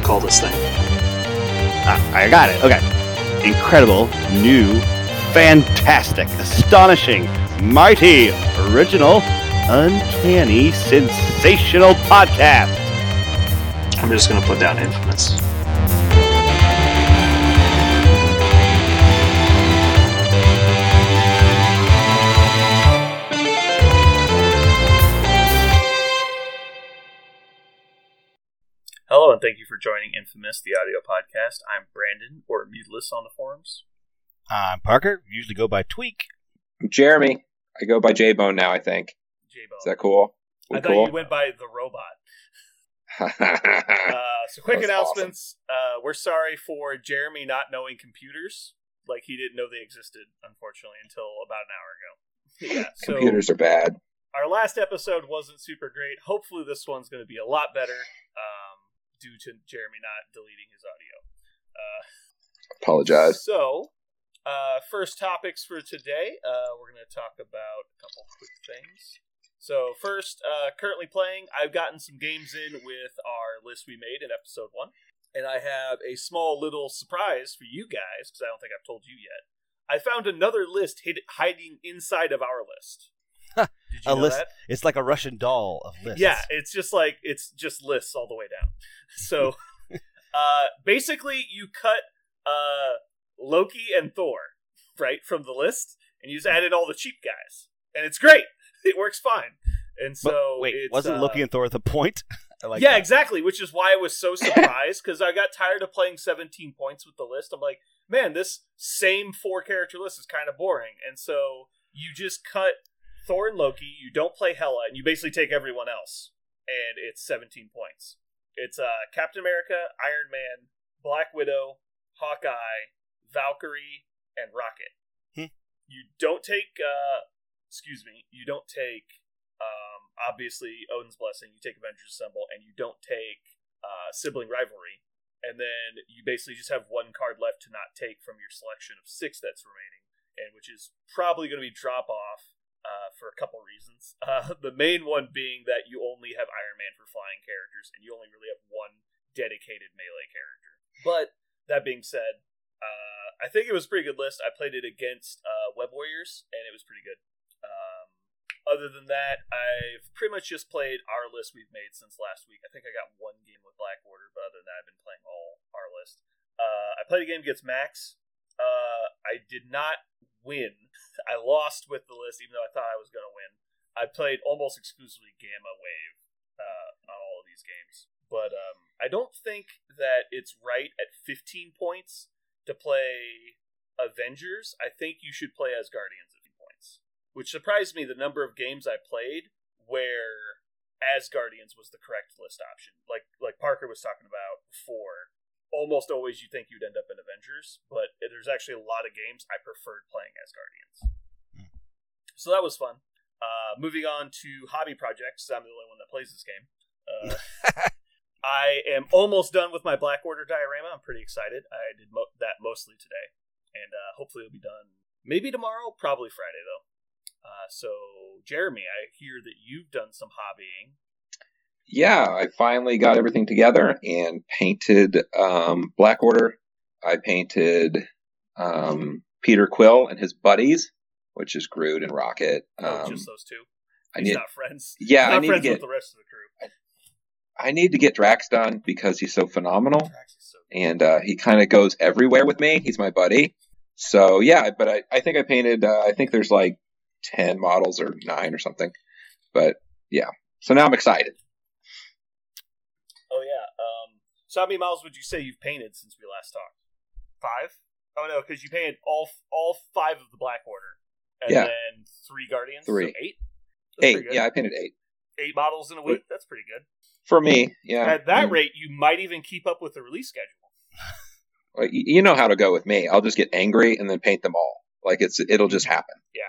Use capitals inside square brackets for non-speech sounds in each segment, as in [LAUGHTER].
to call this thing? Ah, I got it. Okay. Incredible, new, fantastic, astonishing, mighty, original, uncanny, sensational podcast. I'm just going to put down infamous. And thank you for joining Infamous, the audio podcast. I'm Brandon, or Mutilus on the forums. I'm Parker. Usually go by Tweak. I'm Jeremy. I go by J Bone now. I think. J-Bone. Is that cool? We I thought cool? you went by the robot. [LAUGHS] Uh, so, quick That's announcements. Uh, we're sorry for Jeremy not knowing computers. Like, he didn't know they existed, unfortunately, until about an hour ago. [LAUGHS] Yeah, so Computers are bad. our last episode wasn't super great. Hopefully, this one's going to be a lot better um, due to Jeremy not deleting his audio. Uh, Apologize. So, uh, first topics for today, uh, we're going to talk about a couple quick things. So, first, uh, currently playing, I've gotten some games in with our list we made in episode one, and I have a small little surprise for you guys because I don't think I've told you yet. I found another list hid- hiding inside of our list. Did you A know list- that? It's like a Russian doll of lists. Yeah, it's just like it's just lists all the way down. [LAUGHS] So [LAUGHS] uh basically you cut uh Loki and Thor, right, from the list, and you just add in all the cheap guys. And it's great. [LAUGHS] It works fine. And But so wait, it's, wasn't uh, Loki and Thor the point? Like yeah, that. exactly. Which is why I was so surprised because I got tired of playing 17 points with the list. I'm like, man, this same four character list is kind of boring. And so you just cut Thor and Loki. You don't play Hela, and you basically take everyone else, and it's 17 points. It's uh, Captain America, Iron Man, Black Widow, Hawkeye, Valkyrie, and Rocket. Hmm. You don't take, uh, excuse me, you don't take um, obviously Odin's Blessing, you take Avengers Assemble, and you don't take uh, Sibling Rivalry. And then you basically just have one card left to not take from your selection of six that's remaining, and which is probably going to be drop off uh, for a couple reasons. [LAUGHS] Uh, the main one being that you only have Iron Man for flying characters, and you only really have one dedicated melee character. But that being said, uh, I think it was a pretty good list. I played it against uh, Web Warriors, and it was pretty good. Um, other than that, I've pretty much just played our list we've made since last week. I think I got one game with Black Order, but other than that, I've been playing all our list. Uh, I played a game against Max. Uh, I did not win. I lost with the list, even though I thought I was going to win. I played almost exclusively Gamma Wave uh, on all of these games. But um, I don't think that it's right at 15 points to play Avengers. I think you should play as Guardians at 15 points which surprised me the number of games I played where as Guardians was the correct list option. Like like Parker was talking about before. Almost always you think you'd end up in Avengers, but there's actually a lot of games I preferred playing as Guardians. So that was fun. Uh, moving on to hobby projects. I'm the only one that plays this game. Uh, [LAUGHS] I am almost done with my Black Order diorama. I'm pretty excited. I did mo- that mostly today, and uh, hopefully it'll be done maybe tomorrow, probably Friday though. Uh, so, Jeremy, I hear that you've done some hobbying. Yeah, I finally got everything together and painted um, Black Order. I painted um, Peter Quill and his buddies, which is Groot and Rocket. Oh, Um, just those two. I He's need, not friends. yeah, He's I not need to get with the rest of the crew. I need to get Drax done because he's so phenomenal. So and uh, he kind of goes everywhere with me. He's my buddy. So yeah, but I, I think I painted. Uh, I think there's like ten models or nine or something. But yeah, so now I'm excited. Oh yeah. Um, so how many models would you say you've painted since we last talked? Five. Oh no, because you painted all all five of the Black Order, and Yeah. then three Guardians. Three. So eight. That's Eight. Yeah, I painted eight Eight models in a week. That's pretty good. for me. Yeah. At that Mm. rate, you might even keep up with the release schedule. Well, you know how to go with me. I'll just get angry and then paint them all. Like it's it'll just happen. Yeah.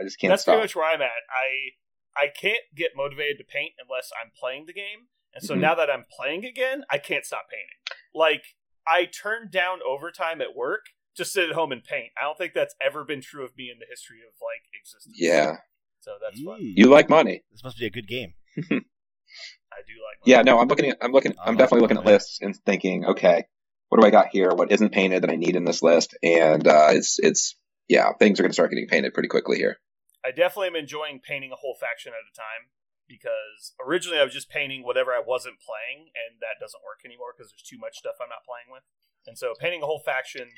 I just can't That's stop. pretty much where I'm at. I I can't get motivated to paint unless I'm playing the game, and so Mhm. now that I'm playing again, I can't stop painting. Like I turned down overtime at work to sit at home and paint. I don't think that's ever been true of me in the history of like existence. yeah. So that's fun. You like money. This must be a good game. [LAUGHS] I do like. Yeah, no, I'm looking at, I'm looking, I'm Oh, definitely looking at lists and thinking, okay, what do I got here? What isn't painted that I need in this list? And uh, it's, it's, yeah, things are going to start getting painted pretty quickly here. I definitely am enjoying painting a whole faction at a time because originally I was just painting whatever I wasn't playing, and that doesn't work anymore because there's too much stuff I'm not playing with. And so painting a whole faction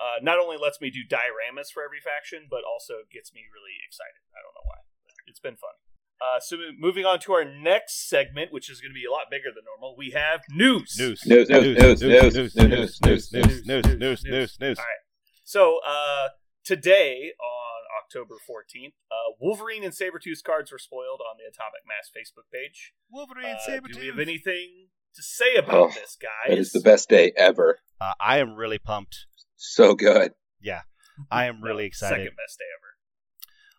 uh, not only lets me do dioramas for every faction, but also gets me really excited. I don't know why. But it's been fun. Uh, so moving on to our next segment, which is going to be a lot bigger than normal, we have news. News. News, news, news, news, news, news, news, news, news, news, news, news, news. All right. So uh, today on October 14th, uh, Wolverine and Sabretooth cards were spoiled on the Atomic Mass Facebook page. Wolverine, Uh, do we have anything to say about Oh, this, guys? It is the best day ever. Uh, I am really pumped. So good. Yeah. I am [LAUGHS] really No, excited. Second best day ever.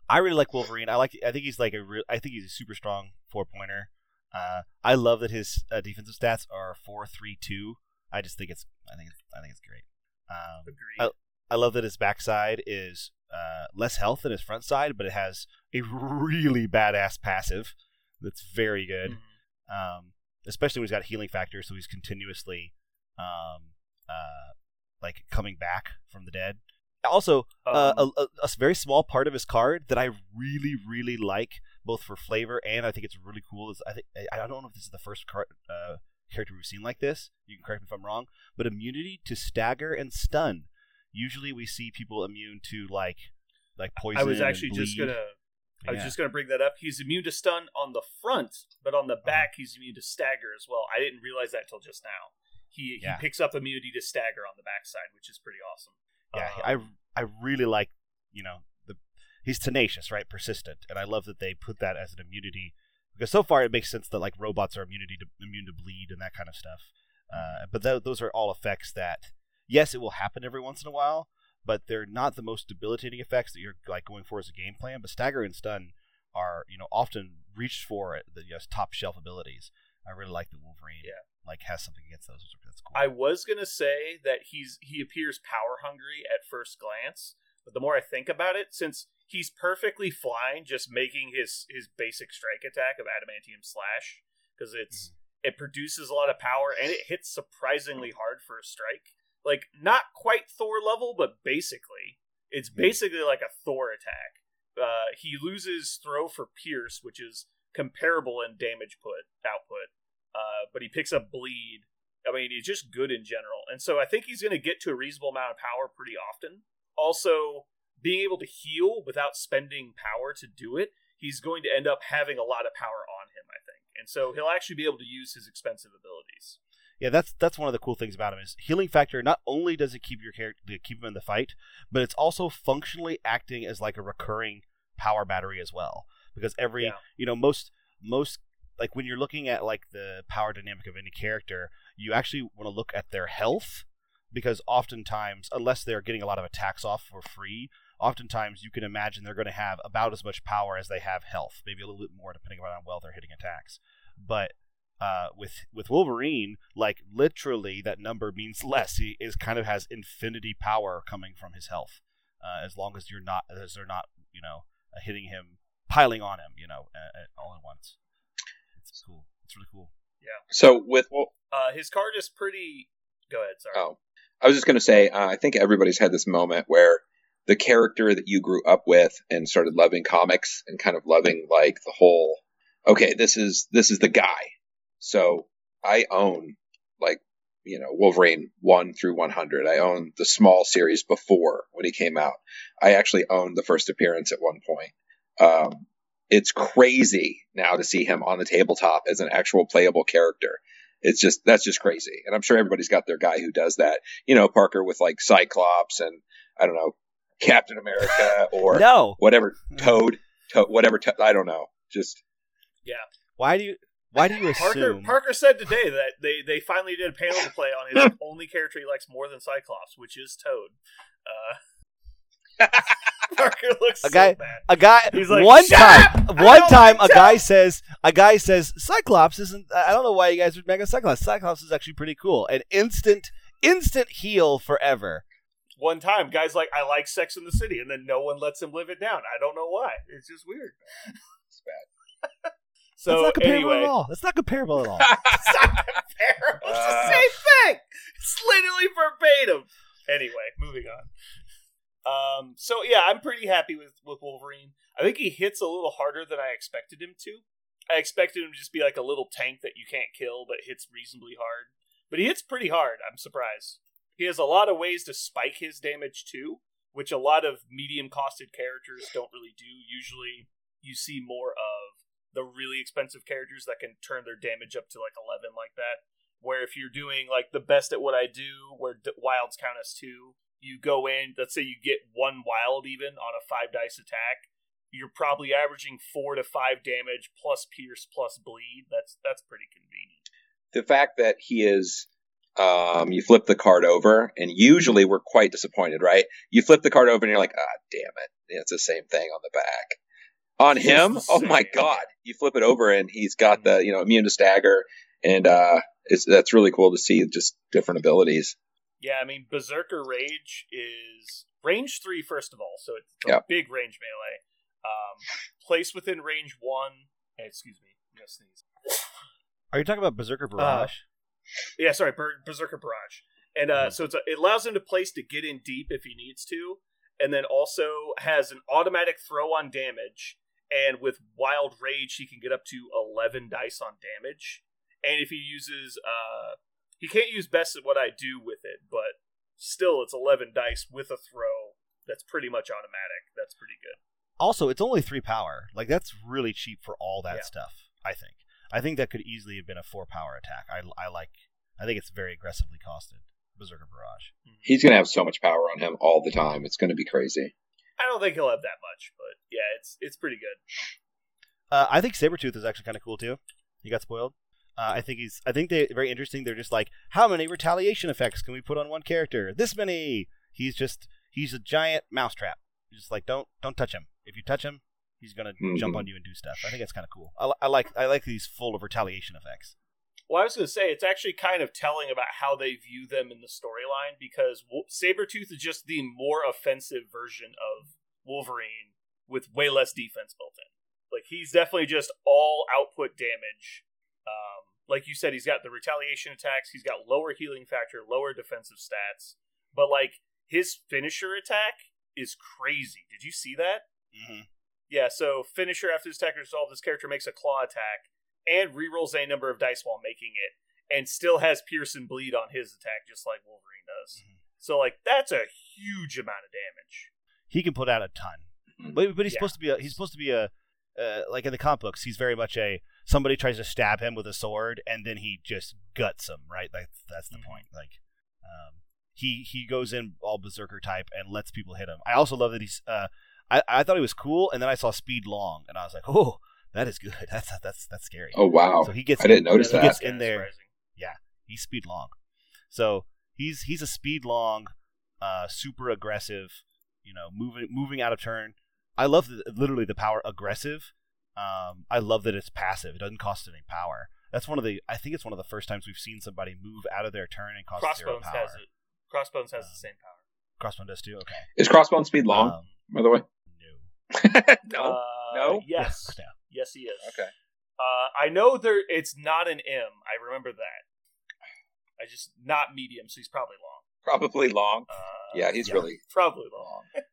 I really like Wolverine. I like. I think he's like a real. I think he's a super strong four pointer. Uh, I love that his uh, defensive stats are four three two. I just think it's. I think it's. I think it's great. Um, Agreed. I, love that his backside is uh, less health than his front side, but it has a really badass passive that's very good. Mhm. Um, especially when he's got healing factor, so he's continuously, um, uh, like coming back from the dead. Also, uh, Um, a, a, a very small part of his card that I really, really like, both for flavor and I think it's really cool. Is I think I I don't know if this is the first card, uh, character we've seen like this. You can correct me if I'm wrong, but immunity to stagger and stun. Usually, we see people immune to like like poison. I was actually just gonna. I was just gonna bring that up. He's immune to stun on the front, but on the Uh-huh. back he's immune to stagger as well. I didn't realize that till just now. He Yeah. he picks up immunity to stagger on the backside, which is pretty awesome. Yeah, Um, I I really like you know the he's tenacious, right? Persistent, and I love that they put that as an immunity because so far it makes sense that like robots are immunity to immune to bleed and that kind of stuff. Uh, but th- those are all effects that yes, it will happen every once in a while, but they're not the most debilitating effects that you're like going for as a game plan. But stagger and stun are you know often reached for at the yes, top shelf abilities. I really like that Wolverine Yeah. like has something against those. That's cool. I was gonna say that he's he appears power hungry at first glance, but the more I think about it, since he's perfectly fine just making his his basic strike attack of adamantium slash, because it's mm-hmm. it produces a lot of power and it hits surprisingly hard for a strike. Like not quite Thor level, but basically it's basically like a Thor attack. Uh, he loses throw for Pierce, which is comparable in damage put output, uh, but he picks up bleed I mean, he's just good in general. And so I think he's going to get to a reasonable amount of power pretty often. Also, being able to heal without spending power to do it, he's going to end up having a lot of power on him, I think. And so he'll actually be able to use his expensive abilities. Yeah, that's that's one of the cool things about him is healing factor. Not only does it keep your character keep him in the fight, but it's also functionally acting as like a recurring power battery as well. Because every Yeah. you know most most like when you're looking at like the power dynamic of any character, you actually want to look at their health because oftentimes, unless they're getting a lot of attacks off for free, oftentimes you can imagine they're going to have about as much power as they have health, maybe a little bit more depending on how well they're hitting attacks. But uh, with with Wolverine, like literally that number means less. He is kind of has infinity power coming from his health, uh, as long as you're not as they're not you know uh, hitting him, piling on him, you know, all at once. It's cool. It's really cool. Yeah. So with well, Uh, his card is pretty. Go ahead, sorry. oh, I was just going to say, uh, I think everybody's had this moment where the character that you grew up with and started loving comics and kind of loving like the whole, okay, this is this is the guy. So I own like you know Wolverine one through one hundred. I own the small series before when he came out. I actually owned the first appearance at one point. Um, it's crazy now to see him on the tabletop as an actual playable character. It's just that's just crazy, and I'm sure everybody's got their guy who does that. You know, Parker with like Cyclops and I don't know Captain America or no. whatever Toad, Toad whatever. To- I don't know. Just yeah. Why do you why do you Parker assume? Parker said today that they, they finally did a panel to play on his [LAUGHS] only character he likes more than Cyclops, which is Toad. Uh, [LAUGHS] Parker looks A guy- so bad. a guy He's like, one time up! One time like a guy Toad!" says a guy says cyclops isn't i don't know why you guys would make a cyclops cyclops is actually pretty cool an instant instant heal forever One time, guys like, I like Sex in the City, and then no one lets him live it down. I don't know why. It's just weird. it's bad. [LAUGHS] So That's not comparable anyway, at all. That's not comparable at all. [LAUGHS] it's not comparable. It's the Uh. same thing. It's literally verbatim. Anyway, moving on. Um, so yeah, I'm pretty happy with with Wolverine. I think he hits a little harder than I expected him to. I expected him to just be like a little tank that you can't kill, but hits reasonably hard. But he hits pretty hard. I'm surprised. He has a lot of ways to spike his damage too, which a lot of medium costed characters don't really do. Usually, you see more of the really expensive characters that can turn their damage up to like 11 like that. Where if you're doing like the best at what I do, where d- wilds count as two, you go in, let's say you get one wild even on a five dice attack, you're probably averaging four to five damage plus pierce plus bleed. That's that's pretty convenient. the fact that he is um, you flip the card over and usually we're quite disappointed right you flip the card over and you're like ah damn it it's the same thing on the back on him [LAUGHS] oh my god you flip it over and he's got the you know immune to stagger and uh it's that's really cool to see just different abilities Yeah, I mean Berserker Rage is range three first of all, so it's a Yeah. big range melee. Um, placed within range one. excuse me, I'm sneeze. Are you talking about Berserker Barrage? Yeah, sorry, Ber- Berserker Barrage. And uh, Mhm. so it's a, it allows him to place to get in deep if he needs to, and then also has an automatic throw on damage. And with Wild Rage, he can get up to eleven dice on damage. And if he uses, uh, he can't use best at what I do with it, but still, it's eleven dice with a throw. That's pretty much automatic. That's pretty good. also, it's only three power. Like that's really cheap for all that Yeah. stuff. I think. I think that could easily have been a four power attack. I, I like. I think it's very aggressively costed. Berserker Barrage. he's gonna have so much power on him all the time it's gonna be crazy I don't think he'll have that much, but yeah, it's it's pretty good. Uh, I think Sabretooth is actually kind of cool too. He got spoiled. Uh, I think he's. I think they're very interesting. They're just like, how many retaliation effects can we put on one character? This many. He's just. He's a giant mousetrap. Just like don't don't touch him. If you touch him, he's gonna jump Mhm. on you and do stuff. I think that's kind of cool. I, I like I like these full of retaliation effects. Well, I was going to say it's actually kind of telling about how they view them in the storyline because Wo- Sabretooth is just the more offensive version of Wolverine with way less defense built in. Like he's definitely just all output damage. Um, like you said, he's got the retaliation attacks. He's got lower healing factor, lower defensive stats. But like his finisher attack is crazy. Did you see that? Mm-hmm. Yeah, so finisher after this attack is resolved, this character makes a claw attack and rerolls a number of dice while making it, and still has pierce and bleed on his attack, just like Wolverine does. Mhm. So, like, that's a huge amount of damage. He can put out a ton, but but he's Yeah. supposed to be a he's supposed to be a uh, like in the comic books. He's very much a somebody tries to stab him with a sword and then he just guts him. Right, like that's the Mhm. point. Like um, he he goes in all berserker type and lets people hit him. I also love that he's. Uh, I I thought he was cool, and then I saw speed long, and I was like, oh, that is good. [LAUGHS] That's that's that's scary. oh wow So he gets I didn't notice he that. gets in there. surprising. He's speed long, so he's he's a speed long, uh, super aggressive. You know, moving moving out of turn. I love the, literally the power aggressive. Um, I love that it's passive. It doesn't cost any power. That's one of the. I think it's one of the first times we've seen somebody move out of their turn and cost zero Crossbones power. has it. Crossbones has Um, the same power. Crossbone does too. Okay. Is crossbone speed long, Um, by the way? no. [LAUGHS] no. Uh, No? Yes. [LAUGHS] No. Yes, he is. Okay. Uh, I know there. It's not an M. I remember that. I just not medium, so he's probably long. Probably long. Uh, Yeah, he's really probably long. [LAUGHS]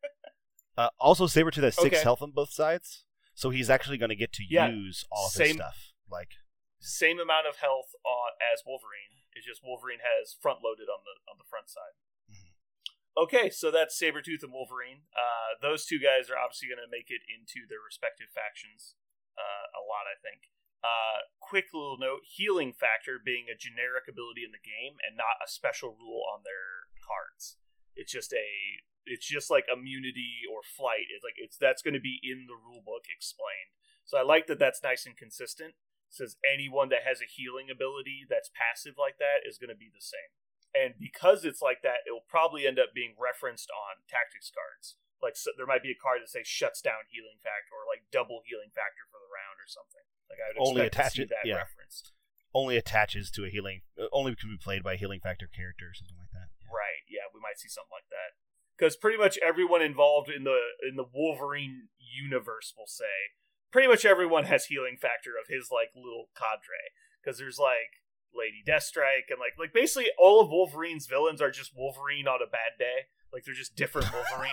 Uh, also, Sabretooth has six Okay. health on both sides, so he's actually going to get to Yeah, use all of his same- stuff. Like, Same amount of health on as Wolverine. It's just Wolverine has front loaded on the on the front side. Mhm. Okay, so that's Sabretooth and Wolverine. Uh, those two guys are obviously going to make it into their respective factions uh, a lot, I think. Uh, quick little note healing factor being a generic ability in the game and not a special rule on their cards. It's just a it's just like immunity or flight. It's like it's that's going to be in the rule book explained. So I like that that's nice and consistent. It says anyone that has a healing ability that's passive like that is going to be the same. And because it's like that, it will probably end up being referenced on tactics cards. Like so, there might be a card that says shuts down healing factor or like double healing factor for the round or something. Like I would Only attach to see it- that yeah. referenced. only attaches to a healing, uh, only can be played by a healing factor character or something like that. Yeah. Right. Yeah, we might see something like that. Because pretty much everyone involved in the in the Wolverine universe will say pretty much everyone has healing factor of his like little cadre because there's like Lady Deathstrike and like like basically all of Wolverine's villains are just Wolverine on a bad day. Like they're just different [LAUGHS] Wolverine.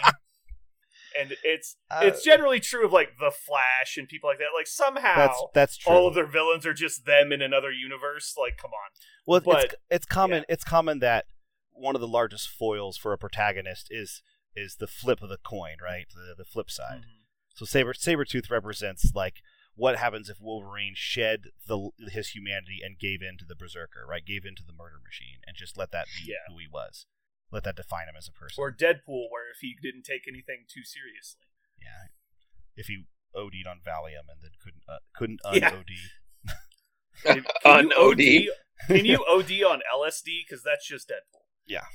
And it's Uh, it's generally true of like the Flash and people like that. Like somehow that's that's true. all of their villains are just them in another universe. Like, come on. well, it's, but- it's common. It's common that one of the largest foils for a protagonist is is the flip of the coin, right? The the flip side. Mm-hmm. So Saber Sabretooth represents like what happens if Wolverine shed the his humanity and gave in to the berserker, right? Gave in to the murder machine and just let that be Yeah. who he was. Let that define him as a person. Or Deadpool, where if he didn't take anything too seriously. yeah. If he OD'd on Valium and then couldn't uh, couldn't [LAUGHS] Yeah. un-OD. Can [LAUGHS] On OD. Can you OD [LAUGHS] on LSD? Because that's just Deadpool. Yeah.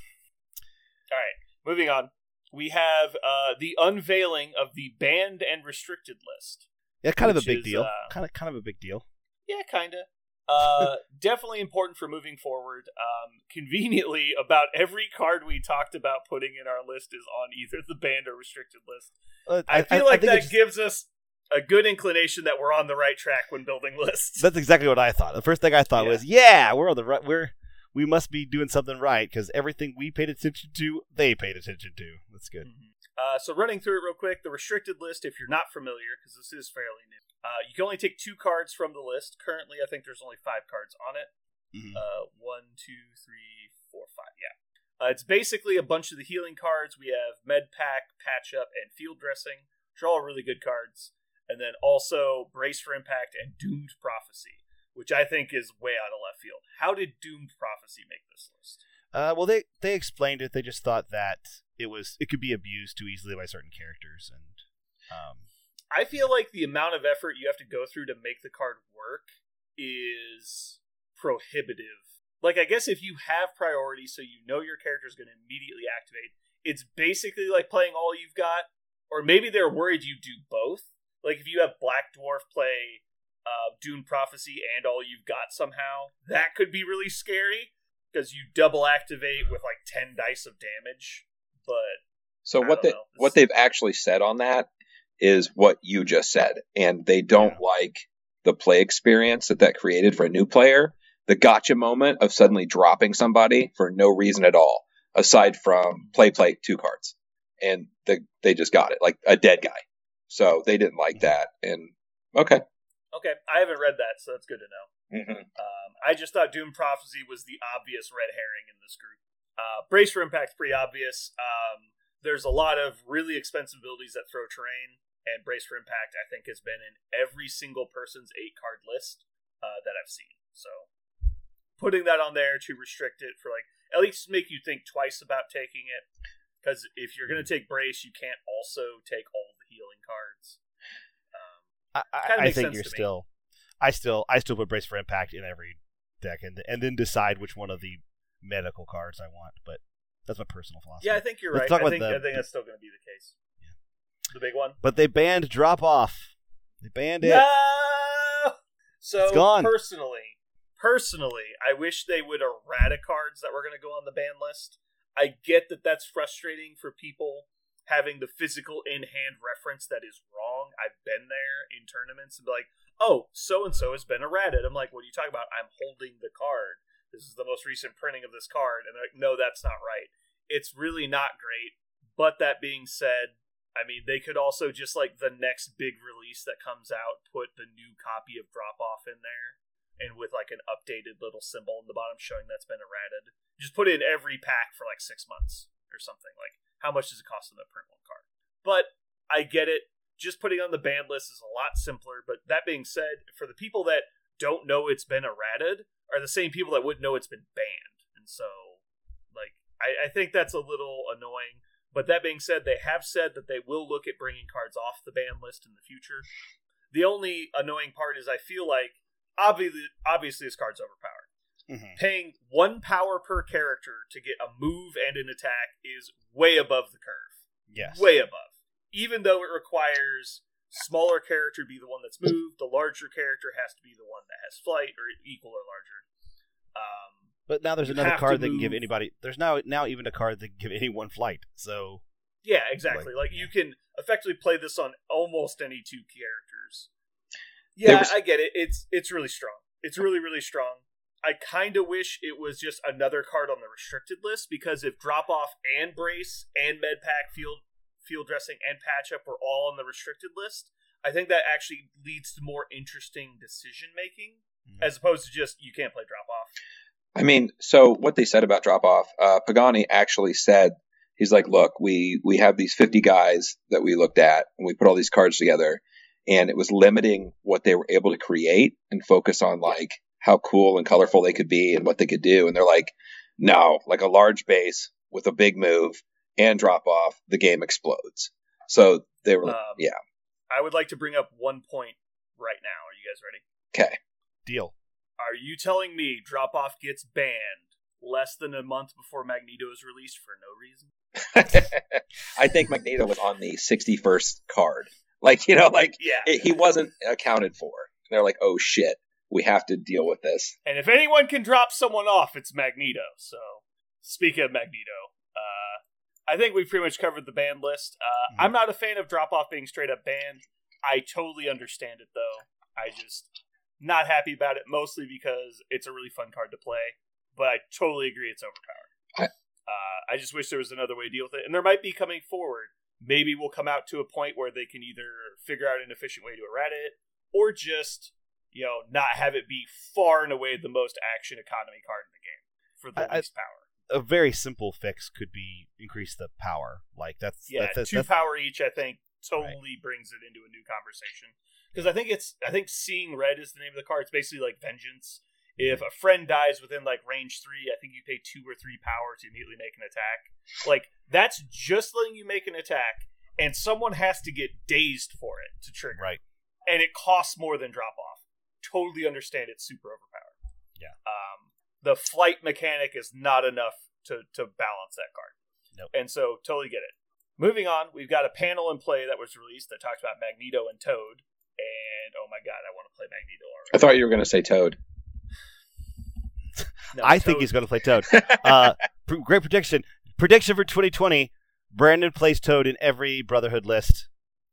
All right, moving on. We have uh, the unveiling of the banned and restricted list. Yeah, kind of a big is, deal. uh, kind of kind of a big deal. Yeah, kind of. Uh, definitely important for moving forward. Um, conveniently, [LAUGHS] about every card we talked about putting in our list is on either the banned or restricted list. Uh, I feel like think that it's- gives us a good inclination that we're on the right track when building lists. That's exactly what I thought. The first thing I thought Yeah. was, yeah, we're on the right. We're we must be doing something right because everything we paid attention to, they paid attention to. That's good. Mhm. Uh, so running through it real quick, the restricted list, if you're not familiar, because this is fairly new, uh, you can only take two cards from the list. Currently, I think there's only five cards on it. Mhm. Uh, one, two, three, four, five. Yeah. Uh, it's basically a bunch of the healing cards. We have Med Pack, Patch Up, and Field Dressing, which are all really good cards. And then also Brace for Impact and Doomed Prophecy, which I think is way out of left field. How did Doomed Prophecy make this list? Uh, well, they they explained it. They just thought that it was it could be abused too easily by certain characters, and um, I feel like the amount of effort you have to go through to make the card work is prohibitive. Like, I guess if you have priority, so you know your character is going to immediately activate, it's basically like playing all you've got. Or maybe they're worried you do both. Like, if you have Black Dwarf play uh, Doomed Prophecy and all you've got somehow, that could be really scary because you double activate with like 10 dice of damage. But So what they know. what they've actually said on that is what you just said, and they don't Yeah. like the play experience that that created for a new player. The gotcha moment of suddenly dropping somebody for no reason at all, aside from play play two cards, and the, they just got it like a dead guy. So they didn't like that, and okay. okay, I haven't read that, so that's good to know. hmm Um, I just thought Doom Prophecy was the obvious red herring in this group. Uh, Brace for Impact's pretty obvious. Um, there's a lot of really expensive abilities that throw terrain, and Brace for Impact, I think, has been in every single person's eight card list uh, that I've seen. So putting that on there to restrict it for like at least make you think twice about taking it. Because if you're going to take Brace, you can't also take all the healing cards. Um, I, I, I think you're still, I still, I still put brace for impact in every deck, and and then decide which one of the medical cards I want. But that's my personal philosophy. yeah, I think you're Let's right. I about think, the- I think that's still going to be the case. The big one. But they banned drop off. They banned it. No. So personally, personally, I wish they would errata cards that were going to go on the ban list. I get that that's frustrating for people having the physical in hand reference that is wrong. I've been there in tournaments and be like, "Oh, so and so has been errated." I'm like, "What are you talking about? I'm holding the card. This is the most recent printing of this card." And they're like, "No, that's not right." It's really not great. But that being said, I mean, they could also just like the next big release that comes out, put the new copy of Drop Off in there, and with like an updated little symbol in the bottom showing that's been errated. Just put in every pack for like six months or something. Like, how much does it cost them to print one card? But I get it. Just putting on the ban list is a lot simpler. But that being said, for the people that don't know it's been errated, are the same people that wouldn't know it's been banned. And so, like, I, I think that's a little annoying. But that being said, they have said that they will look at bringing cards off the ban list in the future. The only annoying part is I feel like obviously, obviously this card's overpowered. Mhm. Paying one power per character to get a move and an attack is way above the curve. Yes. Way above. Even though it requires smaller character to be the one that's moved, the larger character has to be the one that has flight or equal or larger. Um, But now there's You another card that can give anybody. There's now now even a card that can give [LAUGHS] anyone flight. So Yeah, exactly. Like- Like, you can effectively play this on almost any two characters. Yeah, was- I get it. It's it's really strong. It's really really strong. I kind of wish it was just another card on the restricted list because if drop off and brace and med pack field field dressing and patch up were all on the restricted list, I think that actually leads to more interesting decision making Mhm. as opposed to just you can't play drop off. I mean, so what they said about drop off, uh, Pagani actually said he's like, look, we we have these 50 guys that we looked at, and we put all these cards together, and it was limiting what they were able to create and focus on like how cool and colorful they could be and what they could do. And they're like, no, like a large base with a big move and drop off, the game explodes. So they were, like, Um, yeah, I would like to bring up one point right now. Are you guys ready? okay. Deal. Are you telling me drop off gets banned less than a month before Magneto is released for no reason? [LAUGHS] I think Magneto was on the 61st card. Like, you know, like Yeah. it, he wasn't accounted for. They're like, oh shit, we have to deal with this. And if anyone can drop someone off, it's Magneto. So, speaking of Magneto, uh, I think we've pretty much covered the banned list. Uh, Mhm. I'm not a fan of drop off being straight up banned. I totally understand it though. I just not happy about it, mostly because it's a really fun card to play. But I totally agree it's overpowered. I- uh, I just wish there was another way to deal with it, and there might be coming forward. Maybe we'll come out to a point where they can either figure out an efficient way to eradicate it, or just you know not have it be far and away the most action economy card in the game for the I- I- least power. A very simple fix could be increase the power. Like that's Yeah, that's, that's, two that's- power each. I think totally brings it into a new conversation because I think it's I think seeing red is the name of the card. It's basically like vengeance. If a friend dies within like range three, I think you pay two or three power to immediately make an attack. Like that's just letting you make an attack, and someone has to get dazed for it to trigger. right. and it costs more than drop off. Totally understand it's super overpowered. Yeah. Um, the flight mechanic is not enough to to balance that card. Nope. And so totally get it. Moving on, we've got a panel in play that was released that talks about Magneto and Toad. And oh my god, I want to play Magneto already. I thought you were going to say Toad. [LAUGHS] No, I think he's going to play Toad. Uh, pr- great prediction. Prediction for 2020: Brandon plays Toad in every Brotherhood list.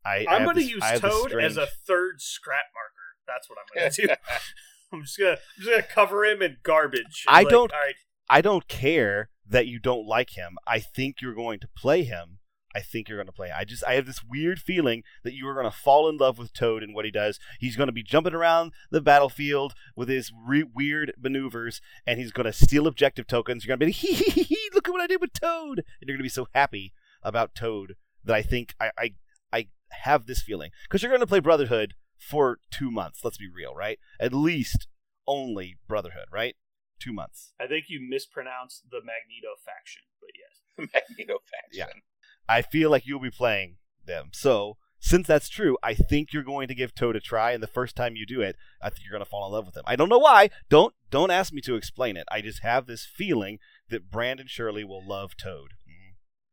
I, I I'm going to use I Toad as a third scrap marker. That's what I'm going to do. [LAUGHS] [LAUGHS] I'm just gonna I'm just gonna cover him in garbage. I Like, don't- All right, I don't care that you don't like him. I think you're going to play him. I think you're going to play. I just I have this weird feeling that you are going to fall in love with Toad and what he does. He's going to be jumping around the battlefield with his re- weird maneuvers, and he's going to steal objective tokens. You're going to be [LAUGHS] hee hee hee hee. Look at what I did with Toad, and you're going to be so happy about Toad that I think I I, I have this feeling because you're going to play Brotherhood for two months. Let's be real, right? At least only Brotherhood, right? Two months. I think you mispronounced the Magneto faction, but yes. [LAUGHS] Magneto faction. Yeah. I feel like you'll be playing them. So, since that's true, I think you're going to give Toad a try, and the first time you do it, I think you're going to fall in love with him. I don't know why. Don't don't ask me to explain it. I just have this feeling that Brandon Shirley will love Toad.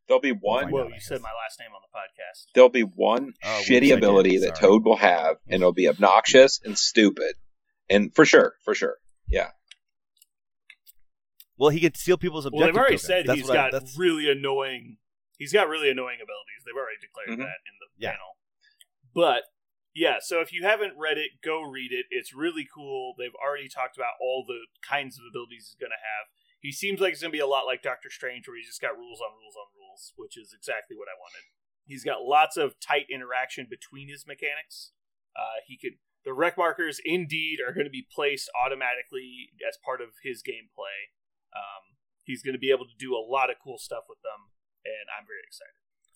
There'll be one. Find Well, you said my last name on the podcast. There'll be one Oh, whoops, shitty ability that Toad will have, and it'll be obnoxious and stupid, and for sure, for sure. Yeah. Well, he could steal people's objective Well, they've already tokens. said That's he's what I- got that's- really annoying. He's got really annoying abilities. They've already declared Mhm. that in the Yeah. panel. But yeah, so if you haven't read it, go read it. It's really cool. They've already talked about all the kinds of abilities he's going to have. He seems like it's going to be a lot like Doctor Strange, where he's just got rules on rules on rules, which is exactly what I wanted. He's got lots of tight interaction between his mechanics. Uh, he could the rec markers indeed are going to be placed automatically as part of his gameplay. Um, he's going to be able to do a lot of cool stuff with them, and I'm very excited.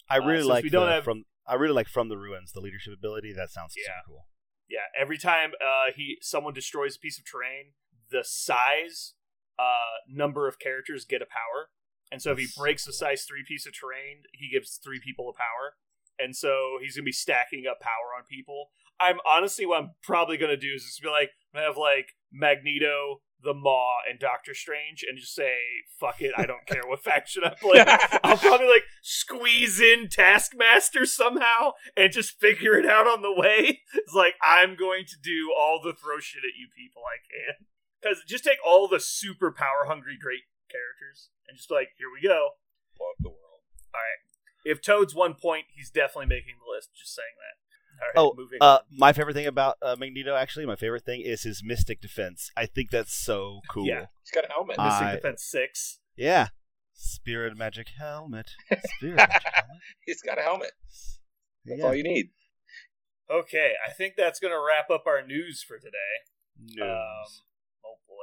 I uh, really since like we don't the- have- from. I really like from the ruins the leadership ability. That sounds Yeah. super cool. Yeah, every time uh, he someone destroys a piece of terrain, the size uh, number of characters get a power, and so if he breaks a cool. size three piece of terrain, he gives three people a power, and so he's gonna be stacking up power on people. I'm honestly what I'm probably gonna do is just be like have like Magneto, the Maw, and Doctor Strange, and just say fuck it, I don't [LAUGHS] care what faction I play. I'll probably like squeeze in Taskmaster somehow and just figure it out on the way. It's like I'm going to do all the throw shit at you people I can. Because just take all the super power hungry great characters and just be like, here we go. Up the world. All right. If Toad's one point, he's definitely making the list. Just saying that. All right, Oh, moving Uh, on. my favorite thing about uh, Magneto, actually, my favorite thing is his mystic defense. I think that's so cool. Yeah. He's got a helmet. Uh, Mystic I- Defense six. Yeah. Spirit magic helmet. Spirit magic helmet. [LAUGHS] He's got a helmet. That's Yeah. all you need. Okay, I think that's gonna wrap up our news for today. News. Um, oh boy.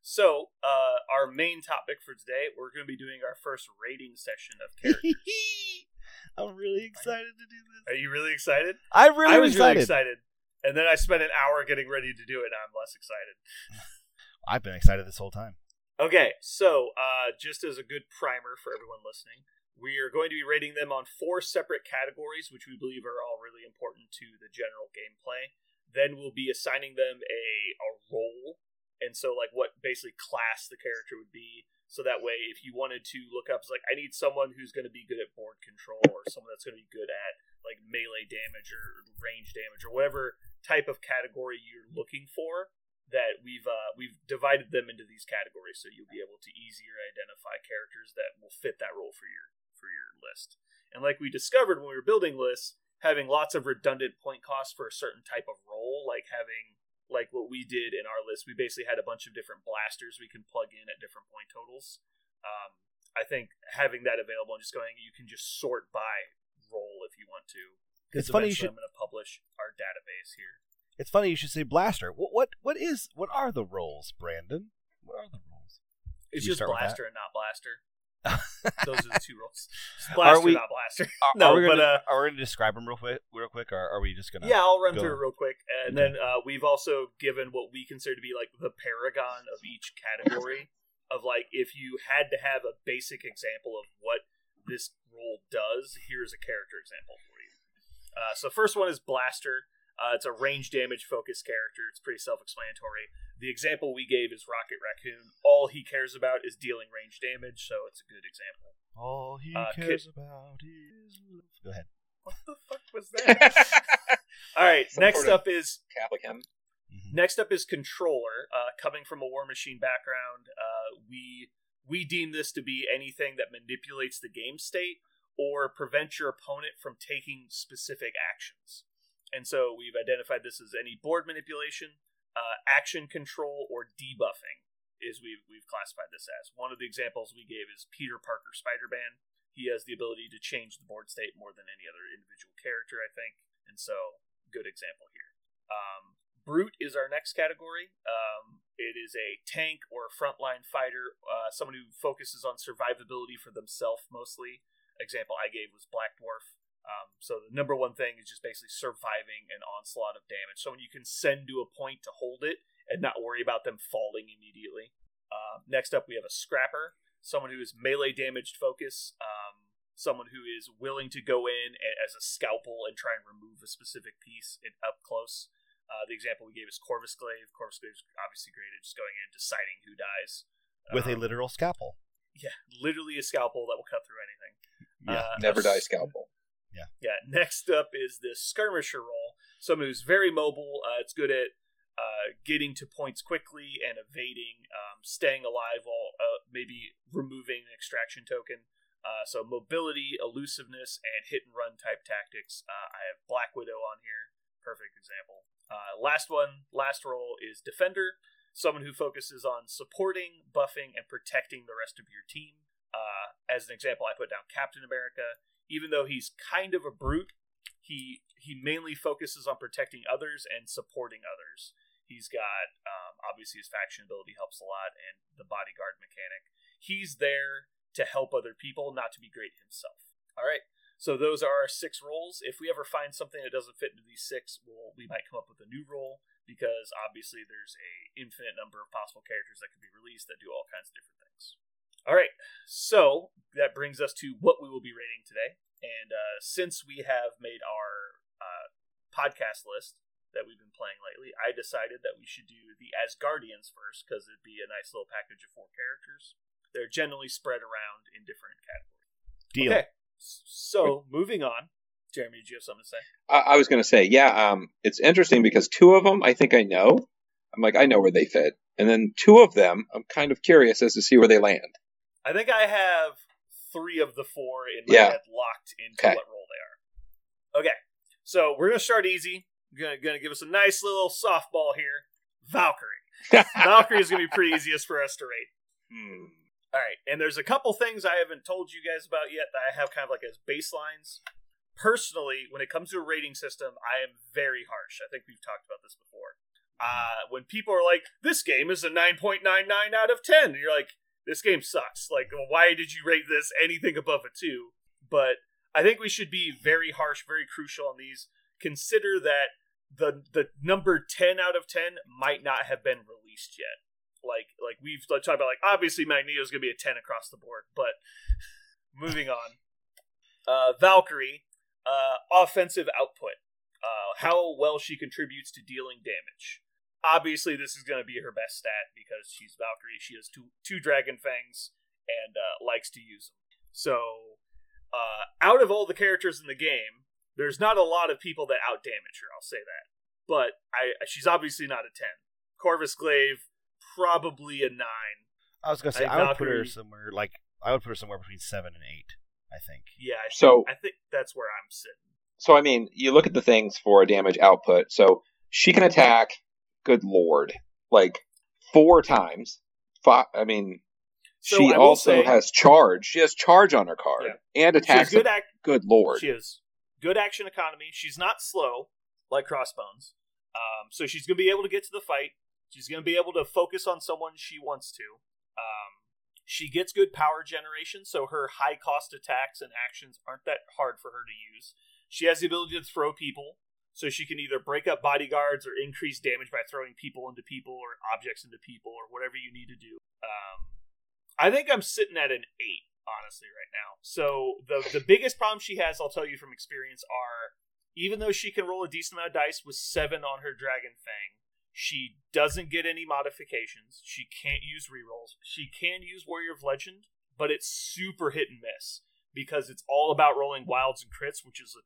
So, uh, our main topic for today, we're going to be doing our first rating session of [LAUGHS] characters. [LAUGHS] I'm really excited to do this. Are you really excited? I'm really I was excited. really excited, and then I spent an hour getting ready to do it, and I'm less excited. [LAUGHS] I've been excited this whole time. Okay, so uh, just as a good primer for everyone listening, we are going to be rating them on four separate categories, which we believe are all really important to the general gameplay. Then we'll be assigning them a, a role, and so like what basically class the character would be. So that way, if you wanted to look up, like I need someone who's going to be good at board control, or someone that's going to be good at like melee damage or range damage, or whatever type of category you're looking for that we've uh, we've divided them into these categories so you'll be able to easier identify characters that will fit that role for your for your list. And like we discovered when we were building lists, having lots of redundant point costs for a certain type of role, like having like what we did in our list, we basically had a bunch of different blasters we can plug in at different point totals. Um, I think having that available and just going, you can just sort by role if you want to. It's funny you should. I'm going to publish our database here. It's funny you should say blaster. What what what is what are the roles, Brandon? What are the roles? It's just blaster and not blaster. Are, [LAUGHS] Those are the two roles. Blaster, we- not blaster. are no, we but gonna, uh, are we gonna describe them real quick? Real quick, or are we just gonna? yeah, I'll run go. through it real quick, and Okay. then uh, we've also given what we consider to be like the paragon of each category. of like, if you had to have a basic example of what this role does, here's a character example for you. Uh, so first one is blaster. Uh, it's a range damage focused character. It's pretty self explanatory. The example we gave is Rocket Raccoon. All he cares about is dealing range damage, so it's a good example. All he Uh, cares about is love. Go ahead. What the fuck was that? [LAUGHS] All right, Some next up is Catholic hymn. Mhm. Next up is controller. Uh, coming from a War Machine background, uh, we we deem this to be anything that manipulates the game state or prevents your opponent from taking specific actions. And so we've identified this as any board manipulation, uh, action control, or debuffing. Is we've we've classified this as one of the examples we gave is Peter Parker Spider-Man. He has the ability to change the board state more than any other individual character, I think, and so good example here. Um, Brute is our next category. Um, it is a tank or a frontline fighter, uh, someone who focuses on survivability for themselves mostly. Example I gave was Black Dwarf. Um, so the number one thing is just basically surviving an onslaught of damage. Someone you can send to a point to hold it and not worry about them falling immediately. Uh, next up, we have a Scrapper, someone who is melee damaged focus. Um, someone who is willing to go in a- as a scalpel and try and remove a specific piece in, up close. Uh, the example we gave is Corvus Glaive. Corvus Glaive is obviously great at just going in, deciding who dies. With a Um, literal scalpel. yeah, literally a scalpel that will cut through anything. Yeah. Uh, Never a die s- scalpel. Yeah. Next up is this skirmisher role. Someone who's very mobile. Uh, it's good at uh, getting to points quickly and evading, um, staying alive while uh, maybe removing an extraction token. Uh, so mobility, elusiveness, and hit and run type tactics. Uh, I have Black Widow on here. Perfect example. Uh, last one, last role is defender. Someone who focuses on supporting, buffing, and protecting the rest of your team. As an example, I put down Captain America even though he's kind of a brute, he he mainly focuses on protecting others and supporting others. He's got um, obviously his faction ability helps a lot, and the bodyguard mechanic. He's there to help other people, not to be great himself. All right. So those are our six roles. If we ever find something that doesn't fit into these six, we'll, we might come up with a new role because obviously there's a infinite number of possible characters that could be released that do all kinds of different things. All right, so that brings us to what we will be rating today. And uh, since we have made our uh, podcast list that we've been playing lately, I decided that we should do the Asgardians first because it'd be a nice little package of four characters. They're generally spread around in different categories. Deal. Okay, so moving on. Jeremy, did you have something to say? I, I was going to say, yeah, um, it's interesting because two of them I think I know. I'm like, I know where they fit. And then two of them, I'm kind of curious as to see where they land. I think I have three of the four in my Yeah. head locked into Okay. what role they are. Okay, So we're gonna start easy. We're gonna gonna give us a nice little softball here. Valkyrie. [LAUGHS] Valkyrie is gonna be pretty easiest for us to rate. Hmm. All right, and there's a couple things I haven't told you guys about yet that I have kind of like as baselines. Personally, when it comes to a rating system, I am very harsh. I think we've talked about this before. Uh, when people are like, "This game is a 9.99 out of 10," and you're like, "This game sucks." Like, why did you rate this anything above a two? But I think we should be very harsh, very crucial on these. Consider that the the number 10 out of 10 might not have been released yet like like we've talked about like obviously Magneto is gonna be a ten across the board, but [LAUGHS] moving on. Uh, Valkyrie, uh, offensive output, uh, how well she contributes to dealing damage. Obviously, this is going to be her best stat because she's Valkyrie. She has two two dragon fangs and uh, likes to use them. So, uh, out of all the characters in the game, there's not a lot of people that out damage her. I'll say that, but I she's obviously not a ten. Corvus Glaive, probably a nine. I was gonna say I I, would put her somewhere like I would put her somewhere between seven and eight. I think. Yeah, I So- I think that's where I'm sitting. So I mean, you look at the things for damage output. So she can attack. Good lord, like four times. Five, I mean, So she I also say- has charge. She has charge on her card and She has attacks. good act. good lord. She has good action economy. She's not slow like Crossbones, um, so she's gonna be able to get to the fight. She's gonna be able to focus on someone she wants to. Um, she gets good power generation, so her high cost attacks and actions aren't that hard for her to use. She has the ability to throw people, so she can either break up bodyguards or increase damage by throwing people into people or objects into people or whatever you need to do. Um, I think I'm sitting at an eight, honestly, right now. So the the biggest problem she has, I'll tell you from experience, are even though she can roll a decent amount of dice with seven on her Dragon Fang, she doesn't get any modifications. She can't use rerolls. She can use Warrior of Legend, but it's super hit and miss because it's all about rolling wilds and crits, which is a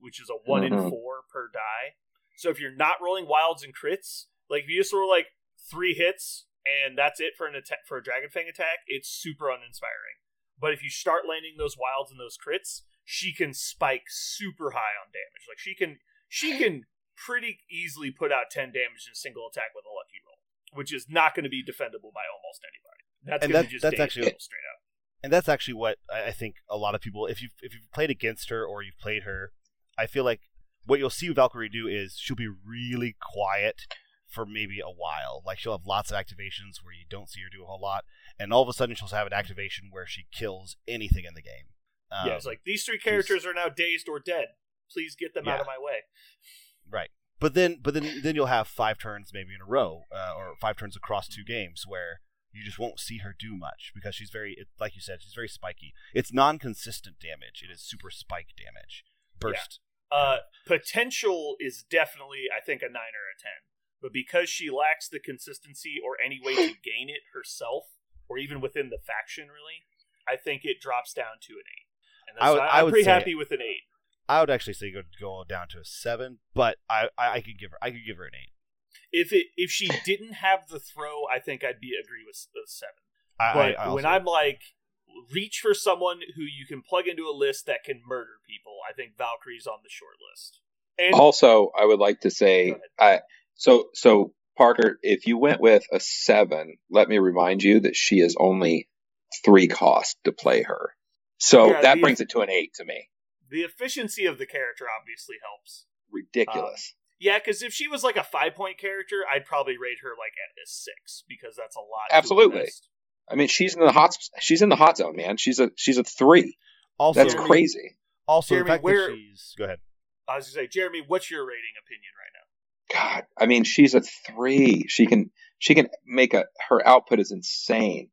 which is a one in Mhm. four per die. So if you're not rolling wilds and crits, like if you just roll like three hits and that's it for an attack for a Dragon Fang attack, it's super uninspiring. But if you start landing those wilds and those crits, she can spike super high on damage. Like she can she can pretty easily put out 10 damage in a single attack with a lucky roll, which is not going to be defendable by almost anybody. That's And going that- to just that's actually- straight up. And that's actually what I think a lot of people, if you if you've played against her or you've played her, I feel like what you'll see Valkyrie do is she'll be really quiet for maybe a while. Like she'll have lots of activations where you don't see her do a whole lot, and all of a sudden she'll have an activation where she kills anything in the game. Um, yeah, it's like these three characters are now dazed or dead. Please get them out of my way. right, but then but then then you'll have five turns maybe in a row, uh, or five turns across two games where you just won't see her do much because she's very, it, like you said, she's very spiky. It's non-consistent damage. It is super spike damage, burst. Uh, potential is definitely, I think, a nine or a ten. But because she lacks the consistency or any way to [LAUGHS] gain it herself, or even within the faction, really, I think it drops down to an eight. And I that's, would- I, I am would pretty happy with an eight. I would actually say go go down to a seven, but I, I, I could give her I could give her an eight. If it if she didn't have the throw, I think I'd be agree with a uh, seven. I, But I, I when I'm like, reach for someone who you can plug into a list that can murder people, I think Valkyrie's on the short list. And Also, I would like to say, I so so Parker, if you went with a seven, let me remind you that she is only three cost to play her. So Yeah, that the- brings it to an eight to me. the efficiency of the character obviously helps. Ridiculous. Yeah, because if she was like a five point character, I'd probably rate her like at a six because that's a lot. Absolutely. I mean, she's in the hot. She's in the hot zone, man. She's a she's a three. also That's Jeremy- crazy. also Jeremy, the fact where- that she's go ahead. I was gonna say, Jeremy, what's your rating opinion right now? God, I mean, she's a three. She can she can make a her output is insane.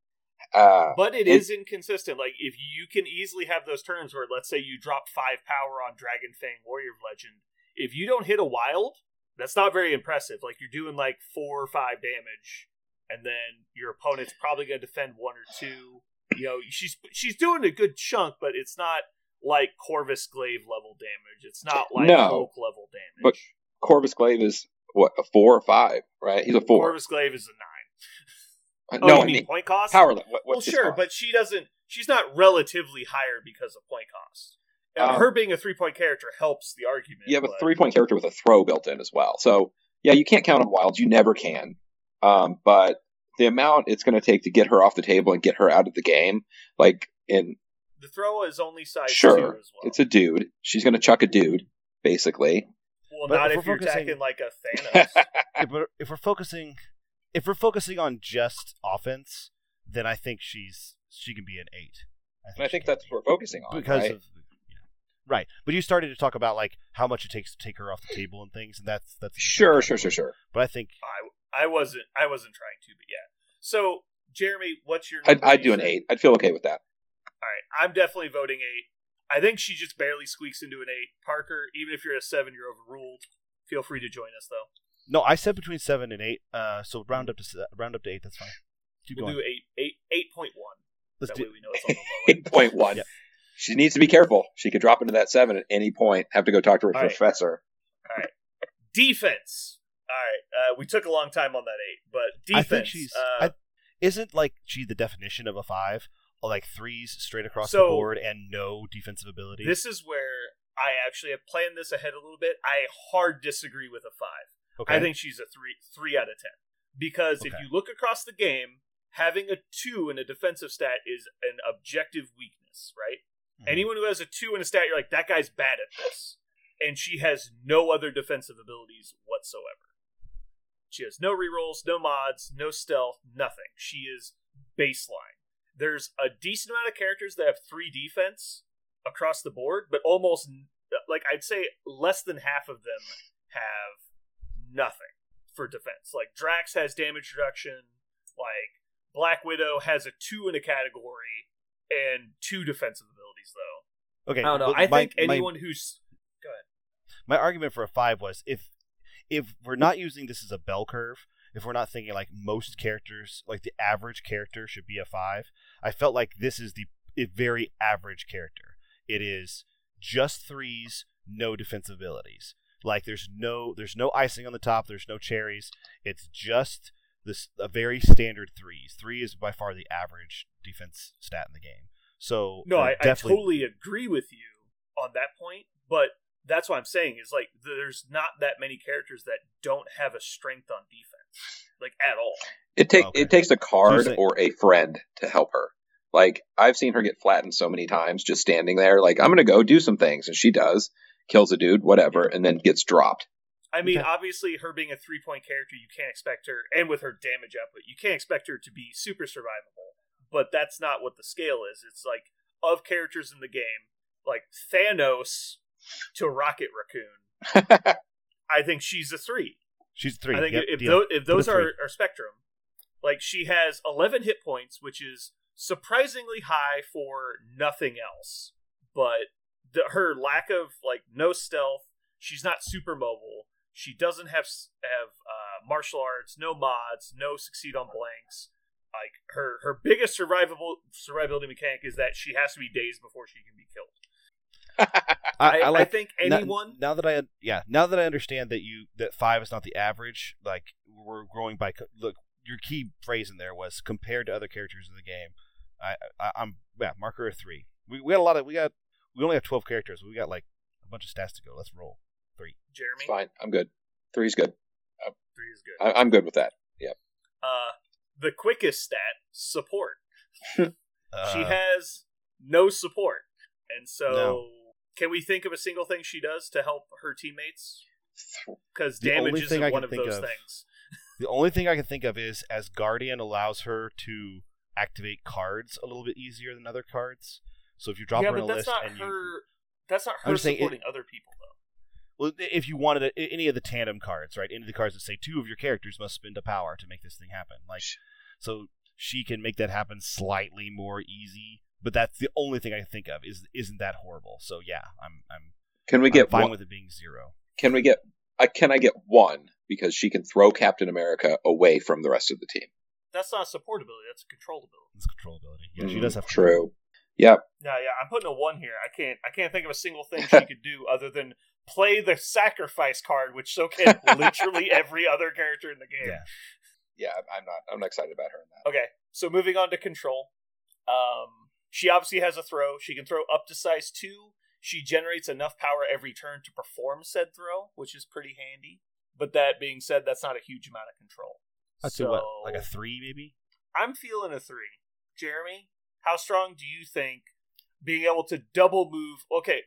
Uh, But it and- is inconsistent. Like if you can easily have those turns where, let's say, you drop five power on Dragon Fang Warrior of Legend, if you don't hit a wild, that's not very impressive. Like you're doing like four or five damage, and then your opponent's probably going to defend one or two. You know, she's she's doing a good chunk, but it's not like Corvus Glaive level damage. It's not like No. Hulk level damage. But Corvus Glaive is what a four or five, right? He's a four. Corvus Glaive is a nine. [LAUGHS] Uh, Oh, no, I mean point cost? power. le- What, well, sure, cost? but she doesn't. She's not relatively higher because of point cost. And Um, her being a three point character helps the argument. You have a but- three point character with a throw built in as well. So yeah, you can't count on wilds. You never can. Um, but the amount it's going to take to get her off the table and get her out of the game, like in The throw is only size Sure, two as well. it's a dude. She's going to chuck a dude, basically. well, But not if if, you're focusing- attacking like a [LAUGHS] Thanos. if we're, if we're focusing if we're focusing on just offense, then I think she's she can be an eight. And I think that's what we're focusing on. because right? of yeah. Right. But you started to talk about like how much it takes to take her off the table and things, and that's that's sure, sure, sure, sure. But I think I I wasn't I wasn't trying to, but yeah. So Jeremy, what's your? I'd, I'd do an eight. I'd feel okay with that. All right, I'm definitely voting eight. I think she just barely squeaks into an eight. Parker, even if you're a seven, you're overruled. Feel free to join us though. no, I said between seven and eight. Uh, so round up to se- round up to eight. That's fine. Keep We'll going. do eight eight eight point one. Let's That do. way we know it's on the low [LAUGHS] end. Eight point one. Yeah. She needs to be careful. She could drop into that seven at any point. Have to go talk to her professor. All right. Defense. All right, uh, we took a long time on that eight, but I defense. think she's. uh, I, isn't like she the definition of a five? Like threes straight across So- the board and no defensive ability. this is where I actually have planned this ahead a little bit. I hard disagree with a five. okay. I think she's a three three out of ten because if you look across the game, having a two in a defensive stat is an objective weakness, right? Mhm. Anyone who has a two in a stat, you're like that guy's bad at this, and she has no other defensive abilities whatsoever. She has no rerolls, no mods, no stealth, nothing. She is baseline. There's a decent amount of characters that have three defense across the board, but almost like I'd say less than half of them have nothing for defense. Like Drax has damage reduction, like Black Widow has a two in a category and two defensive abilities though. okay. I don't know. I my- think my- anyone who's go ahead. my argument for a five was if if we're not using this as a bell curve, if we're not thinking like most characters, like the average character should be a five, I felt like this is the a very average character. It is just threes, no defensive abilities. Like there's no there's no icing on the top, there's no cherries. It's just this a very standard threes. Three is by far the average defense stat in the game. So No, I, I totally agree with you on that point, but that's what I'm saying is like there's not that many characters that don't have a strength on defense, like at all. It take Okay. it takes a card saying- or a friend to help her. Like I've seen her get flattened so many times just standing there. Like I'm gonna go do some things, and she does, kills a dude, whatever, and then gets dropped. I mean, Okay. obviously, her being a three point character, you can't expect her, and with her damage output, you can't expect her to be super survivable. But that's not what the scale is. It's like of characters in the game, like Thanos to Rocket Raccoon. [LAUGHS] I think she's a three. she's three. I think Yep, if deal. those, if those are, three. are spectrum, like she has 11 hit points, which is surprisingly high for nothing else. But the, her lack of like no stealth, she's not super mobile. She doesn't have have uh, martial arts, no mods, no succeed on blanks. Like her her biggest survivable survivability mechanic is that she has to be dazed before she can be killed. [LAUGHS] I, I, like think anyone now, that I yeah now that I understand that you that five is not the average like we're growing by look your key phrase in there was compared to other characters in the game I, I I'm yeah marker of three we, we got a lot of we got we only have twelve characters we got like a bunch of stats to go let's roll three Jeremy It's fine. I'm good. Three's good. three is good. I, I'm good with that. uh, the quickest stat support. [LAUGHS] uh, she has no support, and so No. can we think of a single thing she does to help her teammates? Because damage only isn't thing I one of those of- things. [LAUGHS] the only thing I can think of is Asgardian allows her to activate cards a little bit easier than other cards so if you drop yeah, her in a that's list not and you her. That's not her saying it- supporting other people though. Well, if you wanted a, any of the tandem cards, right? Any of the cards that say two of your characters must spend a power to make this thing happen, like so she can make that happen slightly more easy. But that's the only thing I can think of. Is isn't that horrible? So yeah, I'm I'm, Can we I'm get fine one? with it being zero. Can we get? I can I get one because she can throw Captain America away from the rest of the team. That's not a supportability. That's a control ability. It's controllability. Yeah, she Mm, does have true. Yep. No, yeah, I'm putting a one here. I can't. I can't think of a single thing [LAUGHS] she could do other than play the sacrifice card, which so can [LAUGHS] literally every other character in the game. Yeah. Yeah. I'm not. I'm not excited about her in that. Okay, so moving on to control. Um, she obviously has a throw. She can throw up to size two. she generates enough power every turn to perform said throw, which is pretty handy. But that being said, that's not a huge amount of control. That's so, what, like a three, maybe. I'm feeling a three. Jeremy, how strong do you think being able to double move? Okay,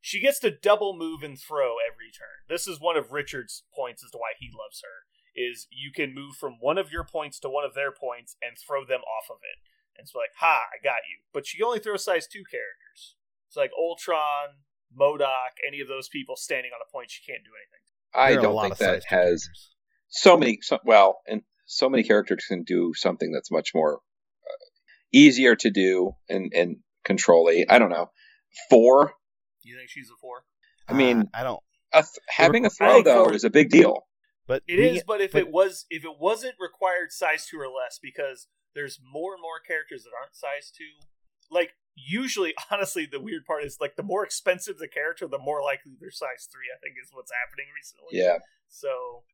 she gets to double move and throw every turn. This is one of Richard's points as to why he loves her. Is you can move from one of your points to one of their points and throw them off of it. And it's like, ha, I got you. But she only throws size two characters. It's like Ultron, MODOK, any of those people standing on a point, she can't do anything. I There are a don't think that has characters. so many. So, well, and so many characters can do something that's much more uh, easier to do and and control. I don't know. Four. Do you think she's a four? I mean, Uh, I don't. A th- having a throw though four- is a big deal. But It being- is, but if but- it was, if it wasn't required size two or less, because there's more and more characters that aren't size two. Like usually, [LAUGHS] honestly, the weird part is like the more expensive the character, the more likely they're size three. I think is what's happening recently. Yeah. So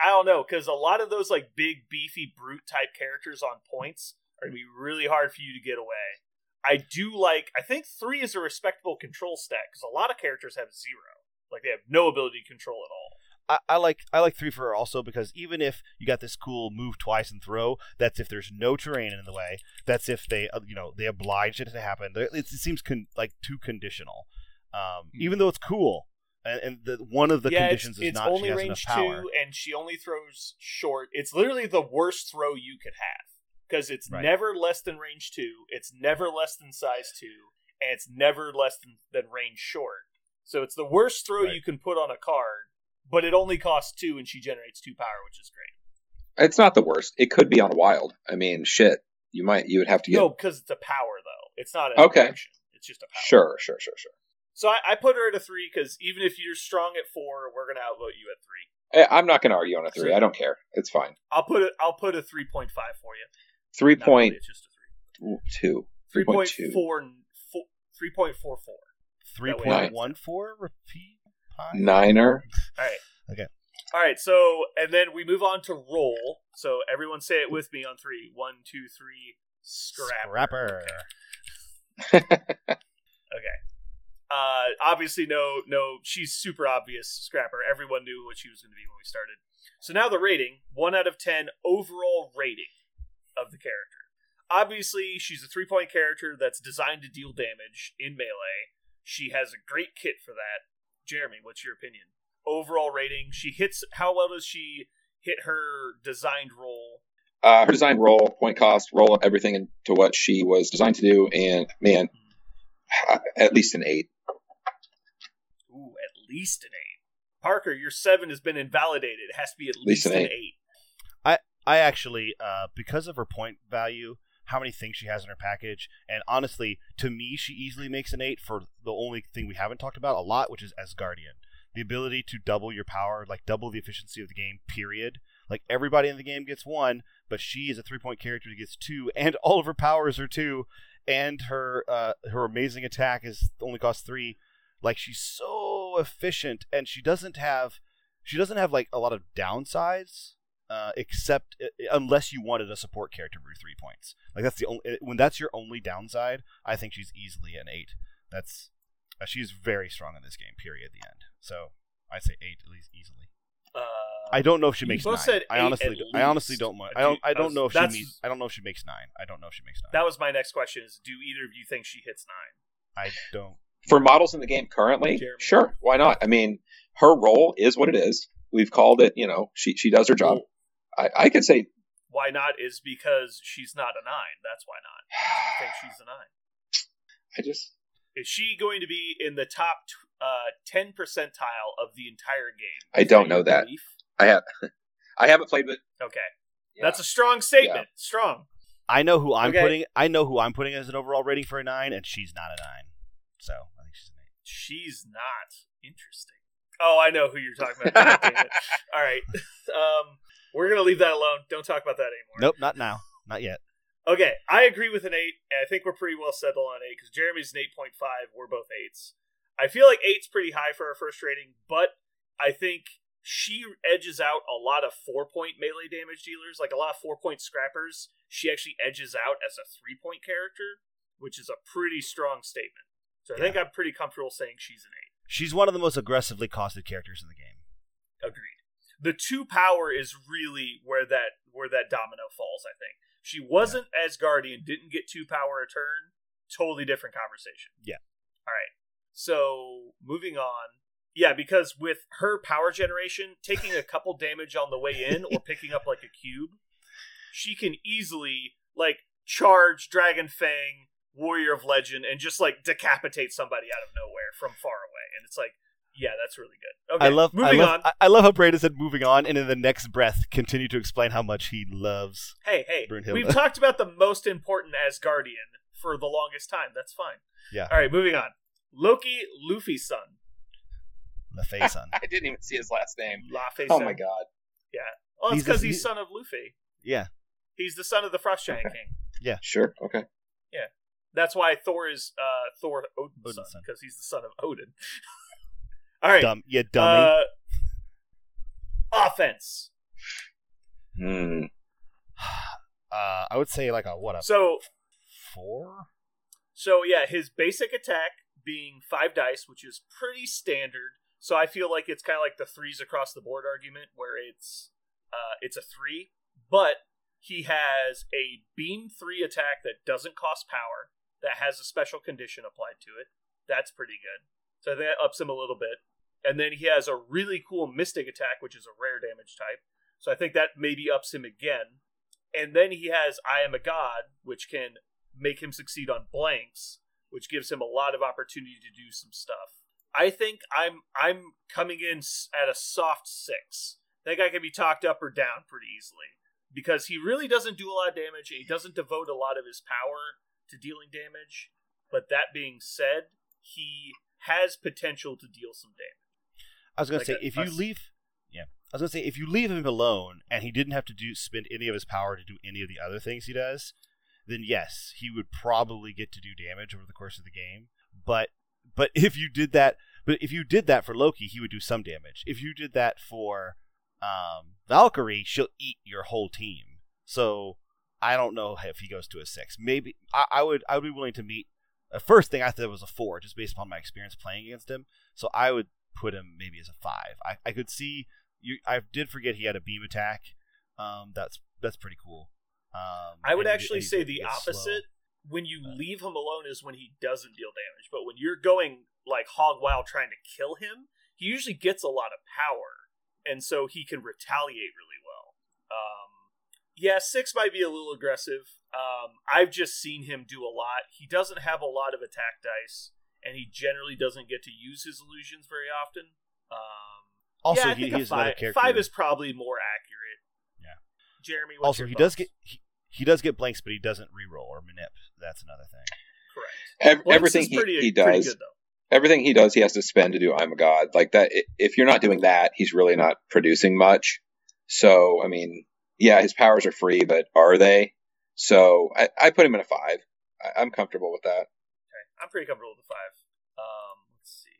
I don't know because a lot of those like big beefy brute type characters on points are gonna be really hard for you to get away. I do like. I think three is a respectable control stack because a lot of characters have zero. Like they have no ability to control at all. I, I like I like three for also because even if you got this cool move twice and throw, that's if there's no terrain in the way. That's if they uh, you know they oblige it to happen. It, it seems con- like too conditional, um, even though it's cool. And, and the, one of the yeah, conditions it's, is it's not only she has range enough power. two, and she only throws short. It's literally the worst throw you could have because it's Right. never less than range two, it's never less than size two, and it's never less than, than range short. So it's the worst throw Right. you can put on a card, but it only costs two, and she generates two power, which is great. It's not the worst. It could be on wild. I mean, shit. You might. You would have to get. No, because it's a power though. It's not an Okay. action. It's just a power. Sure. Sure. Sure. Sure. So I, I put her at a three because even if you're strong at four, we're gonna outvote you at three. Eh, I'm not going to argue on a three. So- I don't care. It's fine. I'll put it. I'll put a three point five for you. Three Not really, point it's just a three. two. Three point 3.2. four. Three point four four. Three that way point I- one four repeat. Pi? Niner. All right. Okay. All right. So and then we move on to roll. So everyone say it with me on three. One, two, three. Scrapper. Scrapper. [LAUGHS] Okay. Uh, obviously, no, no. She's super obvious scrapper. Everyone knew what she was going to be when we started. So now the rating: one out of ten overall rating of the character. Obviously, she's a three-point character that's designed to deal damage in melee. She has a great kit for that. Jeremy, what's your opinion? Overall rating. She hits. How well does she hit her designed roll? Uh, her designed roll, point cost, roll up everything into what she was designed to do, and man, at least an eight. Ooh, at least an eight. Parker, your seven has been invalidated. It has to be at least least, an an eight. I actually, uh, because of her point value, how many things she has in her package, and honestly, to me, she easily makes an eight for the only thing we haven't talked about a lot, which is Asgardian. The ability to double your power, like double the efficiency of the game, period. Like everybody in the game gets one, but she is a three point character that gets two, [LAUGHS] and all of her powers are two, and her uh, her amazing attack is only costs three. Like she's so efficient, and she doesn't have she doesn't have like a lot of downsides uh, except uh, unless you wanted a support character for three points. Like that's the only when that's your only downside. I think she's easily an eight. That's uh, she's very strong in this game. Period. At the end, so I say eight at least easily. Uh, I don't know if she You makes both nine. said I eight honestly, at do- I honestly least. don't. Uh, I don't. I don't know if she that's- meets. I don't know if she makes nine. I don't know if she makes nine. that was my next question: Is do either of you think she hits nine? I don't. For models in the game currently, Jeremy? sure, why not? I mean, her role is what it is. We've called it. You know, she she does her job. I, I could say Why not? Is because she's not a nine. That's why not. Do you think [SIGHS] she's a nine? I just Is she going to be in the top t- uh, ten percentile of the entire game? I don't your know that. belief? I have [LAUGHS] I haven't played with. Okay, yeah. that's a strong statement. Strong. I know who I'm Okay. putting. I know who I'm putting as an overall rating for a nine, and she's not a nine. So I think she's an eight. She's not interesting. Oh, I know who you're talking about. God damn it. [LAUGHS] All right, [LAUGHS] um, we're gonna leave that alone. Don't talk about that anymore. Nope, not now. Not yet. Okay, I agree with an eight, and I think we're pretty well settled on eight because Jeremy's an eight point five. We're both eights. I feel like eight's pretty high for our first rating, but I think she edges out a lot of four point melee damage dealers, like a lot of four point scrappers. She actually edges out as a three point character, which is a pretty strong statement. So I think I'm pretty comfortable saying she's an eight. She's one of the most aggressively costed characters in the game. The two power is really where that where that domino falls. I think she wasn't Asgardian, didn't get two power a turn. Totally different conversation. Yeah. All right. So moving on. Yeah, because with her power generation, taking a couple damage on the way in or picking up like a cube, she can easily like charge Dragon Fang, Warrior of Legend, and just like decapitate somebody out of nowhere from far away. And it's like, yeah, that's really good. Okay, I love. moving I love, on. I- I love how Brandon said moving on, and in the next breath, continue to explain how much he loves. Hey, hey, Brunhilde. we've [LAUGHS] talked about the most important Asgardian for the longest time. That's fine. Yeah. All right, moving on. Loki, Luffy's son. LaFay [LAUGHS] son. I didn't even see his last name. Laufey Oh son. my god. Yeah. Oh, it's He's because the- he's son of Luffy. Yeah. He's the son of the Frost Giant Okay. King. Yeah. Sure. Okay. Yeah. That's why Thor is uh, Thor Odin's, Odin's son son. because he's the son of Odin. [LAUGHS] All right, Dumb. Yeah, dummy. Uh, offense. Hmm. [SIGHS] Uh, I would say like a what a So, four. so yeah, his basic attack being five dice, which is pretty standard. So I feel like it's kind of like the threes across the board argument, where it's uh, it's a three, but he has a beam three attack that doesn't cost power, that has a special condition applied to it. That's pretty good. So that ups him a little bit. And then he has a really cool mystic attack, which is a rare damage type. So I think that maybe ups him again. And then he has I am a god, which can make him succeed on blanks, which gives him a lot of opportunity to do some stuff. I think I'm I'm coming in at a soft six. That guy can be talked up or down pretty easily because he really doesn't do a lot of damage. He doesn't devote a lot of his power to dealing damage. But that being said, he has potential to deal some damage. I was gonna Like say a- if you a leave, yeah, I was gonna say if you leave him alone and he didn't have to do spend any of his power to do any of the other things he does, then yes, he would probably get to do damage over the course of the game. But but if you did that, but if you did that for Loki, he would do some damage. If you did that for um, Valkyrie, she'll eat your whole team. So I don't know if he goes to a six. Maybe I, I would I would be willing to meet. The first thing I thought was a four, just based upon my experience playing against him. So I would put him maybe as a five. I, I could see you. I did forget he had a beam attack. Um, that's that's pretty cool. Um, I would actually say the he's slow. opposite. When you But- leave him alone is when he doesn't deal damage. But when you're going like hog wild trying to kill him, he usually gets a lot of power, and so he can retaliate really well. Um, yeah, six might be a little aggressive. Um, I've just seen him do a lot. He doesn't have a lot of attack dice, and he generally doesn't get to use his illusions very often. Um, Also, yeah, I he, think a he's another five, character. five is probably more accurate. Yeah. Jeremy. What's also your he does get he, he does get blanks, but he doesn't reroll or manip. That's another thing. correct. Ev- everything is he, pretty, he pretty does, good though. everything he does, he has to spend to do I'm a god. Like that. If you're not doing that, he's really not producing much. So, I mean, yeah, his powers are free, but are they? So, I, I put him in a five. I, I'm comfortable with that. Okay, I'm pretty comfortable with the five. Um, let's see.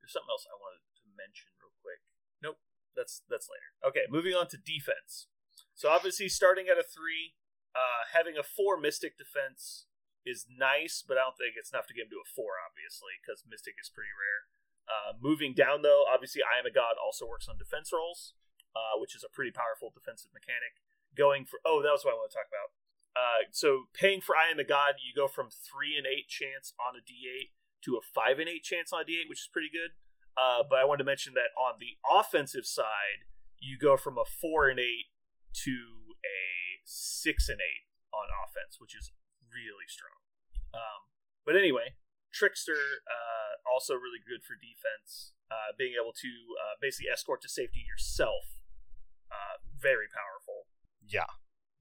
There's something else I wanted to mention real quick. Nope, that's that's later. Okay, moving on to defense. So obviously, starting at a three, uh, having a four Mystic defense is nice, but I don't think it's enough to get him to a four, obviously, because Mystic is pretty rare. Uh, moving down though, obviously, I am a god also works on defense rolls, uh, which is a pretty powerful defensive mechanic. Going for oh, that was what I want to talk about. Uh, so paying for I am a god, you go from three and eight chance on a D8 to a five and eight chance on a D8, which is pretty good. Uh, but I wanted to mention that on the offensive side, you go from a four and eight to a six and eight on offense, which is really strong. Um, but anyway, Trickster uh, also really good for defense, uh, being able to uh, basically escort to safety yourself. Uh, very powerful Yeah.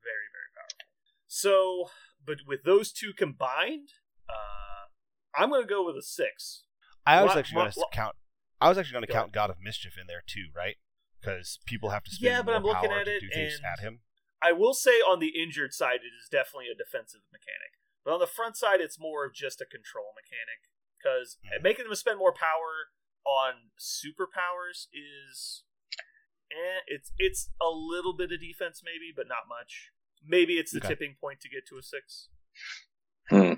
very very powerful. So, but with those two combined, uh, I'm going to go with a six. I was actually going to count. I was actually going to Go count God of Mischief in there too, right? Because people have to spend Yeah, but more I'm looking power at to it do things and- at him. I will say on the injured side, it is definitely a defensive mechanic, but on the front side, it's more of just a control mechanic because Hmm. making them spend more power on superpowers is, eh, it's it's a little bit of defense maybe, but not much. Maybe it's the Okay. tipping point to get to a six. Hmm.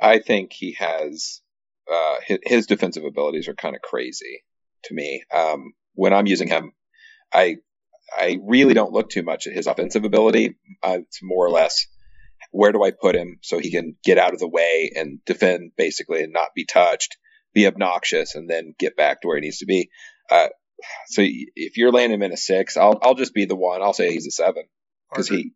I think he has uh, his, his defensive abilities are kind of crazy to me. Um, when I'm using him, I I really don't look too much at his offensive ability. Uh, it's more or less where do I put him so he can get out of the way and defend basically and not be touched, be obnoxious, and then get back to where he needs to be. Uh, so if you're landing him in a six, I'll I'll just be the one. I'll say he's a seven because he.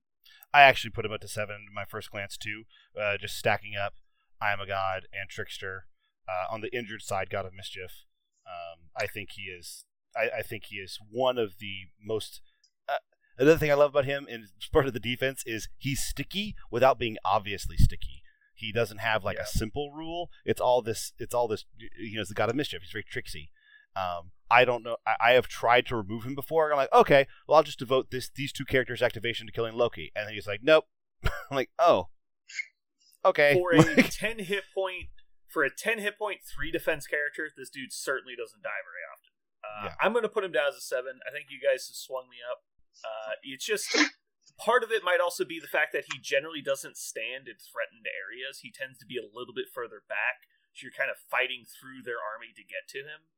I actually put him up to seven my first glance too. Uh, just stacking up, I am a god and trickster. Uh, on the injured side, god of mischief. Um, I think he is. I, I, think he is one of the most. Uh, another thing I love about him, and part of the defense, is he's sticky without being obviously sticky. He doesn't have like yeah. a simple rule. It's all this. It's all this. You know, it's the god of mischief. He's very tricksy. Um, I don't know. I, I, have tried to remove him before. I'm like, okay, well, I'll just devote this these two characters' activation to killing Loki, and then he's like, nope. [LAUGHS] I'm like, oh, okay. For a [LAUGHS] ten hit point, for a ten hit point, three defense character, this dude certainly doesn't die very often. Uh, yeah. I'm going to put him down as a seven. I think you guys have swung me up. Uh, it's just part of it might also be the fact that he generally doesn't stand in threatened areas. He tends to be a little bit further back, so you're kind of fighting through their army to get to him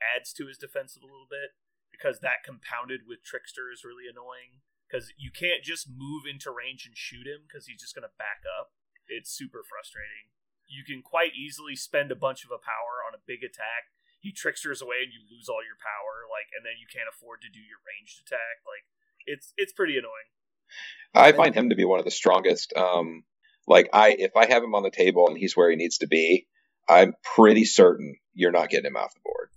adds to his defensive a little bit because that compounded with Trickster is really annoying because you can't just move into range and shoot him because he's just going to back up. It's super frustrating. You can quite easily spend a bunch of a power on a big attack. He tricksters away and you lose all your power, like, and then you can't afford to do your ranged attack. Like, it's it's pretty annoying. I find him to be one of the strongest. Um, like, I if I have him on the table and he's where he needs to be, I'm pretty certain you're not getting him off the board.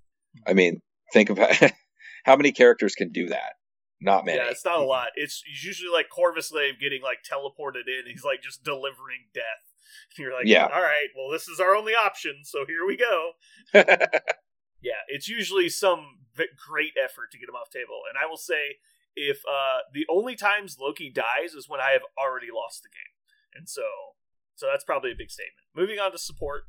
I mean, think of [LAUGHS] how many characters can do that. Not many. Yeah, it's not a lot. It's, usually like Corvus Glaive getting like teleported in. He's like just delivering death. And [LAUGHS] You're like, yeah, all right. Well, this is our only option, so here we go. [LAUGHS] yeah, it's usually some great effort to get him off table, and I will say, if uh, the only times Loki dies is when I have already lost the game, and so so that's probably a big statement. Moving on to support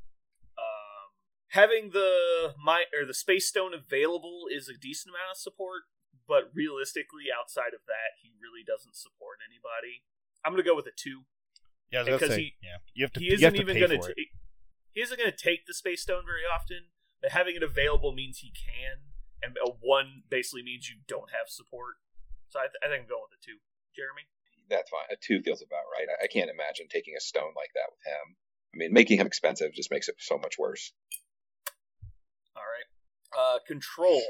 having the my or the space stone available is a decent amount of support, but realistically, outside of that, he really doesn't support anybody. I'm gonna go with a two. Yeah, because he yeah you have to he isn't even gonna take he isn't gonna take the space stone very often, but having it available means he can, and a one basically means you don't have support. So I, th- I think I'm going with a two. Jeremy. That's fine. A two feels about right. I, I can't imagine taking a stone like that with him. I mean, making him expensive just makes it so much worse. Uh, control.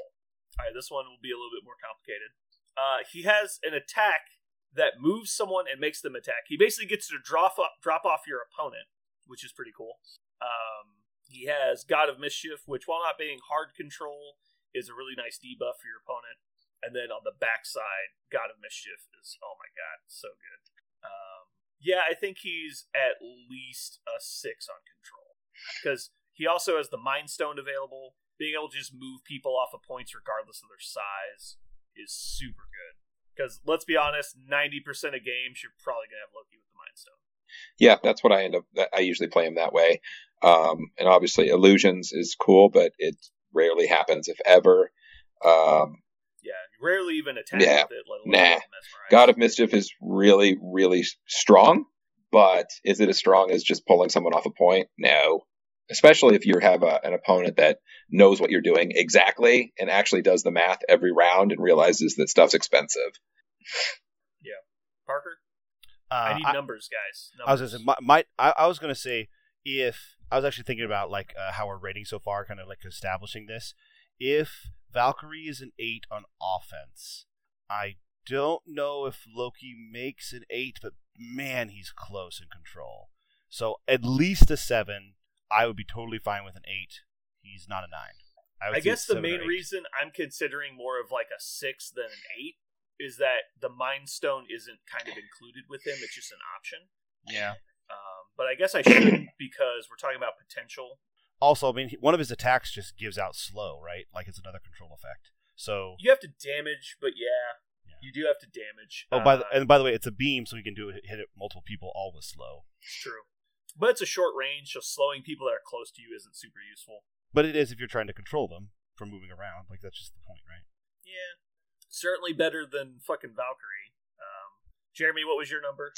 All right, this one will be a little bit more complicated. Uh, he has an attack that moves someone and makes them attack. He basically gets to drop off, drop off your opponent, which is pretty cool. Um, he has God of Mischief, which while not being hard control, is a really nice debuff for your opponent. And then on the backside, God of Mischief is oh my god, so good. Um, yeah, I think he's at least a six on control because he also has the Mind Stone available. Being able to just move people off of points regardless of their size is super good. Because let's be honest, ninety percent of games you're probably gonna have Loki with the Mind Stone. Yeah, that's what I end up. I usually play him that way. Um, and obviously, illusions is cool, but it rarely happens, if ever. Um, yeah, rarely even attack yeah, with it. nah, God of Mischief is really, really strong, but is it as strong as just pulling someone off a point? No especially if you have a, an opponent that knows what you're doing exactly and actually does the math every round and realizes that stuff's expensive. Yeah, Parker. Uh, I need I, numbers, guys. Numbers. I was gonna say, my, my I, I, was gonna say if I was actually thinking about like uh, how we're rating so far, kind of like establishing this. If Valkyrie is an eight on offense, I don't know if Loki makes an eight, but man, he's close in control. So at least a seven I would be totally fine with an eight. He's not a nine. I, I guess the main reason I'm considering more of like a six than an eight is that the Mind Stone isn't kind of included with him; it's just an option. Yeah. Um, but I guess I shouldn't [COUGHS] because we're talking about potential. Also, I mean, one of his attacks just gives out slow, right? Like it's another control effect. So you have to damage, but yeah, yeah. you do have to damage. Oh, by the, uh, and by the way, it's a beam, so you can do it, hit it multiple people all with slow. It's true. But it's a short range, so slowing people that are close to you isn't super useful. But it is if you're trying to control them from moving around. Like that's just the point, right? Yeah, certainly better than fucking Valkyrie. Um, Jeremy, what was your number?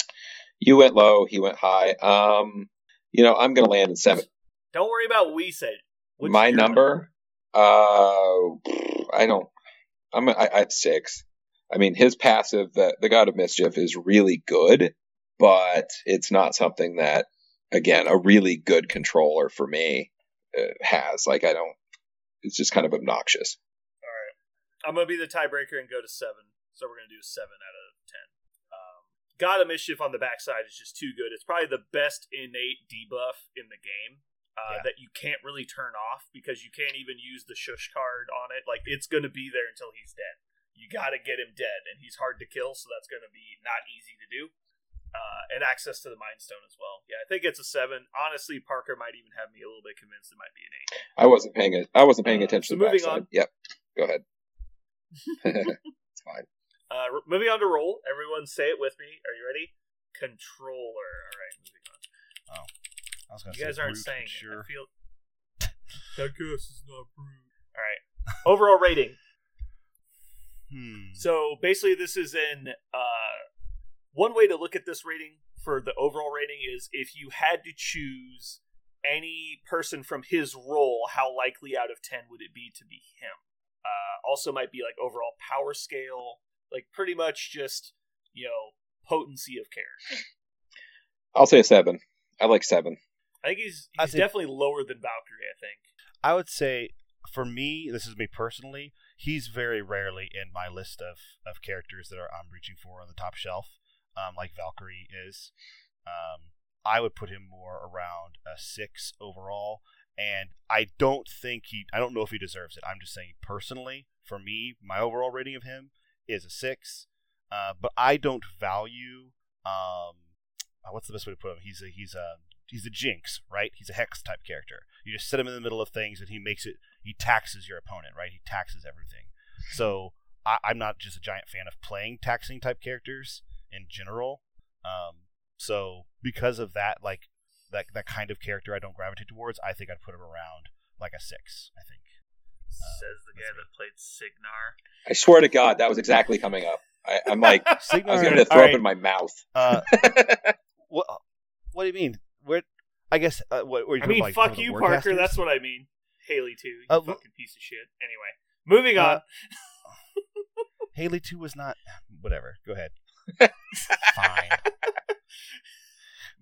You went low. He went high. Um, You know, I'm going to land in seven. Don't worry about what we said. What's My your number, uh, I don't. I'm I, I have six. I mean, his passive, the, the God of Mischief, is really good, but it's not something that, again, a really good controller for me uh, has. Like, I don't. It's just kind of obnoxious. All right. I'm gonna be the tiebreaker and go to seven. So we're gonna do seven out of ten. Um, God of Mischief on the backside is just too good. It's probably the best innate debuff in the game. Uh, Yeah. That you can't really turn off because you can't even use the shush card on it. Like it's gonna be there until he's dead. You gotta get him dead, and he's hard to kill, so that's gonna be not easy to do. Uh, and access to the Mind Stone as well. Yeah, I think it's a seven. Honestly, Parker might even have me a little bit convinced it might be an eight. I wasn't paying it. I wasn't paying Uh, attention so to the moving backside. on. Yep. Go ahead. [LAUGHS] it's fine. Uh, r- moving on to roll. Everyone say it with me. Are you ready? Controller. All right, moving on. I was gonna You guys say aren't brute, saying but it. sure. I feel. [LAUGHS] That guess is not brute. All right. Overall rating. Hmm. So basically, this is in. Uh, one way to look at this rating for the overall rating is if you had to choose any person from his role, how likely out of 10 would it be to be him? Uh, also, might be like overall power scale, like pretty much just, you know, potency of character. I'll say a seven. I like seven. I think he's, he's say- definitely lower than Valkyrie, I think. I would say for me, this is me personally. He's very rarely in my list of, of characters that are I'm reaching for on the top shelf, um, like Valkyrie is. Um, I would put him more around a six overall, and I don't think he. I don't know if he deserves it. I'm just saying personally, for me, my overall rating of him is a six. Uh, but I don't value. Um, uh, what's the best way to put him? He's a he's a he's a jinx, right? He's a hex type character. You just set him in the middle of things, and he makes it. He taxes your opponent, right? He taxes everything. So I, I'm not just a giant fan of playing taxing type characters in general. Um, so because of that, like that that kind of character, I don't gravitate towards. I think I'd put him around like a six. I think. Says the that's guy that played Cygnar. I swear to God, that was exactly coming up. I, I'm like, [LAUGHS] I was going to throw All up right. in my mouth. uh, [LAUGHS] what? What do you mean? Where? I guess. Uh, what? what you I mean, about, like, fuck some of the you, Warcasters? Parker. That's what I mean. Haley too. You Uh, fucking piece of shit. Anyway, moving on. Uh, [LAUGHS] Haley two was not. Whatever. Go ahead. Fine. [LAUGHS]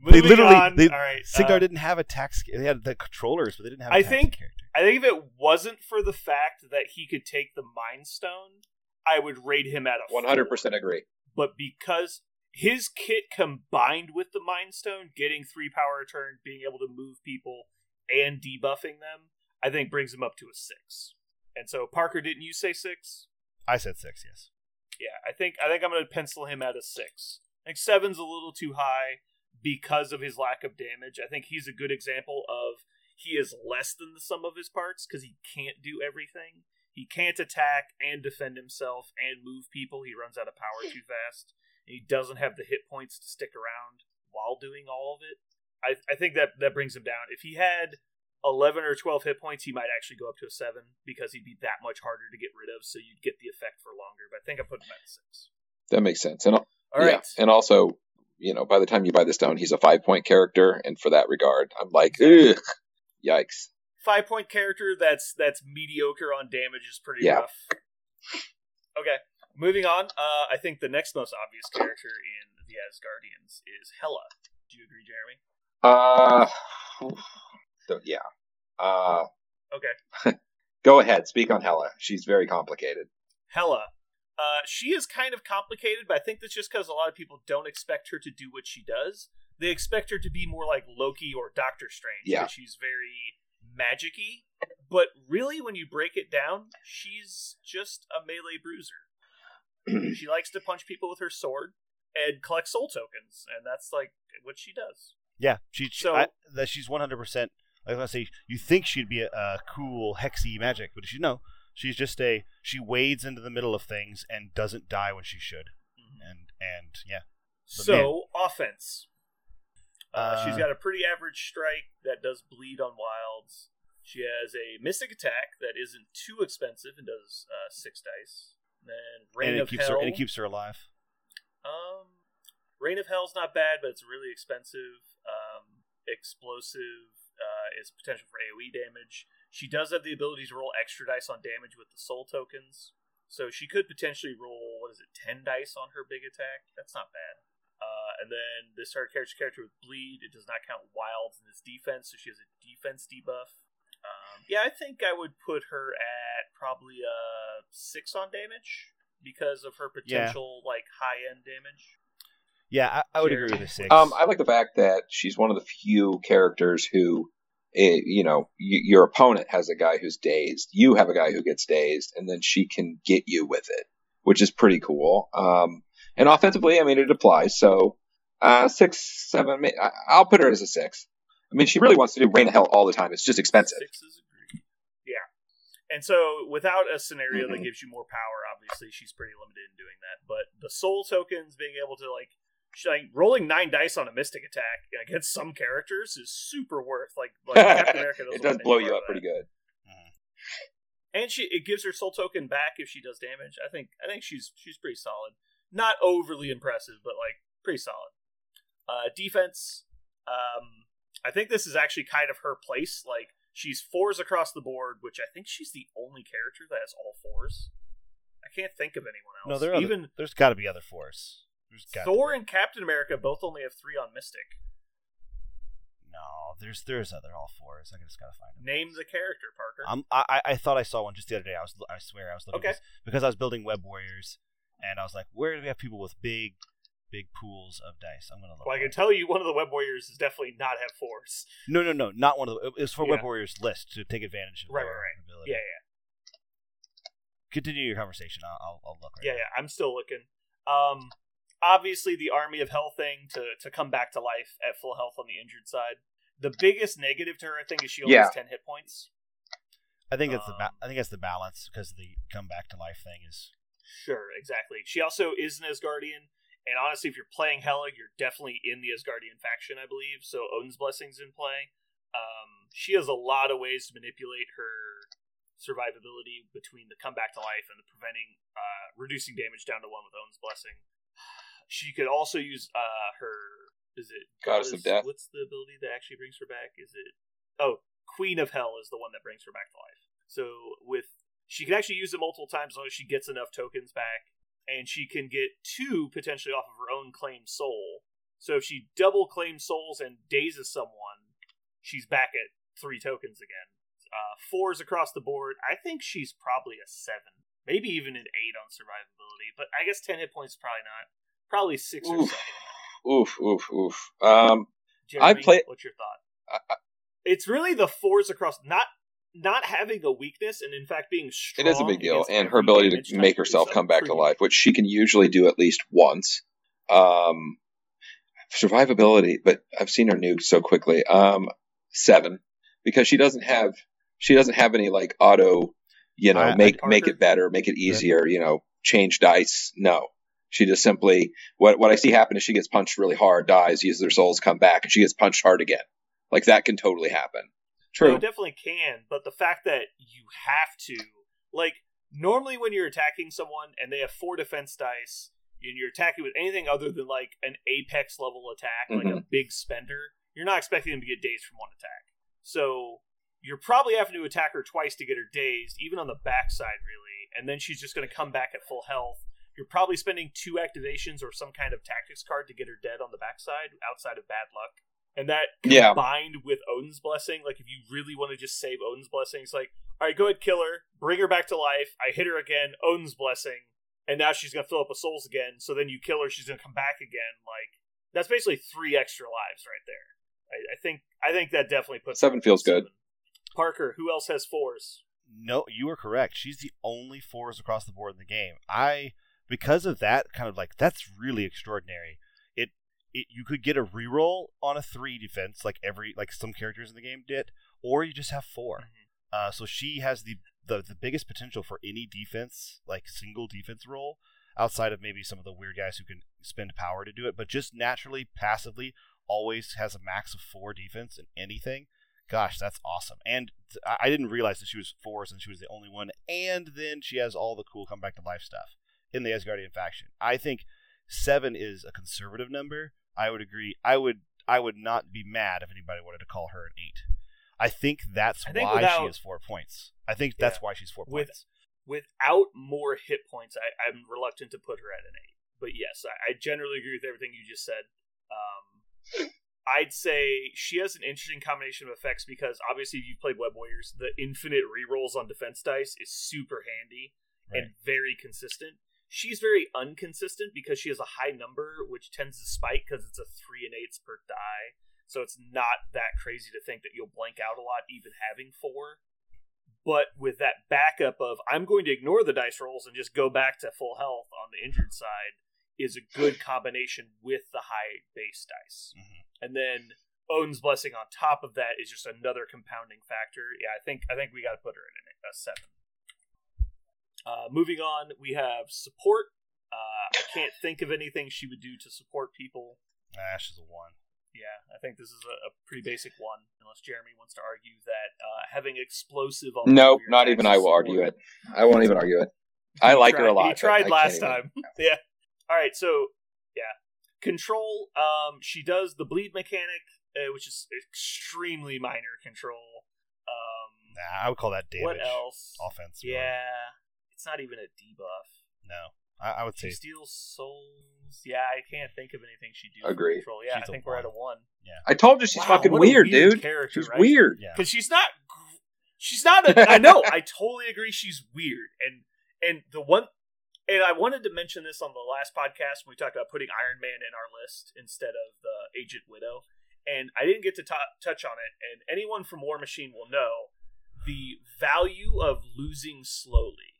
moving literally- on. they- All right. Cygnar uh, didn't have a tax. They had the controllers, but they didn't have. a I taxing think- character. I think if it wasn't for the fact that he could take the Mind Stone, I would rate him at a 100% agree. But because his kit combined with the Mind Stone, getting three power return, being able to move people, and debuffing them, I think brings him up to a six. And so, Parker, didn't you say six? I said six. Yes. Yeah, I think I think I'm going to pencil him at a six. I think seven's a little too high because of his lack of damage. I think he's a good example of he is less than the sum of his parts because he can't do everything. He can't attack and defend himself and move people. He runs out of power [LAUGHS] too fast. And he doesn't have the hit points to stick around while doing all of it. I, I think that that brings him down. If he had 11 or 12 hit points, he might actually go up to a 7 because he'd be that much harder to get rid of, so you'd get the effect for longer. But I think I put him at a 6. That makes sense. And All right. yeah, and also, you know, by the time you buy this down, he's a five point character, and for that regard, I'm like, ugh, yikes. Five point character that's that's mediocre on damage is pretty Yeah. rough. Okay. Moving on, uh, I think the next most obvious character in the Asgardians is Hela. Do you agree, Jeremy? Uh, so, yeah. Uh, Okay. [LAUGHS] go ahead, speak on Hela. She's very complicated. Hela. Uh, she is kind of complicated, but I think that's just because a lot of people don't expect her to do what she does. They expect her to be more like Loki or Doctor Strange. Yeah. 'cause She's very magic-y. But really, when you break it down, she's just a melee bruiser. [CLEARS THROAT] she likes to punch people with her sword and collect soul tokens, and that's like what she does. Yeah, she. she So- I, that she's one hundred percent. I was gonna say you think she'd be a, a cool hexy magic, but she no. She's just a she wades into the middle of things and doesn't die when she should. And and yeah, But So, offense. Uh, she's Uh, got a pretty average strike that does bleed on wilds. She has a mystic attack that isn't too expensive and does uh, six dice. Then Rain and it of keeps Hell. her and it keeps her alive. um, Rain of Hell's not bad, but it's really expensive. Um, explosive uh, is potential for AoE damage. She does have the ability to roll extra dice on damage with the soul tokens, so she could potentially roll what is it, ten dice on her big attack. That's not bad. Uh, and then this hard character character with bleed. It does not count wilds in its defense, so she has a defense debuff. Um, yeah, I think I would put her at probably a six on damage because of her potential like high end damage. Yeah, I, I would Sure. agree with a six. Um, I like the fact that she's one of the few characters who, eh, you know, y- your opponent has a guy who's dazed. You have a guy who gets dazed, and then she can get you with it, which is pretty cool. Um, and offensively, I mean, it applies. So, uh, six, seven, I- I'll put her as a six. I mean, she really wants to do Rain of Hell all the time. It's just expensive. Sixes agreed. Yeah. And so without a scenario that Mhm. gives you more power, obviously she's pretty limited in doing that. But the soul tokens being able to like she- like rolling nine dice on a mystic attack against some characters is super worth like like Captain [LAUGHS] America it doesn't does blow you up of that. pretty good. And she it gives her soul token back if she does damage. I think I think she's she's pretty solid. Not overly impressive, but like pretty solid. Uh defense, um I think this is actually kind of her place. Like she's fours across the board, which I think she's the only character that has all fours. I can't think of anyone else. no, there are other- even there's got to be other fours. Thor and Captain America both only have three on Mystic. No, there's there's other all fours. I just gotta find them. Name the character, Parker. I I- thought I saw one just the other day. I was I swear I was looking Okay. this- because I was building Web Warriors, and I was like, where do we have people with big big pools of dice? I'm gonna look. well, I can tell you one of the Web Warriors does definitely not have fours. No, no, no, not one of the. It's for Web Warriors list to take advantage of Right, right, right. ability. Yeah, yeah. Continue your conversation. I'll I'll, I'll look. Right Yeah, now. yeah, I'm still looking. Um, obviously the Army of Hell thing to to come back to life at full health on the injured side. The biggest negative to her, I think, is she only Yeah. has ten hit points. I think it's the ba- Um, I think it's the balance because the come back to life thing is. Sure, exactly. She also is an Asgardian, and honestly, if you're playing Hela, you're definitely in the Asgardian faction, I believe. So Odin's blessings in play. Um, she has a lot of ways to manipulate her survivability between the comeback to life and the preventing, uh, reducing damage down to one with Odin's blessing. She could also use uh, her. Is it Goddess of Death. What's the ability that actually brings her back? Is it? Oh, Queen of Hell is the one that brings her back to life. So with she can actually use it multiple times as long as she gets enough tokens back, and she can get two potentially off of her own claimed soul. So if she double claims souls and dazes someone, she's back at three tokens again. Uh, fours across the board. I think she's probably a seven, maybe even an eight on survivability. But I guess ten hit points is probably not. Probably six or Oof. seven. Oof, oof, oof. Um, Jeremy, play- What's your thought? I- it's really the fours across not not having a weakness, and in fact being strong. it is a big deal, and her ability to make herself come back to life, which she can usually do at least once. Um, survivability, but I've seen her nuked so quickly. Um, seven because she doesn't have she doesn't have any like auto, you know, I- I- make make it better, make it easier, you know, change dice. No. She just simply what what I see happen is she gets punched really hard, dies, uses her souls, come back, and she gets punched hard again. Like that can totally happen. No, True. it definitely can, but the fact that you have to, like, normally when you're attacking someone and they have four defense dice, and you're attacking with anything other than like an apex level attack, like a mm-hmm. big spender, you're not expecting them to get dazed from one attack. So you're probably having to attack her twice to get her dazed, even on the backside, really, and then she's just going to come back at full health. You're probably spending two activations or some kind of tactics card to get her dead on the backside, outside of bad luck. And that Yeah. combined with Odin's blessing, like if you really want to just save Odin's blessing, it's like, all right, go ahead, kill her, bring her back to life. I hit her again, Odin's blessing, and now she's gonna fill up with souls again. So then you kill her, she's gonna come back again. Like that's basically three extra lives right there. I, I think I think that definitely puts Seven her at feels good. Parker, who else has fours? No, you are correct. She's the only fours across the board in the game. I because of that kind of like that's really extraordinary. It it you could get a reroll on a three defense like every like some characters in the game did, or you just have 4 Uh, so she has the, the the biggest potential for any defense, like single defense roll, outside of maybe some of the weird guys who can spend power to do it, but just naturally, passively, always has a max of four defense in anything. Gosh, that's awesome. And I didn't realize that she was fours and she was the only one. And then she has all the cool come back to life stuff in the Asgardian faction. I think seven is a conservative number. I would agree. I would I would not be mad if anybody wanted to call her an eight. I think that's I think why without- she is four points. I think that's Yeah. why she's four With- points. Without more hit points, I, I'm reluctant to put her at an eight. But yes, I, I generally agree with everything you just said. Um, I'd say she has an interesting combination of effects because obviously, if you've played Web Warriors, the infinite rerolls on defense dice is super handy and very consistent. She's very inconsistent because she has a high number, which tends to spike because it's a three and eights per die. So it's not that crazy to think that you'll blank out a lot, even having four. But with that backup of I'm going to ignore the dice rolls and just go back to full health on the injured side is a good combination with the high base dice. Mhm. And then Odin's blessing on top of that is just another compounding factor. Yeah, I think I think we got to put her in a seven. Uh, moving on, we have support. Uh, I can't think of anything she would do to support people. Ash is a one. Yeah, I think this is a, a pretty basic one, unless Jeremy wants to argue that uh, having explosive on Nope, not even I will support. argue it. I won't even argue it. I He like her a lot. He tried last can't even- time. [LAUGHS] yeah. All right, so yeah, control. Um, she does the bleed mechanic, uh, which is extremely minor control. Um, Nah, I would call that damage. what else? Offense. really. Yeah, it's not even a debuff. No, I, I would She say steals souls. Yeah, I can't think of anything she do. for Agree. Control. Yeah, She's I a think we're at a one. Yeah, I told you she's Wow, fucking weird, weird dude. character, she's right? weird. yeah. because she's not gr- she's not a, i know i totally agree she's weird and and the one and i wanted to mention this on the last podcast when we talked about putting iron man in our list instead of the agent widow and i didn't get to ta- touch on it and anyone from Warmachine will know the value of losing slowly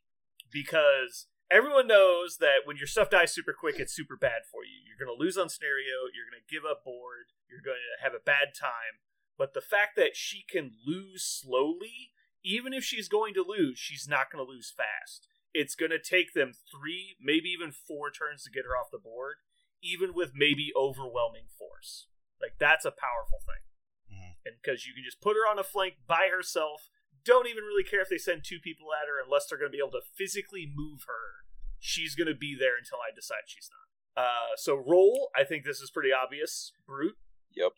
because everyone knows that when your stuff dies super quick it's super bad for you you're going to lose on scenario you're going to give up board you're going to have a bad time but the fact that she can lose slowly, even if she's going to lose, she's not going to lose fast. It's going to take them three, maybe even four turns to get her off the board, even with maybe overwhelming force. Like, that's a powerful thing. Mhm. And because you can just put her on a flank by herself, don't even really care if they send two people at her unless they're going to be able to physically move her. She's going to be there until I decide she's not. Uh, so, roll, I think this is pretty obvious. Brute, Yep.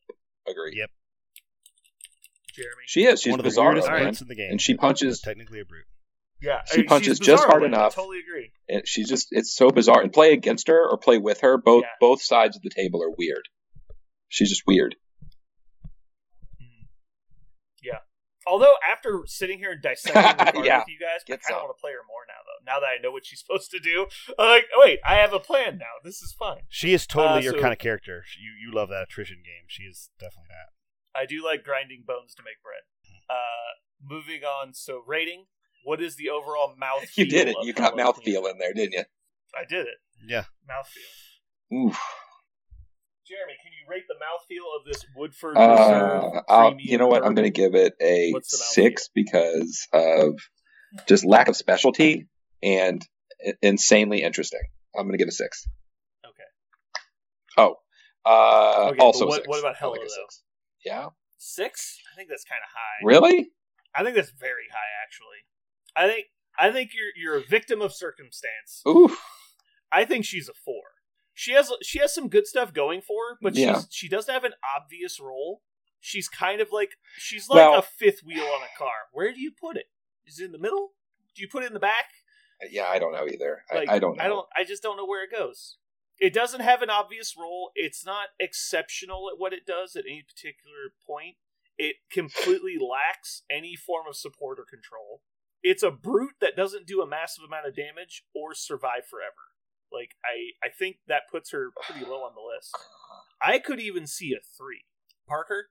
Agree. Yep. Jeremy. She is. She's one of the bizarre, weirdest man. brutes in the game, And she punches- technically a brute. Yeah, She I- punches just bizarre, hard but I enough. totally agree. And she's just it's so bizarre. And play against her or play with her, both Yeah. both sides of the table are weird. She's just weird. Yeah. Although after sitting here and dissecting the [LAUGHS] card Yeah. with you guys, I Get kind of want to play her more now. Though now that I know what she's [LAUGHS] supposed to do, I'm like, oh, wait, I have a plan now. This is fine. She is totally Uh, your so- kind of character. You you love that attrition game. She is definitely that. I do like grinding bones to make bread. Uh, moving on. So rating. What is the overall mouth? You did it. You got Hello mouthfeel in there, didn't you? I did it. Yeah. Mouthfeel. Oof. Jeremy, can you rate the mouthfeel of this Woodford Uh, Reserve? I'll, you know what? I'm going to give it a What's the mouthfeel? six because of just lack of specialty and insanely interesting. I'm going to give it a six. Okay. Oh, uh, Okay, also what, six. what about Hela like though? Yeah, Six? I think that's kind of high. really? I think that's very high, actually. I think I think you're you're a victim of circumstance. Oof. I think she's a four. She has she has some good stuff going for her, but Yeah. she's she doesn't have an obvious role. She's kind of like she's like Well- a fifth wheel on a car. Where do you put it? Is it in the middle? Do you put it in the back? Yeah, I don't know either. Like, I, I don't know. I don't. I just don't know where it goes. It doesn't have an obvious role. It's not exceptional at what it does at any particular point. It completely [LAUGHS] lacks any form of support or control. It's a brute that doesn't do a massive amount of damage or survive forever. Like I, I think that puts her pretty low on the list. I could even see a three. Parker,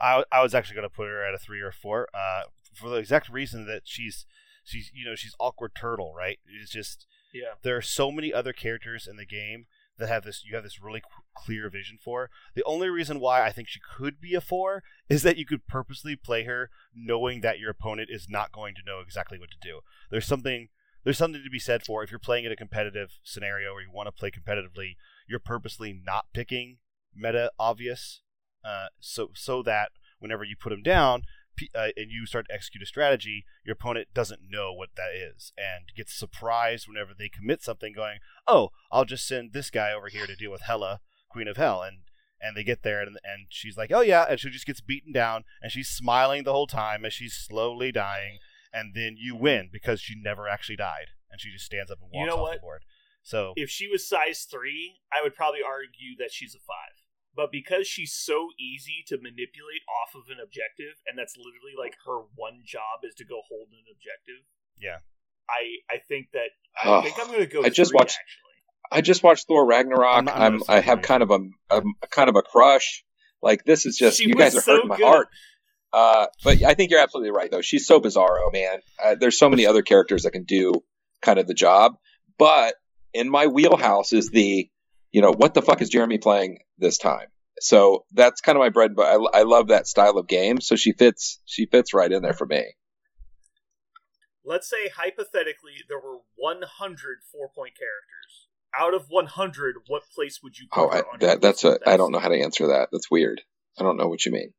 I, I was actually going to put her at a three or four, uh, for the exact reason that she's she's you know she's awkward turtle, right? It's just yeah, there are so many other characters in the game that have this you have this really clear vision for. The only reason why I think she could be a four is that you could purposely play her knowing that your opponent is not going to know exactly what to do. There's something there's something to be said for if you're playing in a competitive scenario where you want to play competitively, you're purposely not picking meta obvious, uh, so so that whenever you put them down, uh, and you start to execute a strategy, your opponent doesn't know what that is and gets surprised whenever they commit something, going, "Oh, I'll just send this guy over here to deal with Hela, Queen of Hell," and and they get there and, and she's like, "Oh yeah," and she just gets beaten down and she's smiling the whole time as she's slowly dying, and then you win because she never actually died and she just stands up and walks You know off what? the board. So If she was size three, I would probably argue that she's a five. But because she's so easy to manipulate off of an objective, and that's literally like her one job is to go hold an objective. Yeah. I I think that I Oh, think I'm going to go. I just three, watched- Actually, I just watched Thor Ragnarok. I'm I'm I'm, I have kind of a, a, a kind of a crush. Like this is just She you guys are so hurting my good. heart. Uh, but I think you're absolutely right though. She's so bizarro, man. Uh, there's so many other characters that can do kind of the job. But in my wheelhouse is the, you know, what the fuck is Jeremy playing this time? So that's kind of my bread. But I, I love that style of game. So she fits. She fits right in there for me. let's say hypothetically there were 100 four point characters. Out of 100, what place would you put Oh, I, that that's a. I don't know how to answer that. That's weird. I don't know what you mean.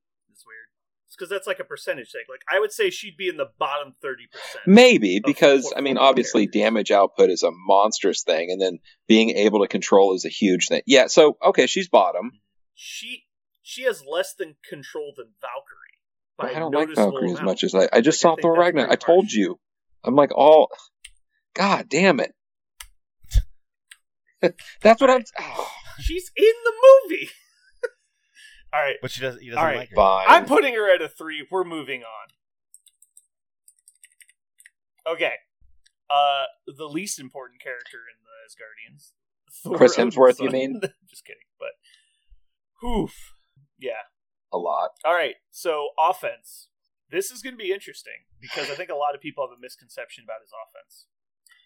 Because that's like a percentage thing. Like I would say she'd be in the bottom 30 percent. Maybe because I mean, obviously, characters. damage output is a monstrous thing, and then being able to control is a huge thing. Yeah. So okay, she's bottom. She she has less than control than Valkyrie. I don't like Valkyrie as much as I. I just Like, saw Thor Ragnarok. I told harsh. you. I'm like all. God damn it. [LAUGHS] That's what I'm. Oh, She's in the movie. All right, but she doesn't. He doesn't All right, like her. fine. I'm putting her at a three. We're moving on. Okay. Uh, the least important character in the Asgardians, Thor Chris Hemsworth, you mean? [LAUGHS] Just kidding, but oof, yeah. a lot. All right, so offense. This is going to be interesting because I think a lot of people have a misconception about his offense.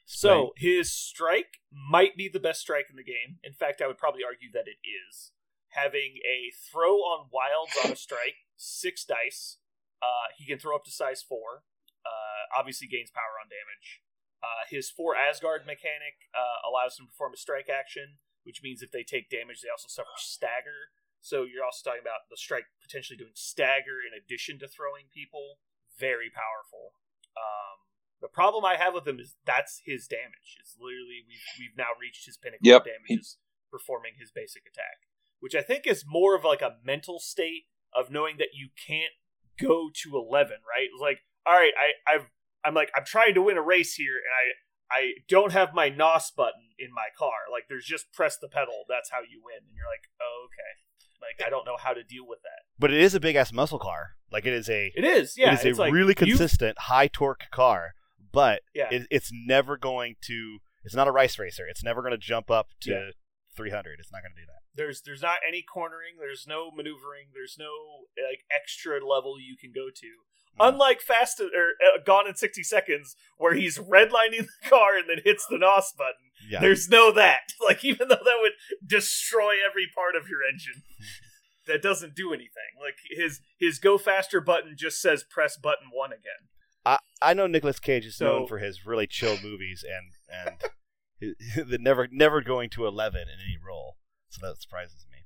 So his strike might be the best strike in the game. In fact, I would probably argue that it is. Having a throw on wilds on a strike, six dice. Uh, he can throw up to size four. Uh, obviously gains power on damage. Uh, his for Asgard mechanic uh, allows him to perform a strike action, which means if they take damage, they also suffer stagger. So you're also talking about the strike potentially doing stagger in addition to throwing people. Very powerful. Um, the problem I have with him is that's his damage. It's literally we've we've now reached his pinnacle Yep. of damages performing his basic attack, which I think is more of like a mental state of knowing that you can't go to eleven. Right? It's like, all right, I I've I'm like I'm trying to win a race here, and I I don't have my NOS button in my car. Like there's just press the pedal. That's how you win, and you're like, oh, okay. Like I don't know how to deal with that. But it is a big ass muscle car. Like it is a. It is, yeah. it is it's a like, really consistent high torque car, but Yeah. it, it's never going to. It's not a race racer. It's never going to jump up to Yeah. 300. It's not going to do that. There's there's not any cornering. There's no maneuvering. There's no like extra level you can go to. Mm. Unlike Fast or uh, Gone in sixty seconds, where he's redlining the car and then hits the NOS button. Yeah. There's no that. [LAUGHS] Like even though that would destroy every part of your engine, [LAUGHS] that doesn't do anything. Like his his go faster button just says press button one again. I, I know Nicolas Cage is known for his really chill movies and and [LAUGHS] the never never going to 11 in any role. So that surprises me.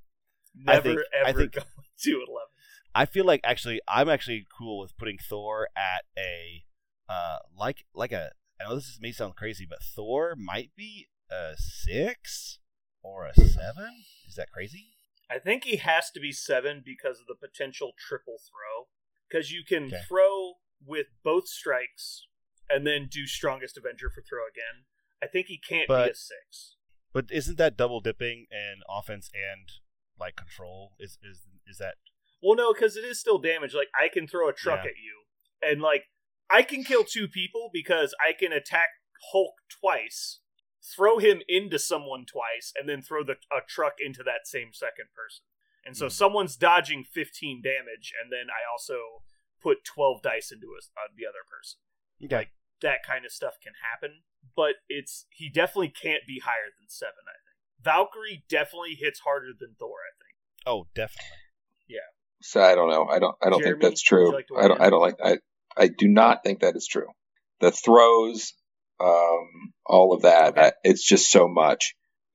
I Never think- I ever think- going to eleven. I feel like actually I'm actually cool with putting Thor at a uh like like a I know this is, may sound crazy, but Thor might be a six or a seven. Is that crazy? I think he has to be seven because of the potential triple throw. Because you can Okay. throw with both strikes and then do strongest Avenger for throw again. I think he can't be But- a six. But isn't that double dipping in offense and like control? Is is is that Well, no, because it is still damage. Like I can throw a truck Yeah. at you, and like I can kill two people because I can attack Hulk twice, throw him into someone twice, and then throw the a truck into that same second person. And so Mhm. someone's dodging 15 damage, and then I also put 12 dice into a, uh, the other person. okay? Like that kind of stuff can happen, but it's he definitely can't be higher than seven. I think Valkyrie definitely hits harder than Thor. I think. oh, definitely. Yeah. So I don't know. I don't. I don't Jeremy, think that's true. like I don't. in? I don't like. I. I do not think that is true. The throws, um, all of that. Okay. I- it's just so much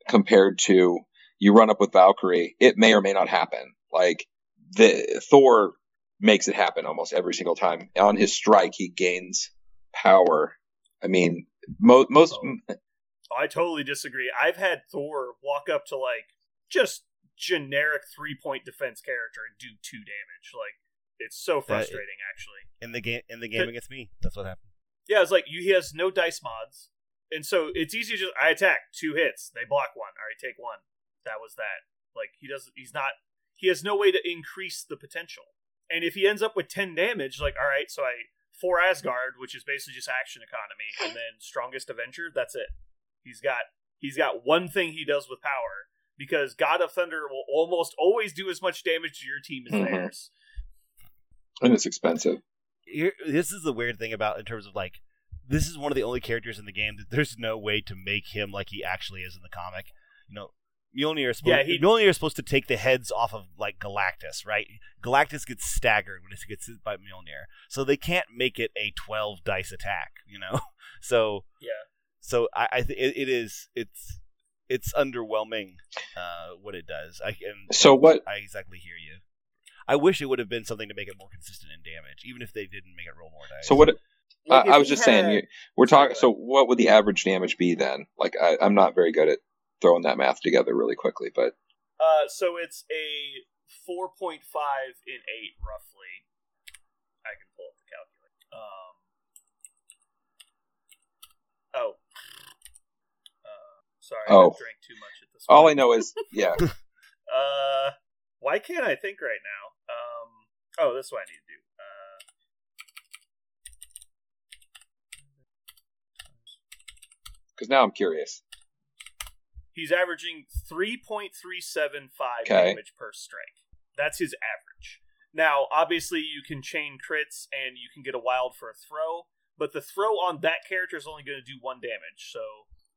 compared to you run up with Valkyrie. It may or may not happen. Like the Thor makes it happen almost every single time. On his strike, he gains power. I mean, mo- most. Oh. I totally disagree. I've had Thor walk up to like just generic three point defense character and do two damage. Like it's so frustrating, actually. In the game, in the game against me, that's what happened. Yeah, it's like you, he has no dice mods, and so it's easy to just I attack two hits, they block one. All right, take one. That was that. Like he doesn't. He's not. He has no way to increase the potential. And if he ends up with ten damage, like all right, so I for Asgard, which is basically just action economy, and then strongest Avenger. That's it. He's got he's got one thing he does with power because God of Thunder will almost always do as much damage to your team as Mhm. theirs. and it's expensive. Here, this is the weird thing about in terms of like, this is one of the only characters in the game that there's no way to make him like he actually is in the comic. You know, Mjolnir is supposed, Yeah, he- Mjolnir is supposed to take the heads off of like Galactus, right? Galactus gets staggered when it gets hit by Mjolnir, so they can't make it a twelve dice attack. You know, [LAUGHS] so Yeah. so I, I th- it, it is it's it's underwhelming uh, what it does. I and So what? I exactly hear you. I wish it would have been something to make it more consistent in damage, even if they didn't make it roll more dice. So what? Like, I, I was just saying, had- you, we're talking. So what would the average damage be then? Like I, I'm not very good at throwing that math together really quickly, but Uh, so it's a 4.5 in 8, roughly. I can pull up the calculator. Um, oh. Uh, sorry, Oh. I drank too much at this all I know is, yeah, [LAUGHS] [LAUGHS] Uh, why can't I think right now? Um, oh, this is what I need to do. Uh, because now I'm curious. He's averaging 3.375 Okay. damage per strike. That's his average. Now, obviously, you can chain crits and you can get a wild for a throw, but the throw on that character is only going to do one damage. So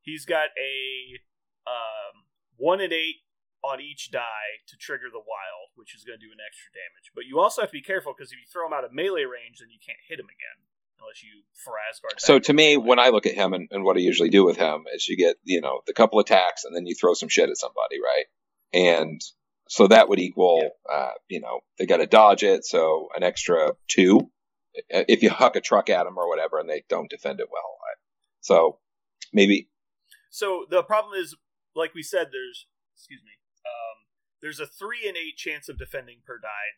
he's got a um, one and eight on each die to trigger the wild, which is going to do an extra damage. But you also have to be careful because if you throw him out of melee range, then you can't hit him again unless you for Asgard. So to me, when I look at him and, and what I usually do with him is you get, you know, the couple attacks and then you throw some shit at somebody, right? And so that would equal, uh, you know, they got to dodge it, so an extra two if you huck a truck at them or whatever and they don't defend it well. So maybe So the problem is, like we said, there's excuse me, um, there's a three and eight chance of defending per die.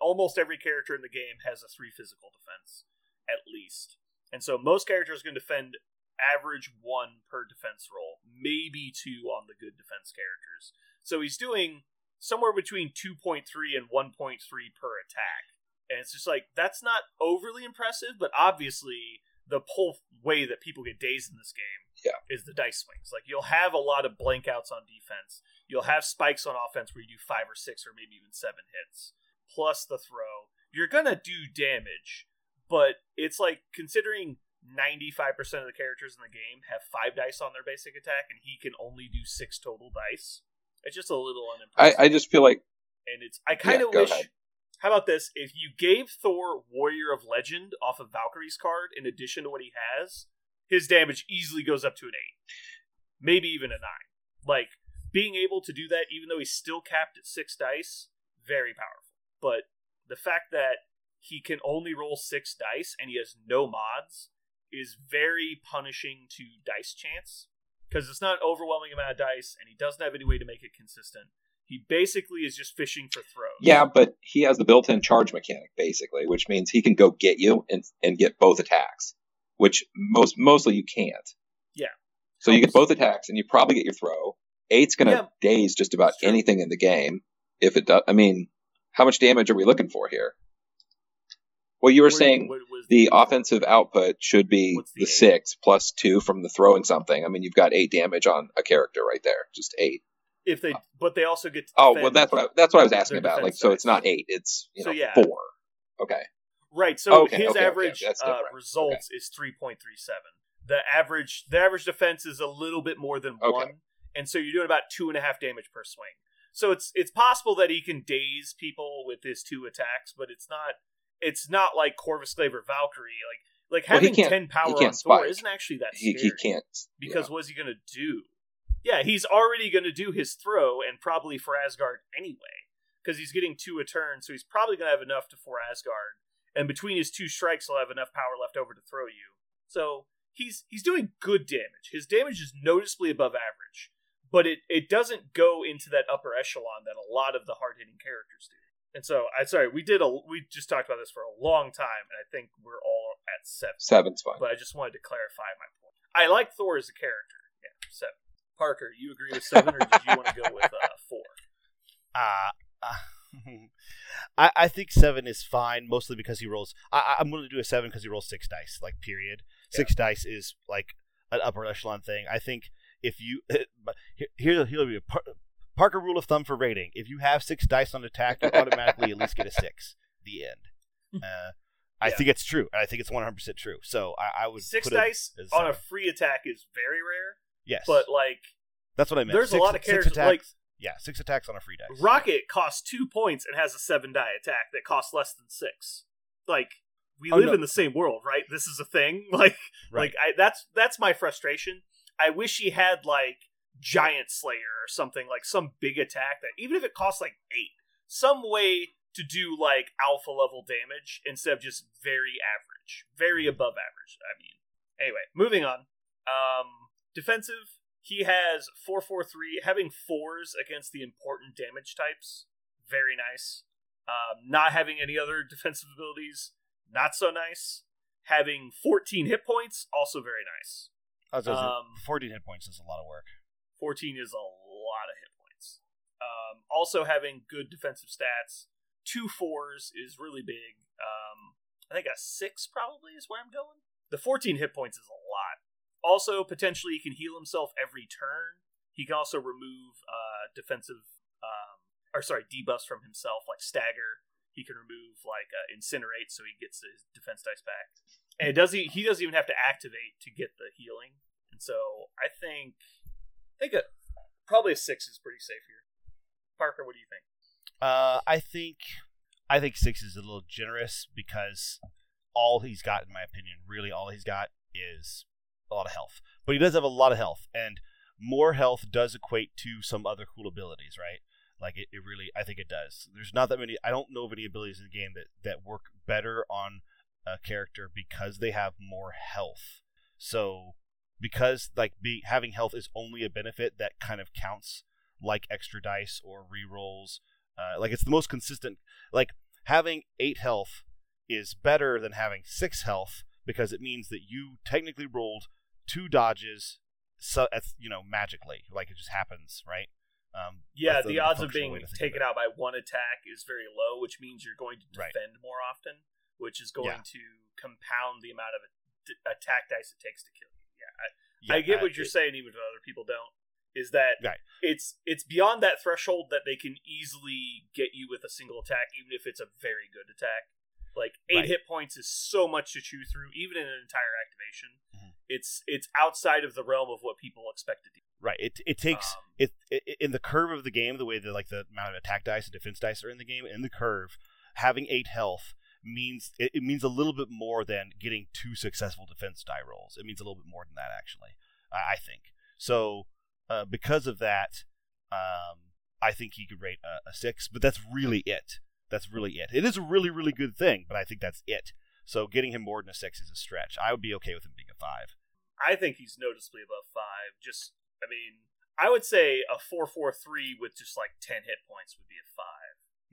Almost every character in the game has a three physical defense, at least, and so most characters can defend average one per defense roll, maybe two on the good defense characters. So he's doing somewhere between two point three and one point three per attack, and it's just like that's not overly impressive, but obviously the whole way that people get dazed in this game yeah. is the dice swings. Like you'll have a lot of blank outs on defense. You'll have spikes on offense where you do five or six or maybe even seven hits. Plus the throw. You're gonna do damage, but it's like considering 95% of the characters in the game have five dice on their basic attack and he can only do six total dice. It's just a little I, unimpressive. I just feel like and it's I kind of Yeah, wish. ahead. How about this? If you gave Thor Warrior of Legend off of Valkyrie's card in addition to what he has, his damage easily goes up to an eight, maybe even a nine. Like being able to do that, even though he's still capped at six dice, very powerful. But the fact that he can only roll six dice and he has no mods is very punishing to dice chance because it's not an overwhelming amount of dice and he doesn't have any way to make it consistent. He basically is just fishing for throws. Yeah, but he has the built-in charge mechanic basically, which means he can go get you and and get both attacks, which most mostly you can't. Yeah. So you get both attacks and you probably get your throw. Eight's going to Yeah. daze just about anything in the game if it does. I mean, how much damage are we looking for here? Well, you were saying the offensive output should be the six plus two from the throwing something. I mean, you've got eight damage on a character right there, just eight. if they, but they also get. To Oh well, that's what I, that's what I was asking about. Like, so it's not eight; it's you So, know yeah. four. Okay. Right. So Okay, his okay, okay, average uh, different. results is three point three seven. The average the average defense is a little bit more than Okay. one, and so you're doing about two and a half damage per swing. So it's it's possible that he can daze people with his two attacks, but it's not it's not like Corvus Glaive or Valkyrie. Like like Well, he having can't- ten power he on Thor isn't actually that He scary he can't because what's he gonna do? Yeah, he's already gonna do his throw and probably for Asgard anyway, because he's getting two a turn, so he's probably gonna have enough to for Asgard, and between his two strikes, he'll have enough power left over to throw you. So he's he's doing good damage. His damage is noticeably above average, but it it doesn't go into that upper echelon that a lot of the hard hitting characters do. And so I sorry we did a we just talked about this for a long time, and I think we're all at seven. Seven's fine. But I just wanted to clarify my point. I like Thor as a character. Yeah, seven. Parker, you agree with seven, or did you want to go with uh, [LAUGHS] four? Uh, [LAUGHS] I, I think seven is fine, mostly because he rolls. I, I'm going to do a seven because he rolls six dice, like period. Six dice is like an upper echelon thing. I think if you [LAUGHS] here here here'll be a par, Parker rule of thumb for rating: if you have six dice on attack, you automatically at least get a six. The end. [LAUGHS] Uh, I Yeah. think it's true. I think it's 100 percent true. So I, I would Six put dice as on a free attack is very rare, yes, but like that's what I meant. there's a lot of six characters attacks, like yeah, six attacks on a free dice. Rocket costs two points and has a seven die attack that costs less than six. Like we Oh, live no. in the same world, right? This is a thing. [LAUGHS] Like Right. like I that's that's my frustration. I wish he had like Giant Slayer or something like some big attack that even if it costs like eight, some way to do like alpha level damage instead of just very average, very above average. I mean, anyway, moving on. Um, defensive. He has four four three, having fours against the important damage types. Very nice. Um, not having any other defensive abilities, not so nice. Having 14 hit points, also very nice. I was gonna say, Um, 14 hit points is a lot of work. 14 is a lot of hit points. Um, also having good defensive stats. Two fours is really big. Um, I think a six probably is where I'm going. The 14 hit points is a lot. Also, potentially, he can heal himself every turn. He can also remove uh, defensive, um, or sorry, debuffs from himself, like stagger. He can remove like uh, incinerate, so he gets his defense dice back. And does he, he doesn't even have to activate to get the healing. And so I think I think a, probably a six is pretty safe here. Parker, what do you think? Uh, I think I think six is a little generous because all he's got, in my opinion, really all he's got is a lot of health. But he does have a lot of health, and more health does equate to some other cool abilities, right? Like it, it really, I think it does. There's not that many. I don't know of any abilities in the game that that work better on a character because they have more health. So because like be having health is only a benefit that kind of counts like extra dice or rerolls. Uh, like it's the most consistent. Like having eight health is better than having six health because it means that you technically rolled two dodges, so you know magically, like it just happens, right? Um, Yeah, the odds of being way to think taken out by one attack is very low, which means you're going to Right. defend more often, which is going Yeah. to compound the amount of attack dice it takes to kill you. Yeah, I, Yeah, I get uh, what you're it- saying, even if other people don't. Is that Right. it's it's beyond that threshold that they can easily get you with a single attack, even if it's a very good attack. Like eight Right. hit points is so much to chew through, even in an entire activation. Mhm. It's it's outside of the realm of what people expect to do. Right. It it takes Um, it, it in the curve of the game, the way that like the amount of attack dice and defense dice are in the game, in the curve, having eight health means it, it means a little bit more than getting two successful defense die rolls. It means a little bit more than that actually. I, I think so. Uh, because of that, um, I think he could rate a, a six, but that's really it. That's really it. It is a really really good thing, but I think that's it. So getting him more than a six is a stretch. I would be okay with him being a five. I think he's noticeably above five. Just, I mean, I would say a four four three with just like ten hit points would be a five.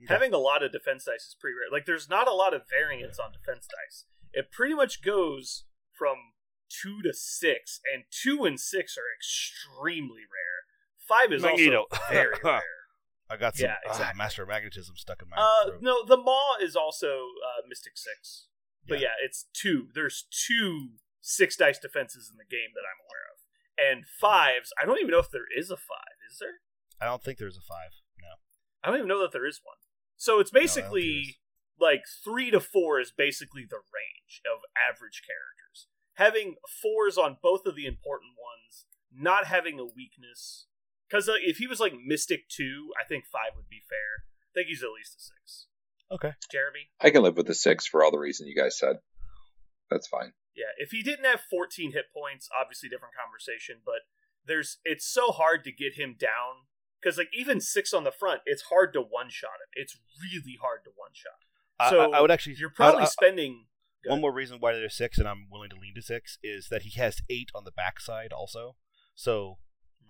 Okay. Having a lot of defense dice is pretty rare. Like, there's not a lot of variance on defense dice. It pretty much goes from two to six, and two and six are extremely rare. Five is Magneto. also very rare. [LAUGHS] I got some Yeah, ah, exactly. master of magnetism stuck in my Uh, throat. no, the Maw is also uh, Mystic Six, but Yeah. yeah, it's two. There's two six dice defenses in the game that I'm aware of, and fives. I don't even know if there is a five. Is there? I don't think there's a five. No. I don't even know that there is one. So it's I don't think there basically like three to four is basically the range of average characters. Having fours on both of the important ones, not having a weakness. Because uh, if he was like Mystic 2, I think 5 would be fair. I think he's at least a 6. Okay. Jeremy? I can live with the six for all the reason you guys said. That's fine. Yeah, if he didn't have 14 hit points, obviously different conversation, but there's it's so hard to get him down cuz like even 6 on the front, it's hard to one-shot him. It's really hard to one-shot. So I, I would actually. You're probably I- I- spending one more reason why there's six, and I'm willing to lean to six, is that he has eight on the backside also. So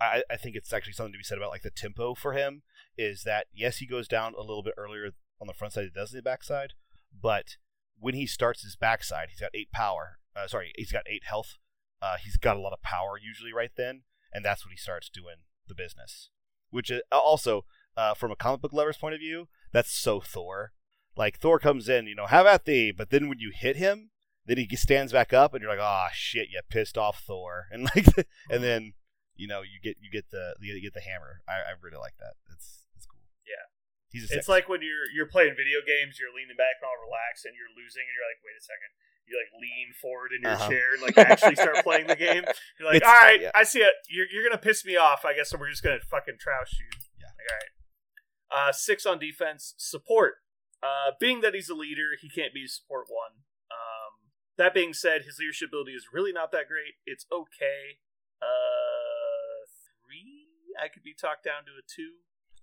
I, I think it's actually something to be said about like the tempo for him is that yes he goes down a little bit earlier on the front side he does on the backside, but when he starts his backside he's got eight power. Uh, sorry, he's got eight health. Uh, he's got a lot of power usually right then, and that's when he starts doing the business. Which is also uh, from a comic book lover's point of view, that's so Thor. Like Thor comes in, you know, have at thee, but then when you hit him, then he stands back up, and you're like, oh shit, you pissed off Thor, [LAUGHS] and like, [LAUGHS] and then you know you get you get the you get the hammer. I, I really like that. It's it's cool. Yeah. He's a It's like when you're you're playing video games, you're leaning back and all relaxed, and you're losing, and you're like, wait a second. You like lean forward in your Uh-huh. chair and like actually start [LAUGHS] playing the game. You're like, It's- all right, yeah. I see it. You're you're gonna piss me off. I guess so. We're just gonna fucking troush you. Yeah. Like, all right. Uh, six on defense. Support. Uh, being that he's a leader, he can't be support one. Um, that being said, his leadership ability is really not that great. It's okay. Uh, three. I could be talked down to a two.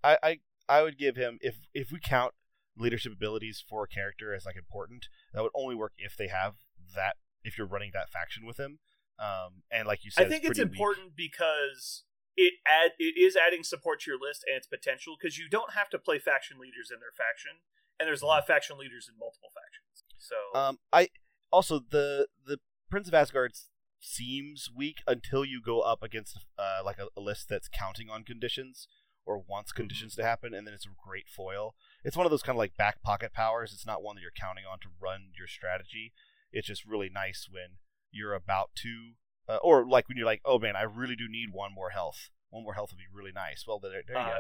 I, I I would give him if if we count leadership abilities for a character as like important, that would only work if they have that if you're running that faction with him. Um, and like you said, I think it's weak. important because it add it is adding support to your list and its potential because you don't have to play faction leaders in their faction, and there's a lot of faction leaders in multiple factions. So Um, I also the the Prince of Asgard seems weak until you go up against uh like a, a list that's counting on conditions or wants Mm-hmm. conditions to happen, and then it's a great foil. It's one of those kind of like back pocket powers. It's not one that you're counting on to run your strategy. It's just really nice when you're about to, uh, or like when you're like, oh man, I really do need one more health. One more health would be really nice. Well, there, there you Uh,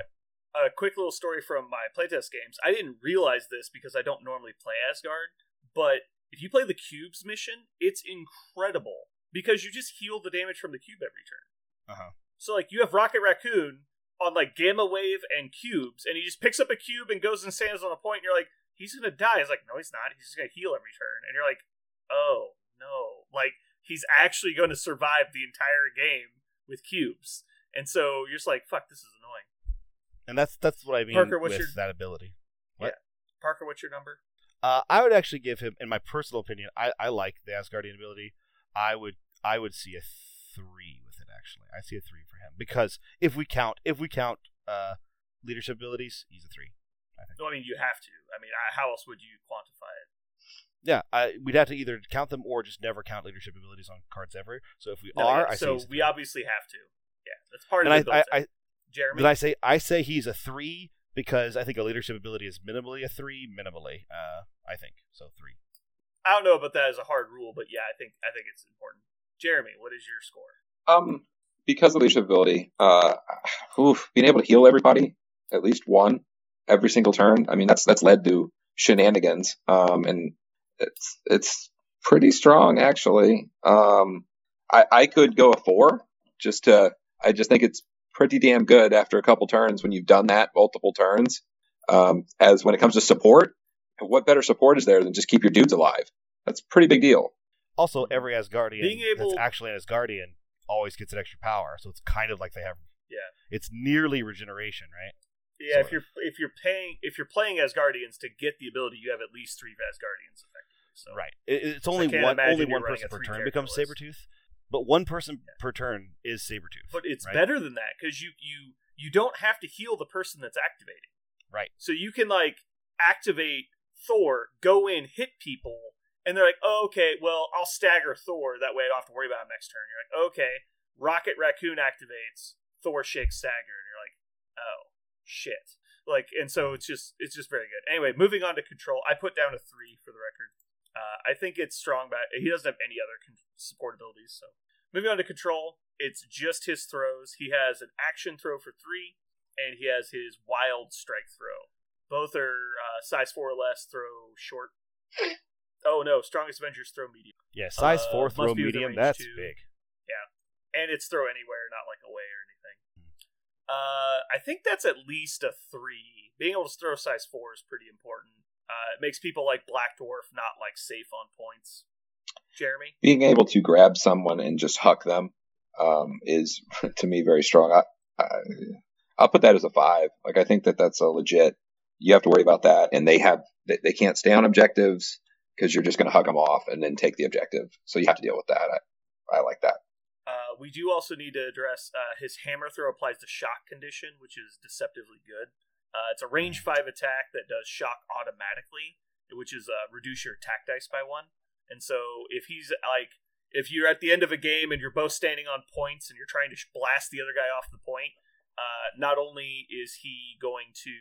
go. a quick little story from my playtest games. I didn't realize this because I don't normally play Asgard, but if you play the cubes mission, it's incredible because you just heal the damage from the cube every turn. Uh-huh. So like you have Rocket Raccoon on like Gamma Wave and cubes, and he just picks up a cube and goes and stands on a point, and you're like, he's gonna die. He's like, no, he's not. He's just gonna heal every turn, and you're like, oh no, like he's actually going to survive the entire game with cubes, and so you're just like, fuck, this is annoying. And that's that's what I mean Parker, what's with your- that ability. What? Parker, what's your number? Uh, I would actually give him, in my personal opinion, I, I like the Asgardian ability. I would I would see a three with it. Actually, I see a three him because if we count if we count uh, leadership abilities, he's a three. I think. No, I mean you have to. I mean, I, how else would you quantify it? Yeah, I, we'd have to either count them or just never count leadership abilities on cards ever. So if we No, are, yeah, I say so he's we obviously have to. Yeah, that's part and of I, the I, built-in. I Jeremy. did I say I say he's a three because I think a leadership ability is minimally a three, minimally. Uh, I think so three. I don't know about that as a hard rule, but yeah, I think I think it's important. Jeremy, what is your score? Um, because of leadership ability, uh, oof, being able to heal everybody at least one every single turn. I mean, that's that's led to shenanigans. Um, and it's it's pretty strong actually. Um, I I could go a four just to. I just think it's pretty damn good after a couple turns when you've done that multiple turns. Um, as when it comes to support, what better support is there than just keep your dudes alive? That's a pretty big deal. Also, every Asgardian Being able- that's actually an Asgardian always gets an extra power, so it's kind of like they have. Yeah. It's nearly regeneration, right? Yeah, if Sort you're if you're paying if you're playing Asgardians to get the ability, you have at least three Asgardians effectively. So Right. It, it's only one. Only one person per turn becomes list. Sabretooth, but one person per turn is Sabretooth. but it's right? better than that because you you you don't have to heal the person that's activating. Right. So you can like activate Thor, go in, hit people, and they're like, oh, okay, well, I'll stagger Thor. That way I don't have to worry about him next turn. You're like, okay, Rocket Raccoon activates, Thor shakes stagger, and you're like, oh, shit. Like, and so it's just it's just very good. Anyway, moving on to control, I put down a three for the record. Uh, I think it's strong, but he doesn't have any other con- support abilities. So moving on to control, it's just his throws. He has an action throw for three, and he has his wild strike throw. Both are uh, size four or less, throw short. Oh no, strongest Avengers throw medium, Yeah, size Uh, four throw medium. That's too. big. Yeah, and it's throw anywhere, not like away or anything. Uh, I think that's at least a three. Being able to throw size four is pretty important. Uh, it makes people like Black Dwarf not like safe on points. Jeremy, being able to grab someone and just huck them um, is [LAUGHS] to me very strong. I, I, I'll put that as a five. Like I think that that's a legit. You have to worry about that, and they have they, they can't stay on objectives because you're just going to hug them off and then take the objective. So you have to deal with that. I, I like that. uh, we do also need to address uh, his hammer throw applies to shock condition, which is deceptively good. Uh, it's a range five attack that does shock automatically, which is uh, reduce your attack dice by one. And so if he's like, if you're at the end of a game and you're both standing on points and you're trying to blast the other guy off the point, uh, not only is he going to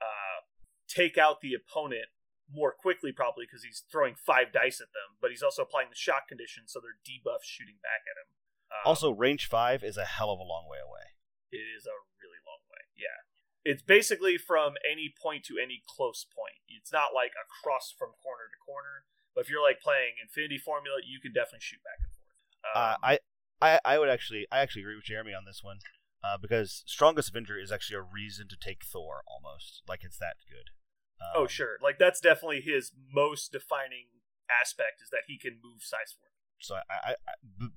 uh, take out the opponent more quickly, probably because he's throwing five dice at them, but he's also applying the shock condition, so they're debuffs shooting back at him. Um, Also, range five is a hell of a long way away. it is a really long way. Yeah. It's basically from any point to any close point. It's not like across from corner to corner. But if you're like playing Infinity Formula, you can definitely shoot back and forth. Uh, Um, I, I, I would actually, I actually agree with Jeremy on this one, uh, because Strongest Avenger is actually a reason to take Thor almost, like it's that good. Oh Um, sure, like that's definitely his most defining aspect is that he can move size four. So I,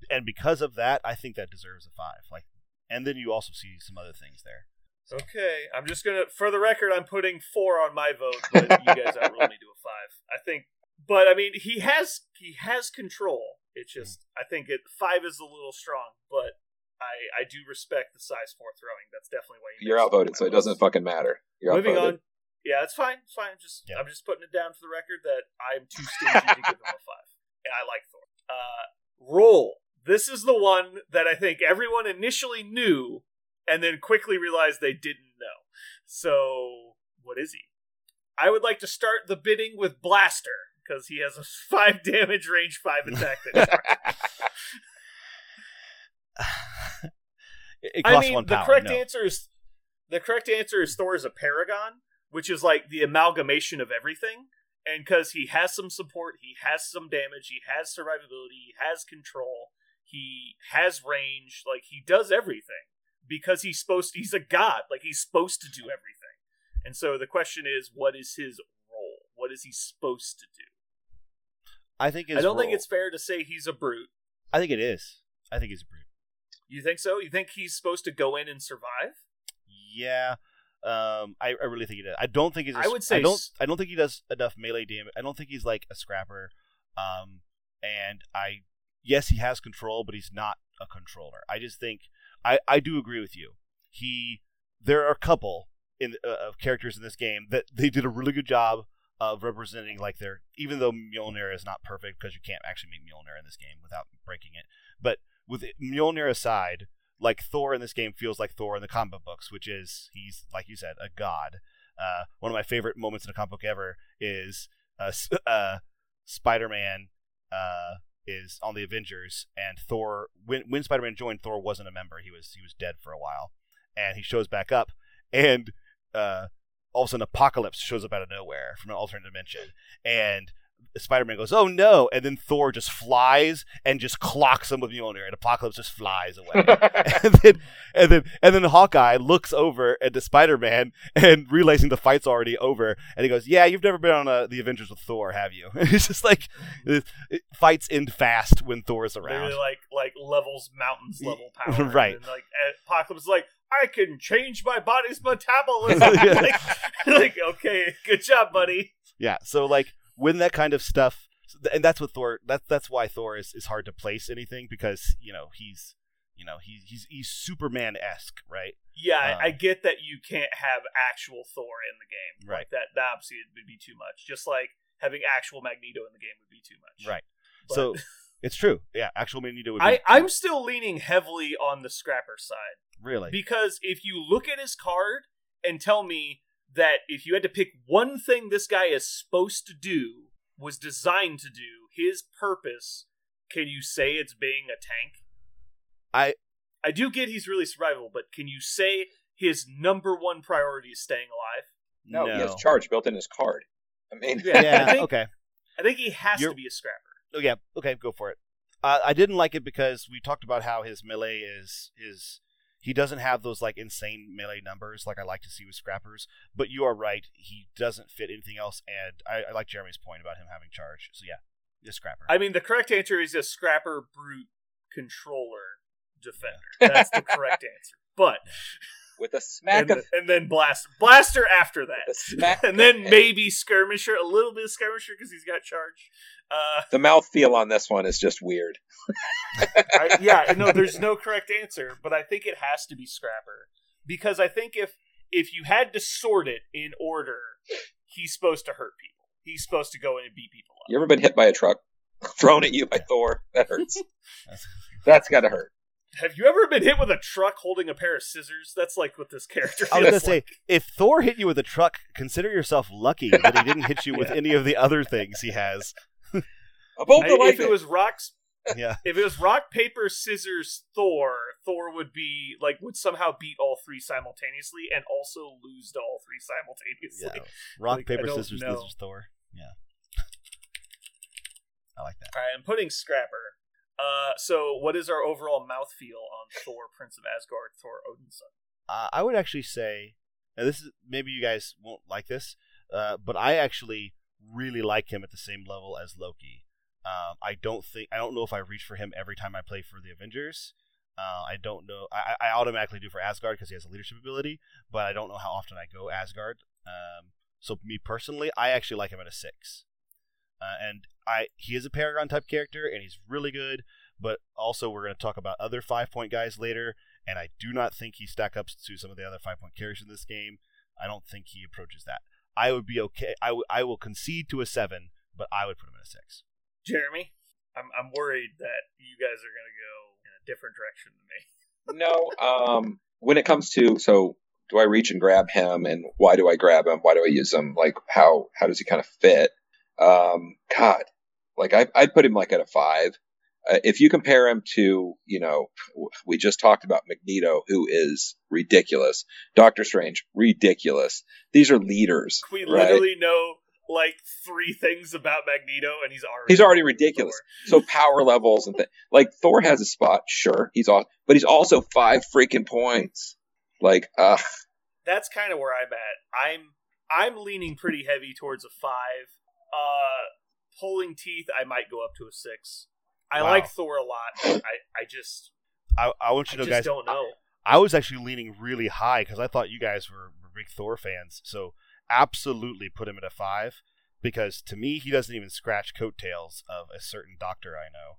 and because of that, I think that deserves a five. Like, and then you also see some other things there. So, Okay, I'm just gonna, for the record, I'm putting four on my vote, but you [LAUGHS] guys outruled me to a five. I think, but I mean, he has he has control. It's just, I think it five is a little strong, but I I do respect the size four throwing. That's definitely why he You're outvoted, so it doesn't fucking matter. You're Moving outvoted. on. Yeah, it's fine. It's fine. Just Yeah. I'm just putting it down for the record that I'm too stingy to give him a five, [LAUGHS] and I like Thor. Uh, roll. This is the one that I think everyone initially knew, and then quickly realized they didn't know. So, what is he? I would like to start the bidding with Blaster because he has a [LAUGHS] five damage range five attack. That [LAUGHS] it, it I costs mean, one the correct no. answer is the correct answer is Thor is a paragon, which is like the amalgamation of everything. And because he has some support, he has some damage, he has survivability, he has control, he has range, like he does everything because he's supposed. he's a god, like he's supposed to do everything. And so the question is, what is his role? What is he supposed to do? I think I don't think it's fair to say he's a brute. I think it is. I think he's a brute. You think so? You think he's supposed to go in and survive? Yeah. Um, I, I really think he does. I don't think he's. I I would say I don't. I don't think he does enough melee damage. I don't think he's like a scrapper. Um, and I, yes, he has control, but he's not a controller. I just think I I do agree with you. He there are a couple in uh, of characters in this game that they did a really good job of representing like their even though Mjolnir is not perfect because you can't actually make Mjolnir in this game without breaking it. But with it- Mjolnir aside, like Thor in this game feels like Thor in the comic books, which is he's like you said a god. Uh, one of my favorite moments in a comic book ever is uh, [LAUGHS] uh, Spider-Man uh, is on the Avengers, and Thor when when Spider-Man joined, Thor wasn't a member; he was he was dead for a while, and he shows back up, and uh, all of a sudden Apocalypse shows up out of nowhere from an alternate dimension, and Spider-Man goes, "Oh no!" and then Thor just flies and just clocks him with Mjolnir, and Apocalypse just flies away. [LAUGHS] [LAUGHS] and then and then and then Hawkeye looks over at the Spider-Man and realizing the fight's already over, and he goes, "Yeah, you've never been on uh the Avengers with Thor, have you?" [LAUGHS] And it's just like it, it- fights end fast when Thor's around. Literally like like levels mountains level power. Right. And like Apocalypse is like, I can change my body's metabolism. Like, like, okay, good job, buddy. Yeah, so like when that kind of stuff, and that's what Thor. That's that's why Thor is, is hard to place anything because you know he's you know he's he's he's Superman esque, right? Yeah, I- Um, I get that you can't have actual Thor in the game. Right. Like that, that obviously would be too much. Just like having actual Magneto in the game would be too much. Right. But So [LAUGHS] it's true. Yeah, actual Magneto would be I, I'm still leaning heavily on the Scrapper side. really Because if you look at his card and tell me that if you had to pick one thing this guy is supposed to do, was designed to do, his purpose, can you say it's being a tank? I- I do get he's really survivable, but can you say his number one priority is staying alive? No, he has charge built in his card. I mean, Yeah. I think- okay. I think he has You're- to be a scrapper. Oh yeah, okay, go for it. Uh, I didn't like it because we talked about how his melee is is he doesn't have those like insane melee numbers like I like to see with scrappers. But you are right, he doesn't fit anything else, and I, I like Jeremy's point about him having charge. So yeah, the scrapper. I mean, the correct answer is a scrapper brute controller defender. That's the correct [LAUGHS] answer. But with a smack and, of and then blaster, blaster after that, smack, [LAUGHS] and then maybe skirmisher, a little bit of skirmisher because he's got charge. Uh, the mouth feel on this one is just weird. [LAUGHS] I, yeah, no, there's no correct answer, but I think it has to be Scrapper because I think if if you had to sort it in order, he's supposed to hurt people. He's supposed to go in and beat people up. You ever been hit by a truck [LAUGHS] thrown at you by Thor? That hurts. That's got to hurt. Have you ever been hit with a truck holding a pair of scissors? That's like what this character. I was gonna feels say, if Thor hit you with a truck, consider yourself lucky that he didn't hit you with [LAUGHS] Yeah. any of the other things he has. A bolt I- if it was rocks, Yeah, if it was rock paper scissors Thor, Thor would be like would somehow beat all three simultaneously and also lose to all three simultaneously. yeah. [LAUGHS] Rock Like, paper scissors know. scissors Thor. Yeah, [LAUGHS] I like that. All right, I'm putting Scrapper. Uh, so what is our overall mouthfeel on Thor, Prince of Asgard, Thor Odinson? Uh, I would actually say, and this is maybe you guys won't like this, uh, but I actually really like him at the same level as Loki. Um, I don't think I don't know if I reach for him every time I play for the Avengers. Uh, I don't know. I, I automatically do for Asgard because he has a leadership ability, but I don't know how often I go Asgard. Um, so me personally, I actually like him at a six. Uh, and I he is a Paragon type character, and he's really good. But also, we're going to talk about other five point guys later, and I do not think he stack up to some of the other five point characters in this game. I don't think he approaches that. I would be okay. I, w- I will concede to a seven, but I would put him in a six. Jeremy, I'm I'm worried that you guys are gonna go in a different direction than me. [LAUGHS] no. Um, when it comes to so, do I reach and grab him, and why do I grab him? Why do I use him? Like how how does he kind of fit? Um, God, like I I'd put him like at a five. Uh, if you compare him to, you know, we just talked about Magneto, who is ridiculous. Doctor Strange, ridiculous. These are leaders. We right? literally know like three things about Magneto, and he's already He's already ridiculous. Thor. So power levels and things. Like Thor has a spot, sure, he's all, but he's also five freaking points. Like, ugh. That's kind of where I'm at. I'm I'm leaning pretty heavy towards a five. Uh, pulling teeth, I might go up to a six. I Wow. like Thor a lot. I I just I, I want you to know, guys. don't know. I was actually leaning really high because I thought you guys were, were big Thor fans. So absolutely put him at a five because to me he doesn't even scratch coattails of a certain doctor I know.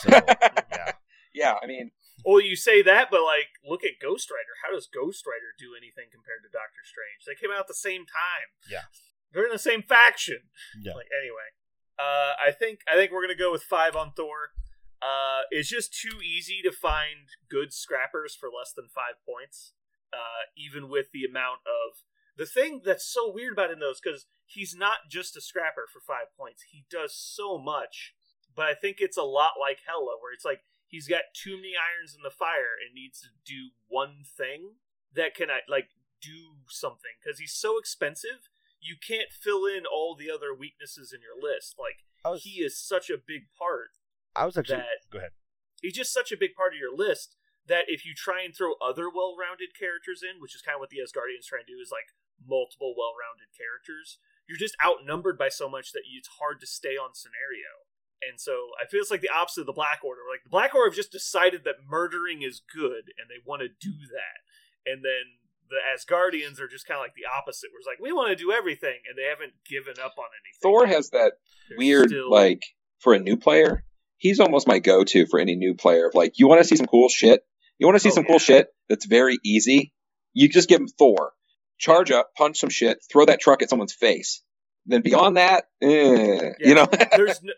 So [LAUGHS] yeah, yeah, I mean, Well, you say that, but like, look at Ghost Rider. How does Ghost Rider do anything compared to Doctor Strange? They came out at the same time. Yeah. They're in the same faction. yeah. Like anyway, uh, I think I think we're gonna go with five on Thor. Uh, it's just too easy to find good scrappers for less than five points. Uh, even with the amount of the thing that's so weird about him though is because he's not just a scrapper for five points. He does so much, but I think it's a lot like Hela, where it's like he's got too many irons in the fire and needs to do one thing that can like do something because he's so expensive you can't fill in all the other weaknesses in your list. Like was, he is such a big part. I was actually that- go ahead. He's just such a big part of your list that if you try and throw other well-rounded characters in, which is kind of what the Asgardians try and do, is like multiple well-rounded characters, you're just outnumbered by so much that it's hard to stay on scenario. And so I feel it's like the opposite of the Black Order. Like the Black Order have just decided that murdering is good, and they want to do that. And then the Asgardians are just kind of like the opposite, where it's like we want to do everything, and they haven't given up on anything. Thor has that They're weird, still- like, for a new player, he's almost my go to for any new player. Of like, you want to see some cool shit? You want to see Oh, some yeah. cool shit that's very easy? You just give him Thor. Charge up, punch some shit, throw that truck at someone's face. Then beyond that, eh, Yeah. you know, [LAUGHS] there's no,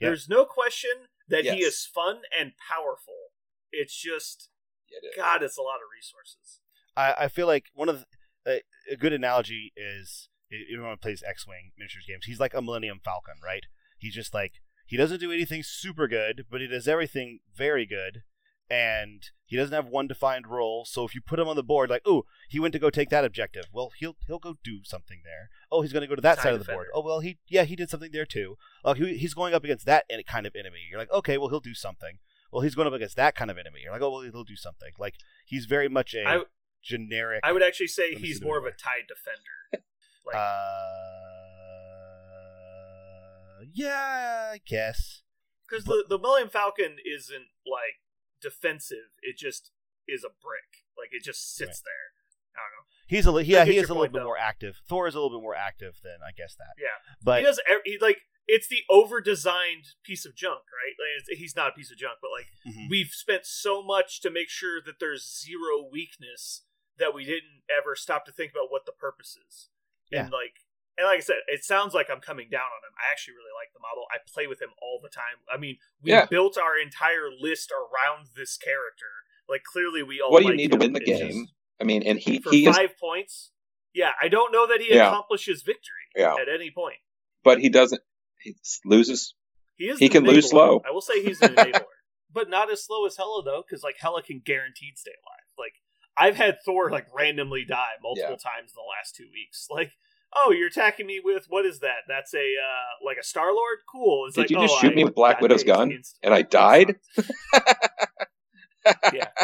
Yeah. there's no question that he is fun and powerful. It's just It. God, it's a lot of resources. I, I feel like one of the, a, a good analogy is everyone who plays X-wing miniatures games. He's like a Millennium Falcon, right? He's just like he doesn't do anything super good, but he does everything very good, and he doesn't have one defined role. So if you put him on the board, like, oh, he went to go take that objective, well, he'll he'll go do something there. Oh, he's going to go to that Time side of the board. Oh, well, he yeah he did something there too. Oh, he, he's going up against that kind of enemy. You're like, okay, well, he'll do something. Well, he's going up against that kind of enemy. You're like, oh, well, he'll do something. Like he's very much a I- generic. I would actually say he's more of a movie. tide defender. [LAUGHS] Like uh, yeah, I guess. because the the Millennium Falcon isn't like defensive; it just is a brick. Like it just sits there. I don't know. He's a li- yeah, he is a little bit though. more active. Thor is a little bit more active than I guess that. Yeah, But he does. He like it's the over-designed piece of junk, right? Like, it's, he's not a piece of junk, but like Mhm. we've spent so much to make sure that there's zero weakness that we didn't ever stop to think about what the purpose is. And like and like I said, it sounds like I'm coming down on him. I actually really like the model. I play with him all the time. I mean, we Yeah. built our entire list around this character. Like clearly we all What do you like need to win the It's game? just- I mean, and he for he is, five points. Yeah, I don't know that he Yeah. accomplishes victory Yeah. at any point. but he doesn't. He loses. He is. He an can lose slow. I will say he's an enabler, [LAUGHS] but not as slow as Hela though, because like Hela can guaranteed stay alive. Like I've had Thor like randomly die multiple times in the last two weeks. Like, oh, you're attacking me with what is that? That's a uh like a Star Lord. Cool. It's Did like, you just oh, shoot I me with Black Widow's gun and I died? yeah. [LAUGHS]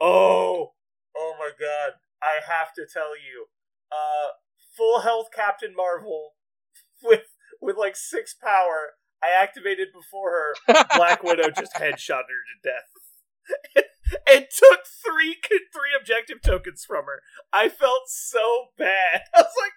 Oh, oh my god! I have to tell you, uh, full health Captain Marvel [LAUGHS] with with like six power. I activated before her. Black Widow just [LAUGHS] headshot her to death. And took three three objective tokens from her. I felt so bad. [LAUGHS] I was like,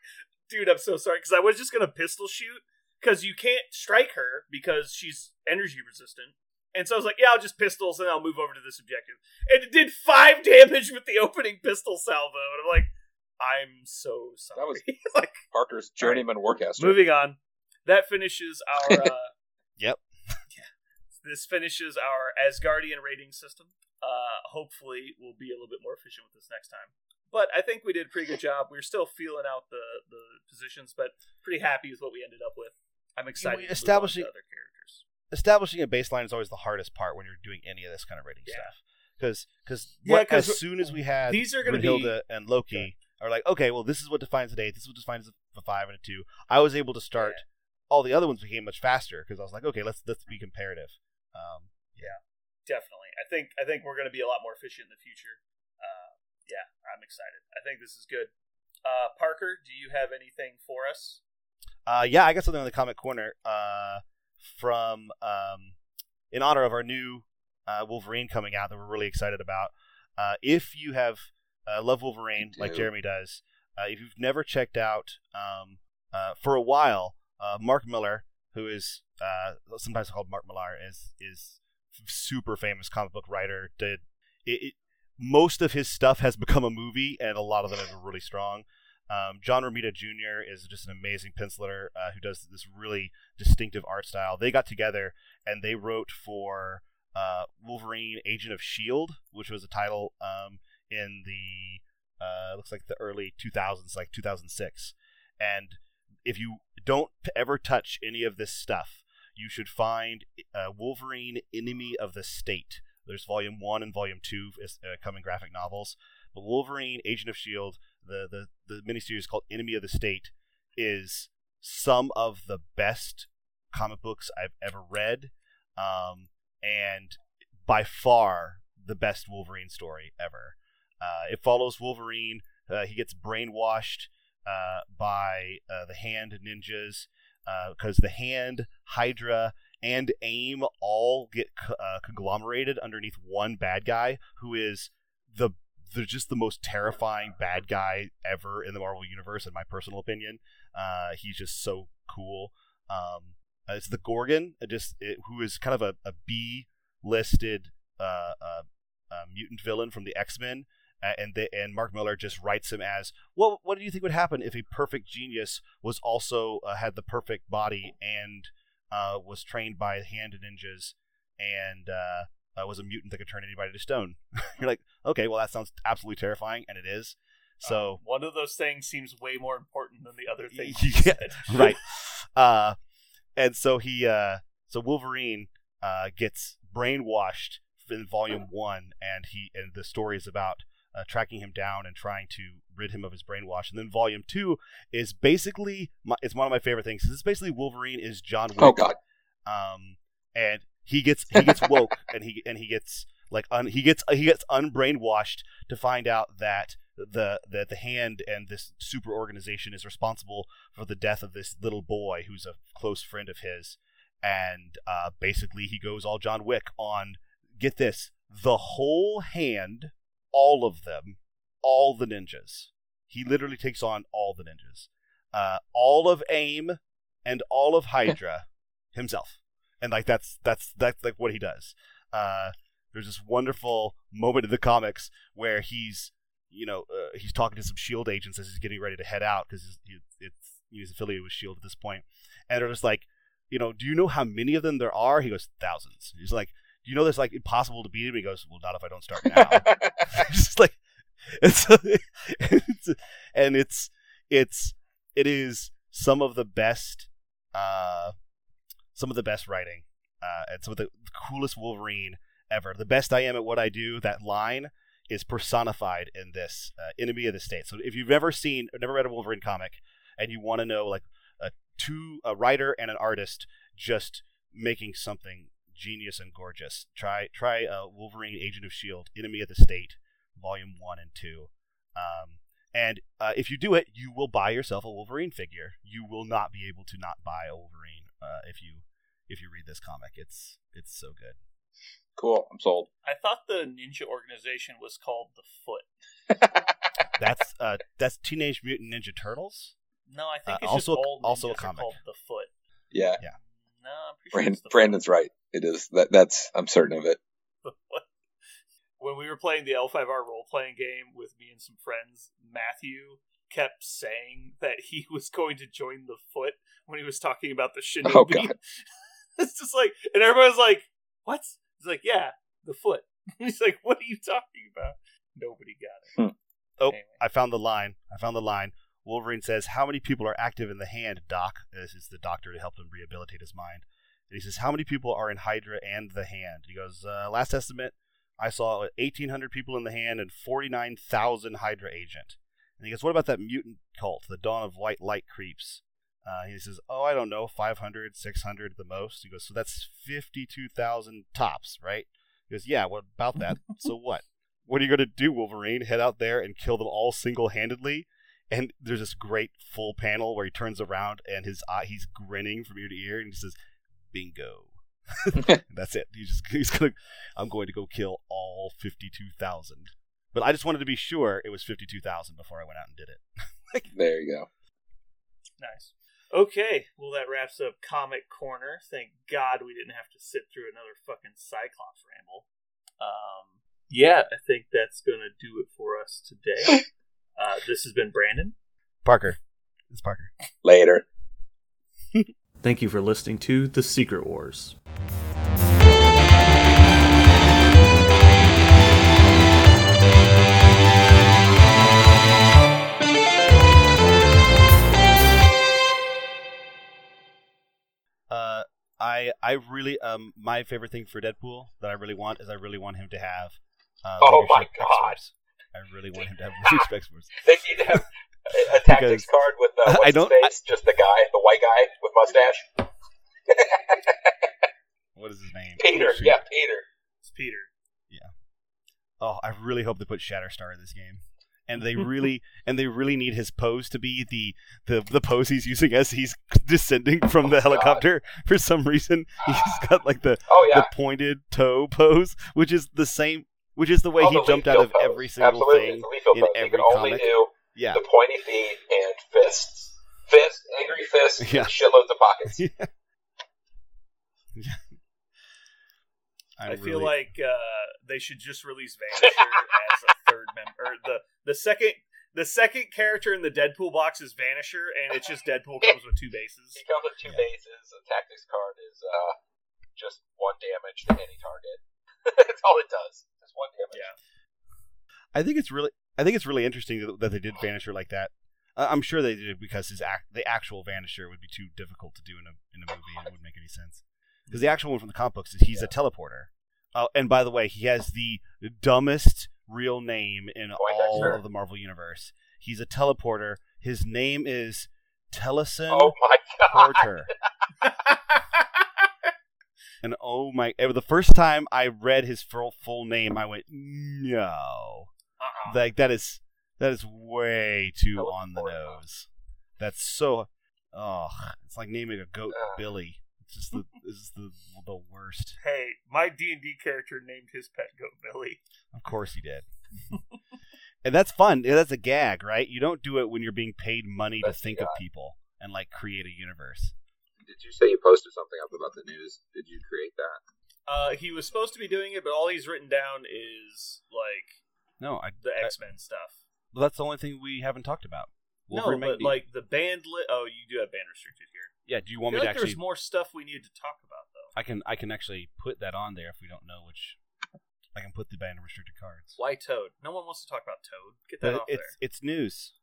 dude, I'm so sorry because I was just gonna pistol shoot because you can't strike her because she's energy resistant. And so I was like, yeah, I'll just pistols and I'll move over to this objective. And it did five [LAUGHS] damage with the opening pistol salvo. And I'm like, I'm so sorry. That was- [LAUGHS] like Parker's journeyman warcaster. moving on. That finishes our uh Yep. Yeah. This finishes our Asgardian rating system. Uh hopefully we'll be a little bit more efficient with this next time. But I think we did a pretty good job. We are still feeling out the the positions, but pretty happy with what we ended up with. I'm excited to move on to establishing- other characters. establishing a baseline is always the hardest part when you're doing any of this kind of rating Yeah. stuff. Because because Yeah, as soon as we had These are going to be Brunhilde and Loki are like, okay, well, this is what defines an eight. This is what defines a five and a two. I was able to start. All the other ones became much faster because I was like, okay, let's let's be comparative. Um, yeah, definitely. I think I think we're going to be a lot more efficient in the future. Uh, yeah, I'm excited. I think this is good. Uh, Parker, do you have anything for us? Uh, yeah, I got something on the comic corner uh, from um, in honor of our new uh, Wolverine coming out that we're really excited about. Uh, if you have uh, love Wolverine like. Jeremy does, uh, if you've never checked out um, uh, for a while, uh, Mark Miller, who is uh, sometimes called Mark Millar, is is super famous comic book writer. Did it, it, most of his stuff has [LAUGHS] become a movie, and a lot of them are really strong. Um, John Romita Jr. is just an amazing penciler uh, who does this really distinctive art style. They got together and they wrote for uh, Wolverine Agent of S.H.I.E.L.D., which was a title um, in the, uh, looks like the early 2000s, like 2006. And if you don't ever touch any of this stuff, you should find uh, Wolverine Enemy of the State. There's volume one and volume two uh, coming graphic novels. But Wolverine Agent of S.H.I.E.L.D., the, the, the miniseries called Enemy of the State, is some of the best comic books I've ever read. Um, and by far the best Wolverine story ever. Uh, it follows Wolverine. Uh, he gets brainwashed uh, by uh, the Hand ninjas because the Hand, Hydra, and AIM all get co- uh, conglomerated underneath one bad guy who is the the just the most terrifying bad guy ever in the Marvel universe, in my personal opinion. Uh, he's just so cool. Um, uh, it's the Gorgon, uh, just it, who is kind of a, a B listed uh, uh, uh, mutant villain from the X Men, uh, and the, and Mark Miller just writes him as well. What do you think would happen if a perfect genius was also uh, had the perfect body and uh, was trained by hand ninjas and uh, uh, was a mutant that could turn anybody to stone? [LAUGHS] You're like, okay, well that sounds absolutely terrifying, and it is. So Um, one of those things seems way more important than the other thing. [LAUGHS] Yeah, [LAUGHS] right. Uh, and so he, uh, so Wolverine uh, gets brainwashed in Volume One, and he and the story is about uh, tracking him down and trying to rid him of his brainwash. And then Volume Two is basically my, it's one of my favorite things. It's basically Wolverine is John Wick. Oh God, Um, and he gets he gets woke [LAUGHS] and he and he gets like un, he gets he gets unbrainwashed to find out that the that the hand and this super organization is responsible for the death of this little boy who's a close friend of his and uh, basically he goes all John Wick on get this the whole hand all of them, all the ninjas. He literally takes on all the ninjas, uh, all of AIM and all of [LAUGHS] Hydra himself, and like that's that's that's like what he does. Uh, there's this wonderful moment in the comics where he's you know uh, he's talking to some Shield agents as he's getting ready to head out because it's he's affiliated with Shield at this point, and they're just like, you know, do you know how many of them there are? He goes thousands. He's like, you know that's like impossible to beat him? He goes, well, not if I don't start now. it's [LAUGHS] [LAUGHS] just like it's, it's and it's it's it is some of the best uh some of the best writing uh and some of the coolest Wolverine ever. The best I am at what I do. That line is personified in this uh, enemy of the state. So if you've never seen, or never read a Wolverine comic, and you want to know like a two a writer and an artist just making something genius and gorgeous, try try uh, Wolverine Agent of Shield, Enemy of the State, Volume One and Two. Um, and uh, if you do it, you will buy yourself a Wolverine figure. You will not be able to not buy a Wolverine uh, if you if you read this comic. It's it's so good. Cool. I'm sold. I thought the ninja organization was called the Foot. [LAUGHS] That's uh that's Teenage Mutant Ninja Turtles. No, I think Uh, it's also- just all also a comic. called the Foot. Yeah. No, I'm pretty sure Brand, it's the Brandon's right. It is. That that's I'm certain of it. [LAUGHS] When we were playing the L5R role playing game with me and some friends, Matthew kept saying that he [LAUGHS] was going to join the Foot when he was talking about the shinobi. Oh, God. [LAUGHS] it's just like, and everybody's like, "What?" He's like, "Yeah, the Foot." He's like, "What are you talking about?" Nobody got it. Hmm. Oh, Anyway. I found the line. I found the line. Wolverine says, "How many people are active in the hand, Doc?" This is the doctor to help him rehabilitate his mind. And he says, "How many people are in Hydra and the hand?" He goes, uh, "Last estimate, I saw 1,800 people in the hand and 49,000 Hydra agent." And he goes, "What about that mutant cult, the Dawn of White Light creeps?" Uh, he says, "Oh, I don't know, 500, 600 the most." He goes, "So that's 52,000 tops, right?" He goes, "Yeah. What about that? [LAUGHS] so what?" what are you going to do, Wolverine? Head out there and kill them all single handedly? And there's this great full panel where he turns around and his eye, he's grinning from ear to ear and he says, Bingo. [LAUGHS] [LAUGHS] That's it. He's just, he's going to, I'm going to go kill all 52,000. But I just wanted to be sure it was 52,000 before I went out and did it. [LAUGHS] There you go. Nice. Okay, well that wraps up Comic Corner. Thank God we didn't have to sit through another fucking Cyclops ramble. Um, yeah, I think that's gonna do it for us today. Uh, this has been Brandon. Parker. It's Parker. Later. Thank you for listening to The Secret Wars. Uh, I I really um my favorite thing for Deadpool that I really want is I really want him to have. Uh, Oh my God. X-Force. I really want him to have leadership [LAUGHS] X-Force. They need to have a, a tactics Because- card with uh, [LAUGHS] I what's his don't- face? just the guy, the white guy with mustache. [LAUGHS] [LAUGHS] What is his name? Peter, Shoot. yeah, Peter. It's Peter. Yeah. Oh, I really hope they put Shatterstar in this game. And they really and they really need his pose to be the the, the pose he's using as he's descending from the Oh, God. helicopter. For some reason, he's [GASPS] got like the, Oh yeah, the pointed toe pose, which is the same which is the way Oh, he the jumped out of pose. every single Absolutely. thing It's the Liefeld in pose. You every can only comic. Do Yeah. the pointy feet and fists, fist, angry fists, Yeah. and shitloads of pockets. [LAUGHS] I, I, feel like uh, they should just release Vanisher [LAUGHS] as a third member. The the second the second character in the Deadpool box is Vanisher, and it's just Deadpool [LAUGHS] comes with two bases. He comes with two Yeah. bases. A tactics card is uh, just one damage to any target. That's all it does. Just one damage. Yeah. I think it's really, I think it's really interesting that, that they did Vanisher like that. Uh, I'm sure they did it because his act, the actual Vanisher would be too difficult to do in a in a movie. and It wouldn't make any sense. Because the actual one from the comic books is he's a teleporter. Oh, and by the way, he has the dumbest real name in all Poindexter. of the Marvel universe. He's a teleporter. His name is Tellison Oh my god. Porter. [LAUGHS] And oh my! The first time I read his full full name, I went, "No, Uh-uh. like that is that is way too That on the horrible. nose. That's so. Oh, it's like naming a goat Uh. Billy. It's just the this is the the worst. Hey, my D and D character named his pet goat Billy. Of course he did. and that's fun. That's a gag, right? You don't do it when you're being paid money That's to think of people and like create a universe. Did you say you posted something up about the news? Did you create that? Uh, he was supposed to be doing it, but all he's written down is like No, I. the X Men stuff. well, that's the only thing we haven't talked about. No, but Magneto. like the band li- Oh, you do have band restricted here. yeah. Do you I want feel me to like actually? there's more stuff we need to talk about though. I can I can actually put that on there if we don't know which. I can put the band of restricted cards. Why Toad? No one wants to talk about Toad. Get that But off it's there. it's news.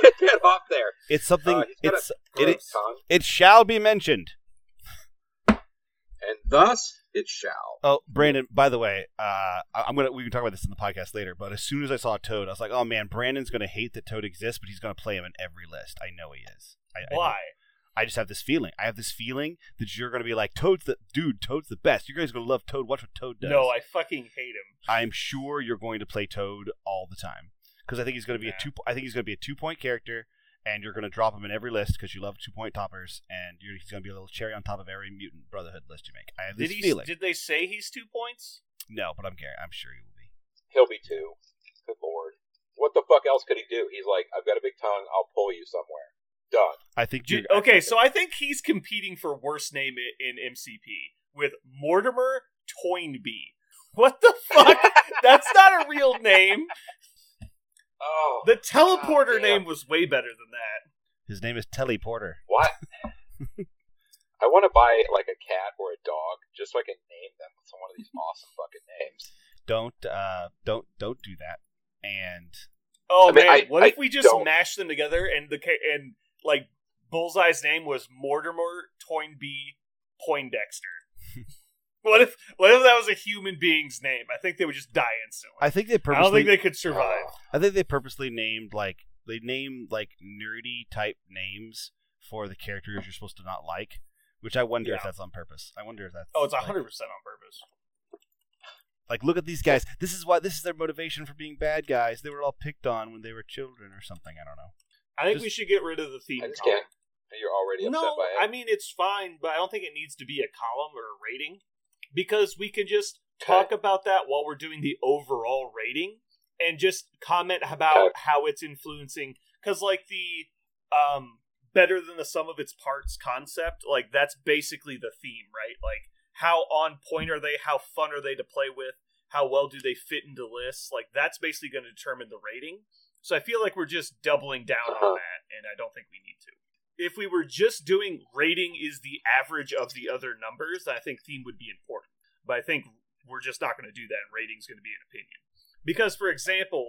Get that off there. It's something. Uh, he's got a it's it, Gross is- tongue. it shall be mentioned. And thus it shall. Oh, Brandon. By the way, uh, I- I'm gonna we can talk about this in the podcast later. But as soon as I saw Toad, I was like, oh man, Brandon's gonna hate that Toad exists, but he's gonna play him in every list. I know he is. I, I Why? I just have this feeling. I have this feeling that you're gonna be like, Toad's the dude. Toad's the best. You guys are gonna love Toad. Watch what Toad does. No, I fucking hate him. I'm sure you're going to play Toad all the time because I think he's going to be Nah. a two. I think he's going to be a two point character, and you're going to drop him in every list because you love two point toppers, and you're, he's going to be a little cherry on top of every mutant brotherhood list you make. I have Did this he? feeling. Did they say he's two points? no, but I'm Gary. I'm sure he will be. He'll be two. Good lord. What the fuck else could he do? He's like, I've got a big tongue. I'll pull you somewhere. Done. I think. Dude, you're- okay, so I think he's competing for worst name in MCP with Mortimer Toynbee. What the [LAUGHS] fuck? That's not a real name. Oh. The teleporter God name was way better than that. his name is Telly Porter. What? [LAUGHS] I want to buy like a cat or a dog just so I can name them with some one of these awesome fucking names. Don't uh don't don't do that. And Oh I mean, man, I- what I if we just don't- mashed them together and the and like Bullseye's name was Mortimer Toynbee Poindexter? [LAUGHS] what if what if that was a human being's name? I think they would just die instantly. I think they purposely. I don't think they could survive. I think they purposely named like they named like nerdy type names for the characters you're supposed to not like, which I wonder if that's on purpose. I wonder if that's Oh, it's like- hundred percent on purpose. Like, look at these guys. This is why this is their motivation for being bad guys. They were all picked on when they were children or something. I don't know. I think Just- we should get rid of the theme. I just column. can't. You're already upset No, by it. I mean it's fine, but I don't think it needs to be a column or a rating because we can just talk about that while we're doing the overall rating and just comment about Okay. how it's influencing. Because like the um better than the sum of its parts concept, like that's basically the theme, right? Like how on point are they? How fun are they to play with? How well do they fit into lists? Like that's basically going to determine the rating. So I feel like we're just doubling down Uh-huh. on that, and I don't think we need to if we were just doing rating is the average of the other numbers, I think theme would be important. But I think we're just not going to do that, and rating's going to be an opinion. Because, for example,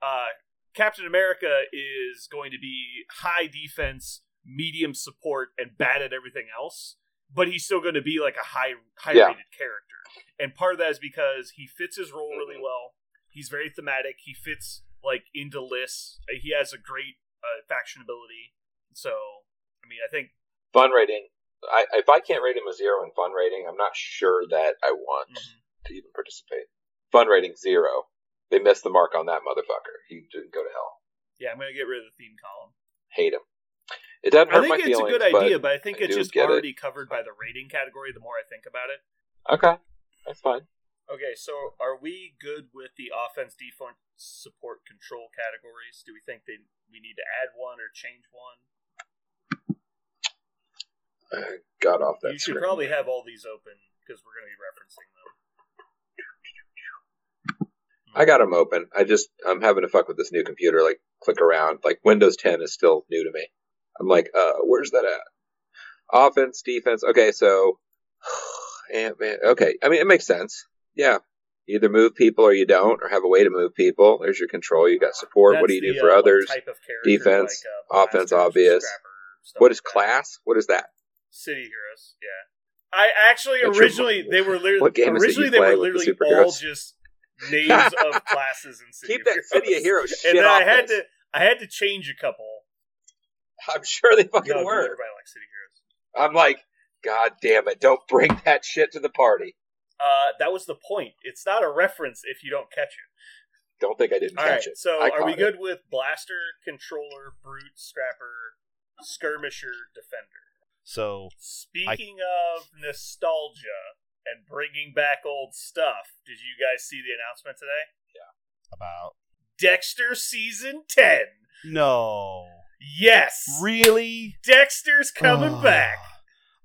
uh, Captain America is going to be high defense, medium support, and bad at everything else. But he's still going to be like a high high Yeah. rated character, and part of that is because he fits his role really well. He's very thematic. He fits like into lists. He has a great uh, faction ability. So, I mean, I think fun rating. I, if I can't rate him a zero in fun rating, I'm not sure that I want Mhm. to even participate. Fun rating zero. They missed the mark on that motherfucker. He didn't go to hell. yeah, I'm going to get rid of the theme column. Hate him. It doesn't I hurt think my it's feelings, a good idea, but but I think I it's just get it. already covered by the rating category. The more I think about it. okay, that's fine. Okay, so are we good with the offense, defense, support, control categories? Do we think that we need to add one or change one? I got off that you should screen. probably have all these open because we're going to be referencing them. I got them open. I just I'm having to fuck with this new computer. Like click around. Like Windows 10 is still new to me. I'm like, uh, where's that at? Offense, defense. Okay, so, [SIGHS] and man, okay. I mean, it makes sense. Yeah, you either move people or you don't, or have a way to move people. There's your control. You got support. what do you the, do for uh, others? type of defense, like, uh, offense, obvious. What is like class? What is that? City Heroes, yeah. I actually originally they were literally What game originally they were with the literally all just names [LAUGHS] of classes in City Keep that Heroes. City of Heroes [LAUGHS] shit and then I had this. to I had to change a couple. I'm sure they fucking No, were. everybody likes City Heroes. I'm like, God damn it! Don't bring that shit to the party. Uh, that was the point. It's not a reference if you don't catch it. Don't think I didn't All right, catch it. so I are we caught good with Blaster, Controller, Brute, Scrapper, Skirmisher, Defender? So Speaking of nostalgia and bringing back old stuff, did you guys see the announcement today? Yeah. About Dexter season 10. no, Yes. really Dexter's coming Oh. back.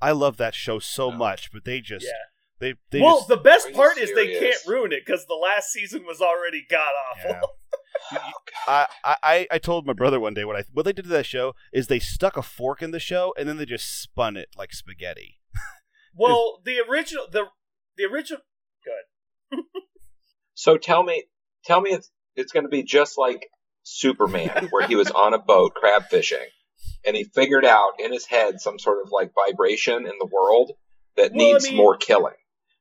I love that show so No. much, but they just Yeah. they they well, just, the best part is they can't ruin it because the last season was already god awful. Yeah. I, I I told my brother one day what I what they did to that show is they stuck a fork in the show and then they just spun it like spaghetti. [LAUGHS] well, the original the the original good. [LAUGHS] So tell me, tell me it's it's going to be just like Superman, [LAUGHS] where he was on a boat crab fishing, and he figured out in his head some sort of like vibration in the world that Well, I needs mean, more killing.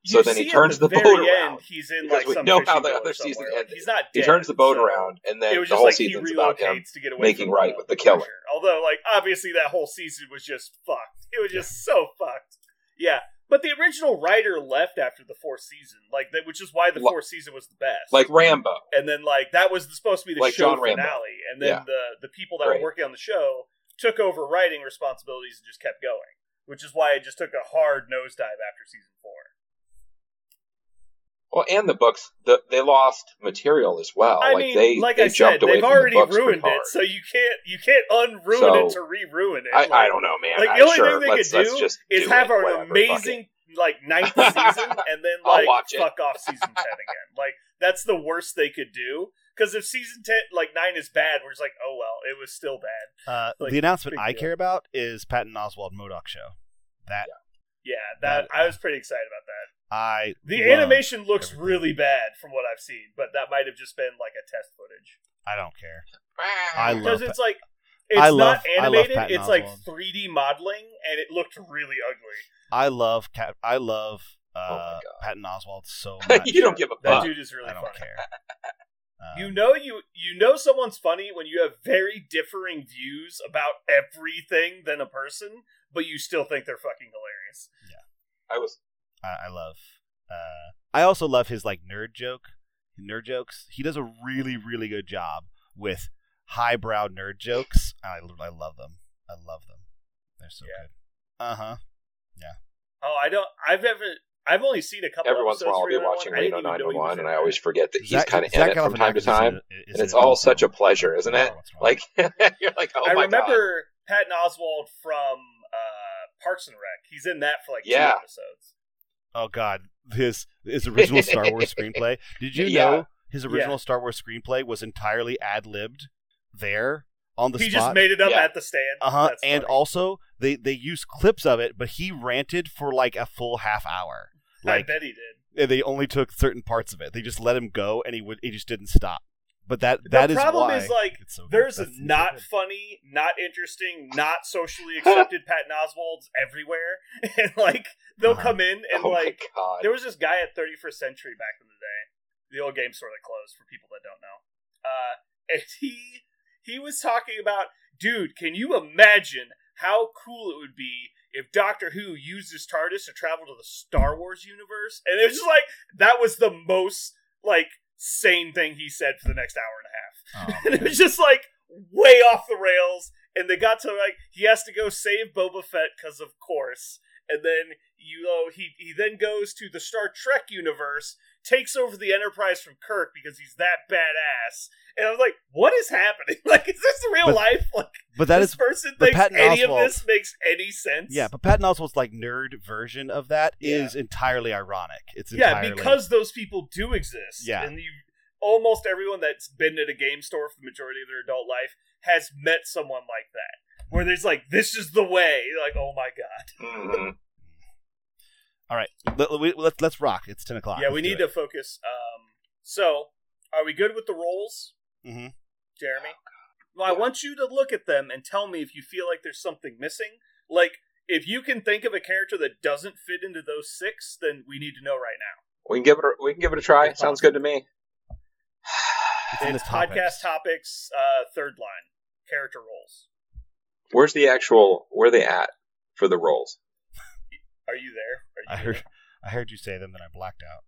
So then he turns the very boat end, around, He's in like we some know how the other season ended. he's not He turns the boat so around, and then the whole like he season's about him. to get away making right the, with the killer. pressure. Although, like obviously, that whole season was just fucked. It was just so fucked. Yeah, but the original writer left after the fourth season, like that, which is why the fourth season was the best. Like Rambo. and then like that was supposed to be the Like show John Rambo. finale, and then Yeah. the the people that Great. were working on the show took over writing responsibilities and just kept going, which is why it just took a hard nosedive after season four. Well, and the books, the, they lost material as well. I like mean, they, like they I jumped said, away they've from already the books ruined it, so you can't you can't unruin So, it to re-ruin it. I, Like, I don't know, man. Like the only sure, thing they let's, could let's do just is do have it, an whatever, amazing like ninth [LAUGHS] season and then like watch fuck off season ten again. Like that's the worst they could do. Because if season ten like nine is bad, we're just like, oh well, it was still bad. Uh, Like, the announcement I deal. care about is Patton Oswalt MODOK show. That Yeah, that That- I was pretty excited about that. I The love. animation looks everything. really bad from what I've seen, but that might have just been like a test footage. I don't care. I love Because it's like it's I not love- I love animated, Patton it's like 3D modeling and it looked really ugly. I love Cat. I love uh, Oh. Patton Oswalt so [LAUGHS] much. you don't give a That fuck. dude is really I don't funny. care. [LAUGHS] Um, You know you you know someone's funny when you have very differing views about everything than a person, but you still think they're fucking hilarious. Yeah. I was I, I love. Uh, I also love his like nerd joke, nerd jokes. He does a really, really good job with highbrow nerd jokes. I, I love them. I love them. They're so Yeah. good. Uh huh. Yeah. Oh, I don't. I've ever. I've only seen a couple. every once in a while I'll be watching I Reno even know 911, and I always forget that he's kind of in it from time to time, in and it's it all such a pleasure, isn't it? Every once in a while. Like [LAUGHS] you're like, oh I my remember Patton Oswalt from uh, Parks and Rec. He's in that for like Yeah. two episodes. Oh god, his his original Star Wars screenplay. [LAUGHS] Did you Yeah. know his original Yeah. Star Wars screenplay was entirely ad libbed there on the he spot? just made it up Yeah. at the stand. Uh huh. That's And funny. also, they they use clips of it, but he ranted for like a full half hour. Like, I bet he did. and they only took certain parts of it. They just let him go, and he would he just didn't stop. But that that the is problem why is like so there's That's- not good. funny, not interesting, not socially accepted [LAUGHS] Patton Oswalts everywhere, [LAUGHS] and like they'll Uh-huh. come in and oh like god, there was this guy at 31st Century back in the day, the old game store that closed for people that don't know. Uh, and [LAUGHS] he he was talking about, dude, can you imagine how cool it would be if Doctor Who used his TARDIS to travel to the Star Wars universe? And it was just like that was the most like sane thing he said for the next hour and a half. Oh, [LAUGHS] and it was just like way off the rails. And they got to like he has to go save Boba Fett because of course. And then you know he he then goes to the Star Trek universe, takes over the Enterprise from Kirk because he's that badass. And I was like, what is happening? [LAUGHS] Like, is this real But life? [LAUGHS] Like but that this is person but thinks Patton any Oswalt- of this makes any sense? yeah. But Patton Oswalt's like nerd version of that Yeah. is entirely ironic. It's yeah, because those people do exist. Yeah. and you almost everyone that's been at a game store for the majority of their adult life has met someone like that, where there's like, this is the way. You're like, oh my god. Mm-hmm. All right. Let, we, let's let's rock. It's ten o'clock. yeah, we need to focus. Um, so, are we good with the roles, Mhm. Jeremy? Well, I want you to look at them and tell me if you feel like there's something missing. Like, if you can think of a character that doesn't fit into those six, then we need to know right now. we can give it a, we can give it a try. If Sounds good to me. It's in It's the topics. podcast topics, uh, third line, character roles. Where's the actual? Where are they at for the roles? Are you there? Are you I there? heard I heard you say them, then I blacked out.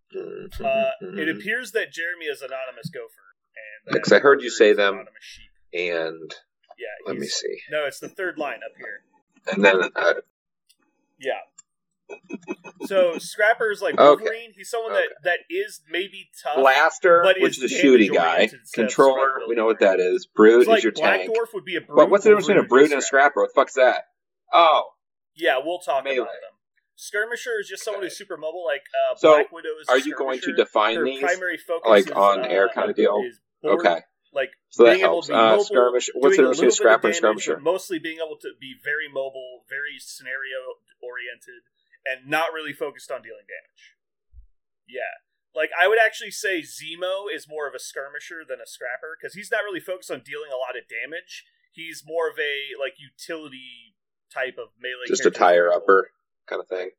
Uh, it appears that Jeremy is anonymous gopher, and Yeah, 'cause I heard you say them. Anonymous sheep. and Yeah. let me see. No, it's the third line up here. And then uh, Yeah. So Scrapper's like Okay. Wolverine. He's someone Okay. that that is maybe tough. Blaster, But which is is a shooty guy. damage-oriented instead of Controller, we know what that is. Brute It's like is your Black tank. Dwarf would be a brute. But what's the difference between a Wolverine would brute be and a scrapper? What the fuck's that? Oh, Yeah, we'll talk Melee. about them. Skirmisher is just someone who's super mobile. Like uh, So, Black Widow is. are you going to define Her these? primary focus like, is, on uh, air kinda deal? board- Okay, Like so that being able to be Uh, mobile, skirmish. What's the difference between of scrapper and skirmisher? mostly being able to be very mobile, very scenario oriented, and not really focused on dealing damage. Yeah, like I would actually say Zemo is more of a skirmisher than a scrapper because he's not really focused on dealing a lot of damage. He's more of a like utility type of melee. Just a tire upper kind of thing.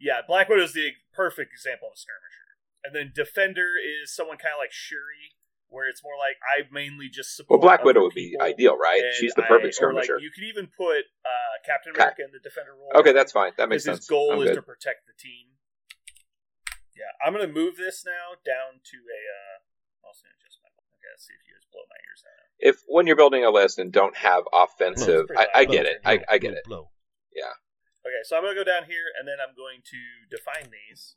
Yeah, Black Widow is the perfect example of a skirmisher. And then Defender is someone kind of like Shuri, where it's more like I mainly just support. Well. Black Widow would be ideal, right? She's the I- perfect like, skirmisher. you could even put uh, Captain Cap- America in the Defender role. Okay, that's fine. That makes sense. His goal I'm is good. to protect the team. Yeah, I'm gonna move this now down to a. Uh, also just my. Okay, let's see if you guys blow my ears out. If when you're building a list and don't have offensive, pretty I, I loud. get it. I, I get it. Blow. Okay, so I'm gonna go down here, and then I'm going to define these.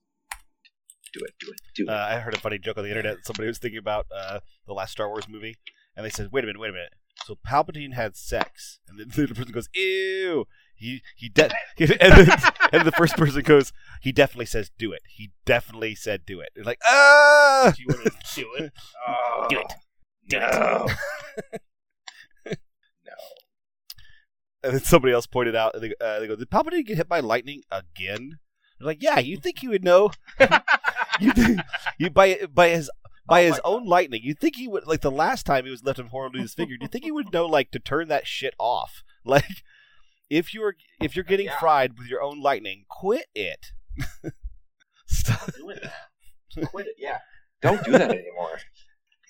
Do it. Do it. Do it. Uh, I heard a funny joke on the internet. Somebody was thinking about uh, the last Star Wars movie, and they said, "Wait a minute, wait a minute." So Palpatine had sex, and then [LAUGHS] the person goes, "Ew." He he de- [LAUGHS] and, then, and the first person goes, "He definitely says do it. He definitely said do it." It's like ah. Do you want to do it? Oh, [LAUGHS] Do it. Do no. no. And then somebody else pointed out, and they, uh, they go, "Did Palpatine get hit by lightning again?" They're like, "Yeah, you think he would know? [LAUGHS] you think you by by his by Oh his own lightning? You think he would like the last time he was left in horribly disfigured? You think he would know like to turn that shit off? [LAUGHS] Like, if you're if you're getting Yeah. fried with your own lightning, quit it. [LAUGHS] Stop. Doing that. Quit it. Yeah. Don't do that anymore.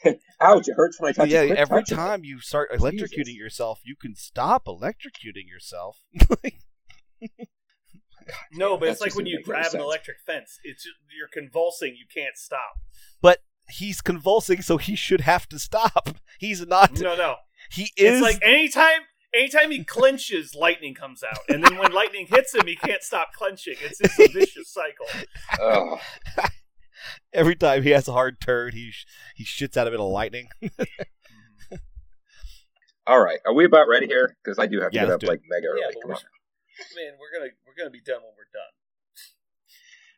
[LAUGHS] Ouch! It hurts when I touch yeah, it. Quit every touching it. time you start electrocuting Jesus. yourself, you can stop electrocuting yourself. [LAUGHS] [LAUGHS] No, but it's like when you make any grab an electric fence. It's you're convulsing. You can't stop. but he's convulsing, so he should have to stop. He's not. No, no. He is It's like anytime, anytime he clenches, lightning comes out, and then when lightning hits him, he can't stop clenching. It's just a vicious cycle. Ugh. [LAUGHS] every time he has a hard turn, he sh- he shits out a bit of lightning. [LAUGHS] Mm-hmm. All right. Are we about ready here? Because I do have to Yeah, get up do it. like mega early. Yeah, but Come we're, on. man, we're gonna we're gonna be done when we're done.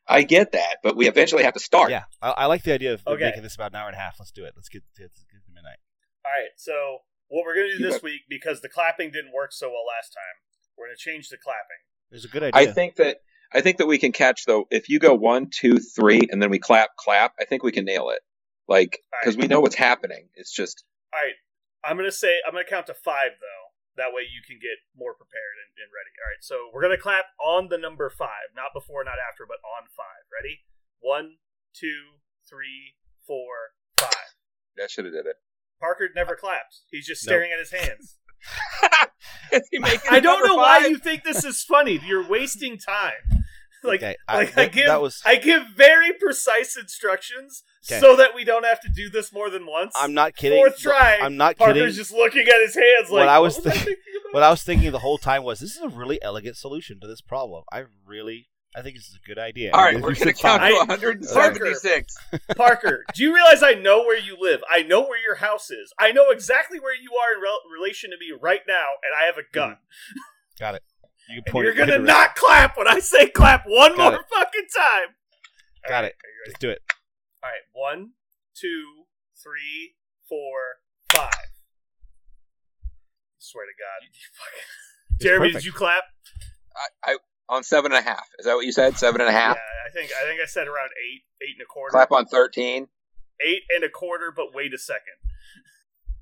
I get that, but we eventually have to start. Yeah, I, I like the idea of Okay. making this about an hour and a half. Let's do it. Let's get, let's get to midnight. All right, so what we're gonna do You this bet. week because the clapping didn't work so well last time, we're gonna change the clapping. There's a good idea. I think that I think that we can catch though. If you go one, two, three, and then we clap, clap. I think we can nail it. Like because right. we know what's happening. It's just All right, I'm gonna say I'm gonna count to five though. That way you can get more prepared and, and ready. All right, so we're gonna clap on the number five, not before, not after, but on five. Ready? One, two, three, four, five. that should have did it. Parker never claps. He's just Nope. staring at his hands. [LAUGHS] [LAUGHS] Is he making I don't number know why you think this is funny. You're wasting time. Like, okay, I, like I give, that was. I give very precise instructions Okay. so that we don't have to do this more than once. I'm not kidding. Fourth try. I'm not Parker's kidding. just looking at his hands like What I was what was I thinking- thinking about? What I was thinking the whole time was, this is a really elegant solution to this problem. I really, I think this is a good idea. All right, we're gonna count five. to 176. Parker, do you realize I know where you live? I know where your house is. I know exactly where you are in rel- relation to me right now, and I have a gun. Mm. Got it. You can And point you're it- gonna hit it- not clap when I say clap one Got more it. fucking time. All Got right, it. Are you ready? Let's do it. All right, one, two, three, four, five. I swear to God, you fucking. [LAUGHS] Jeremy, perfect. did you clap? I, I on seven and a half. Is that what you said? Seven and a half. Yeah, I think I think I said around eight, eight and a quarter. Clap on thirteen. Eight and a quarter, but wait a second.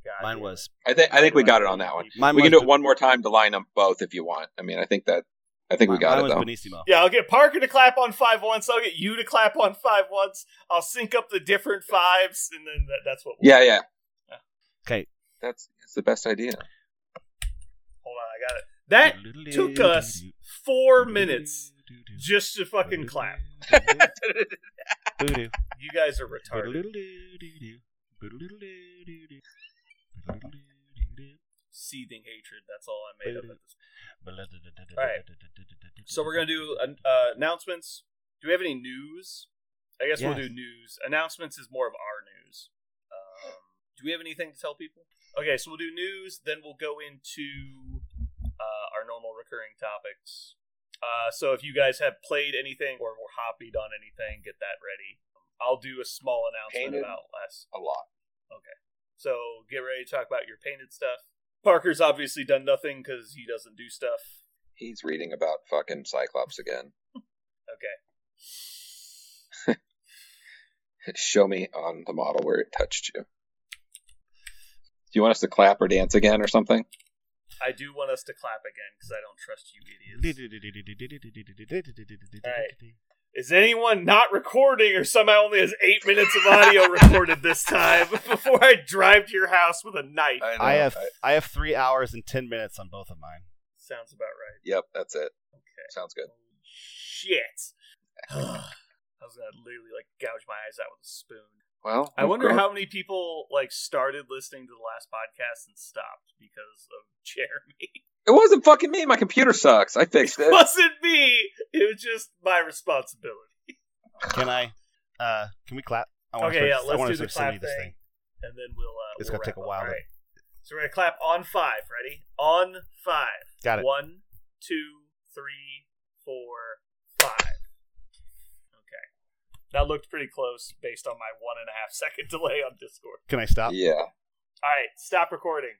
God Mine damn was. I think I think we got it on that one. Mine we can do it one more time to line up both if you want. I mean, I think that I think we got mine it was though. Benissimo. Yeah, I'll get Parker to clap on five once. I'll get you to clap on five once. I'll sync up the different fives, and then that, that's what. We'll Yeah, yeah. Okay. That's that's the best idea. Hold on, I got it. That took us four minutes just to fucking clap. [LAUGHS] You guys are retarded. [LAUGHS] seething hatred. That's all I'm made of. At this Alright. So So we're gonna do uh, announcements. Do we have any news? I guess we'll do news. Announcements is more of our news. Um, do we have anything to tell people? Okay, so we'll do news. Then we'll go into uh, our normal recurring topics. Uh, so if you guys have played anything or were hoppied on anything, get that ready. I'll do a small announcement Painted. about last. A lot. So get ready to talk about your painted stuff. Parker's obviously done nothing because he doesn't do stuff. He's reading about fucking Cyclops again. [LAUGHS] Okay. [LAUGHS] Show me on the model where it touched you. Do you want us to clap or dance again or something? I do want us to clap again because I don't trust you idiots. Is anyone not recording or somehow only has eight minutes of audio [LAUGHS] recorded this time [LAUGHS] before I drive to your house with a knife? I have I have three hours and ten minutes on both of mine. Sounds about right. Yep, that's it. Okay. Sounds good. Shit. [SIGHS] I was gonna literally like gouge my eyes out with a spoon. Well, I wonder grown- how many people like started listening to the last podcast and stopped because of [LAUGHS] Jeremy. It wasn't fucking me. My computer sucks. I fixed It it. wasn't me. It was just my responsibility. Can I? Uh, can we clap? I wanna Okay, start- yeah, let's wanna do the start sending clap this thing. And then we'll. Uh, It's we'll gonna take a while, up. Alright. So we're gonna clap on five. Ready? On five. Got it. One, two, three, four, five. Okay. That looked pretty close based on my one and a half second [LAUGHS] delay on Discord. Can I stop? Yeah. All right, stop recording.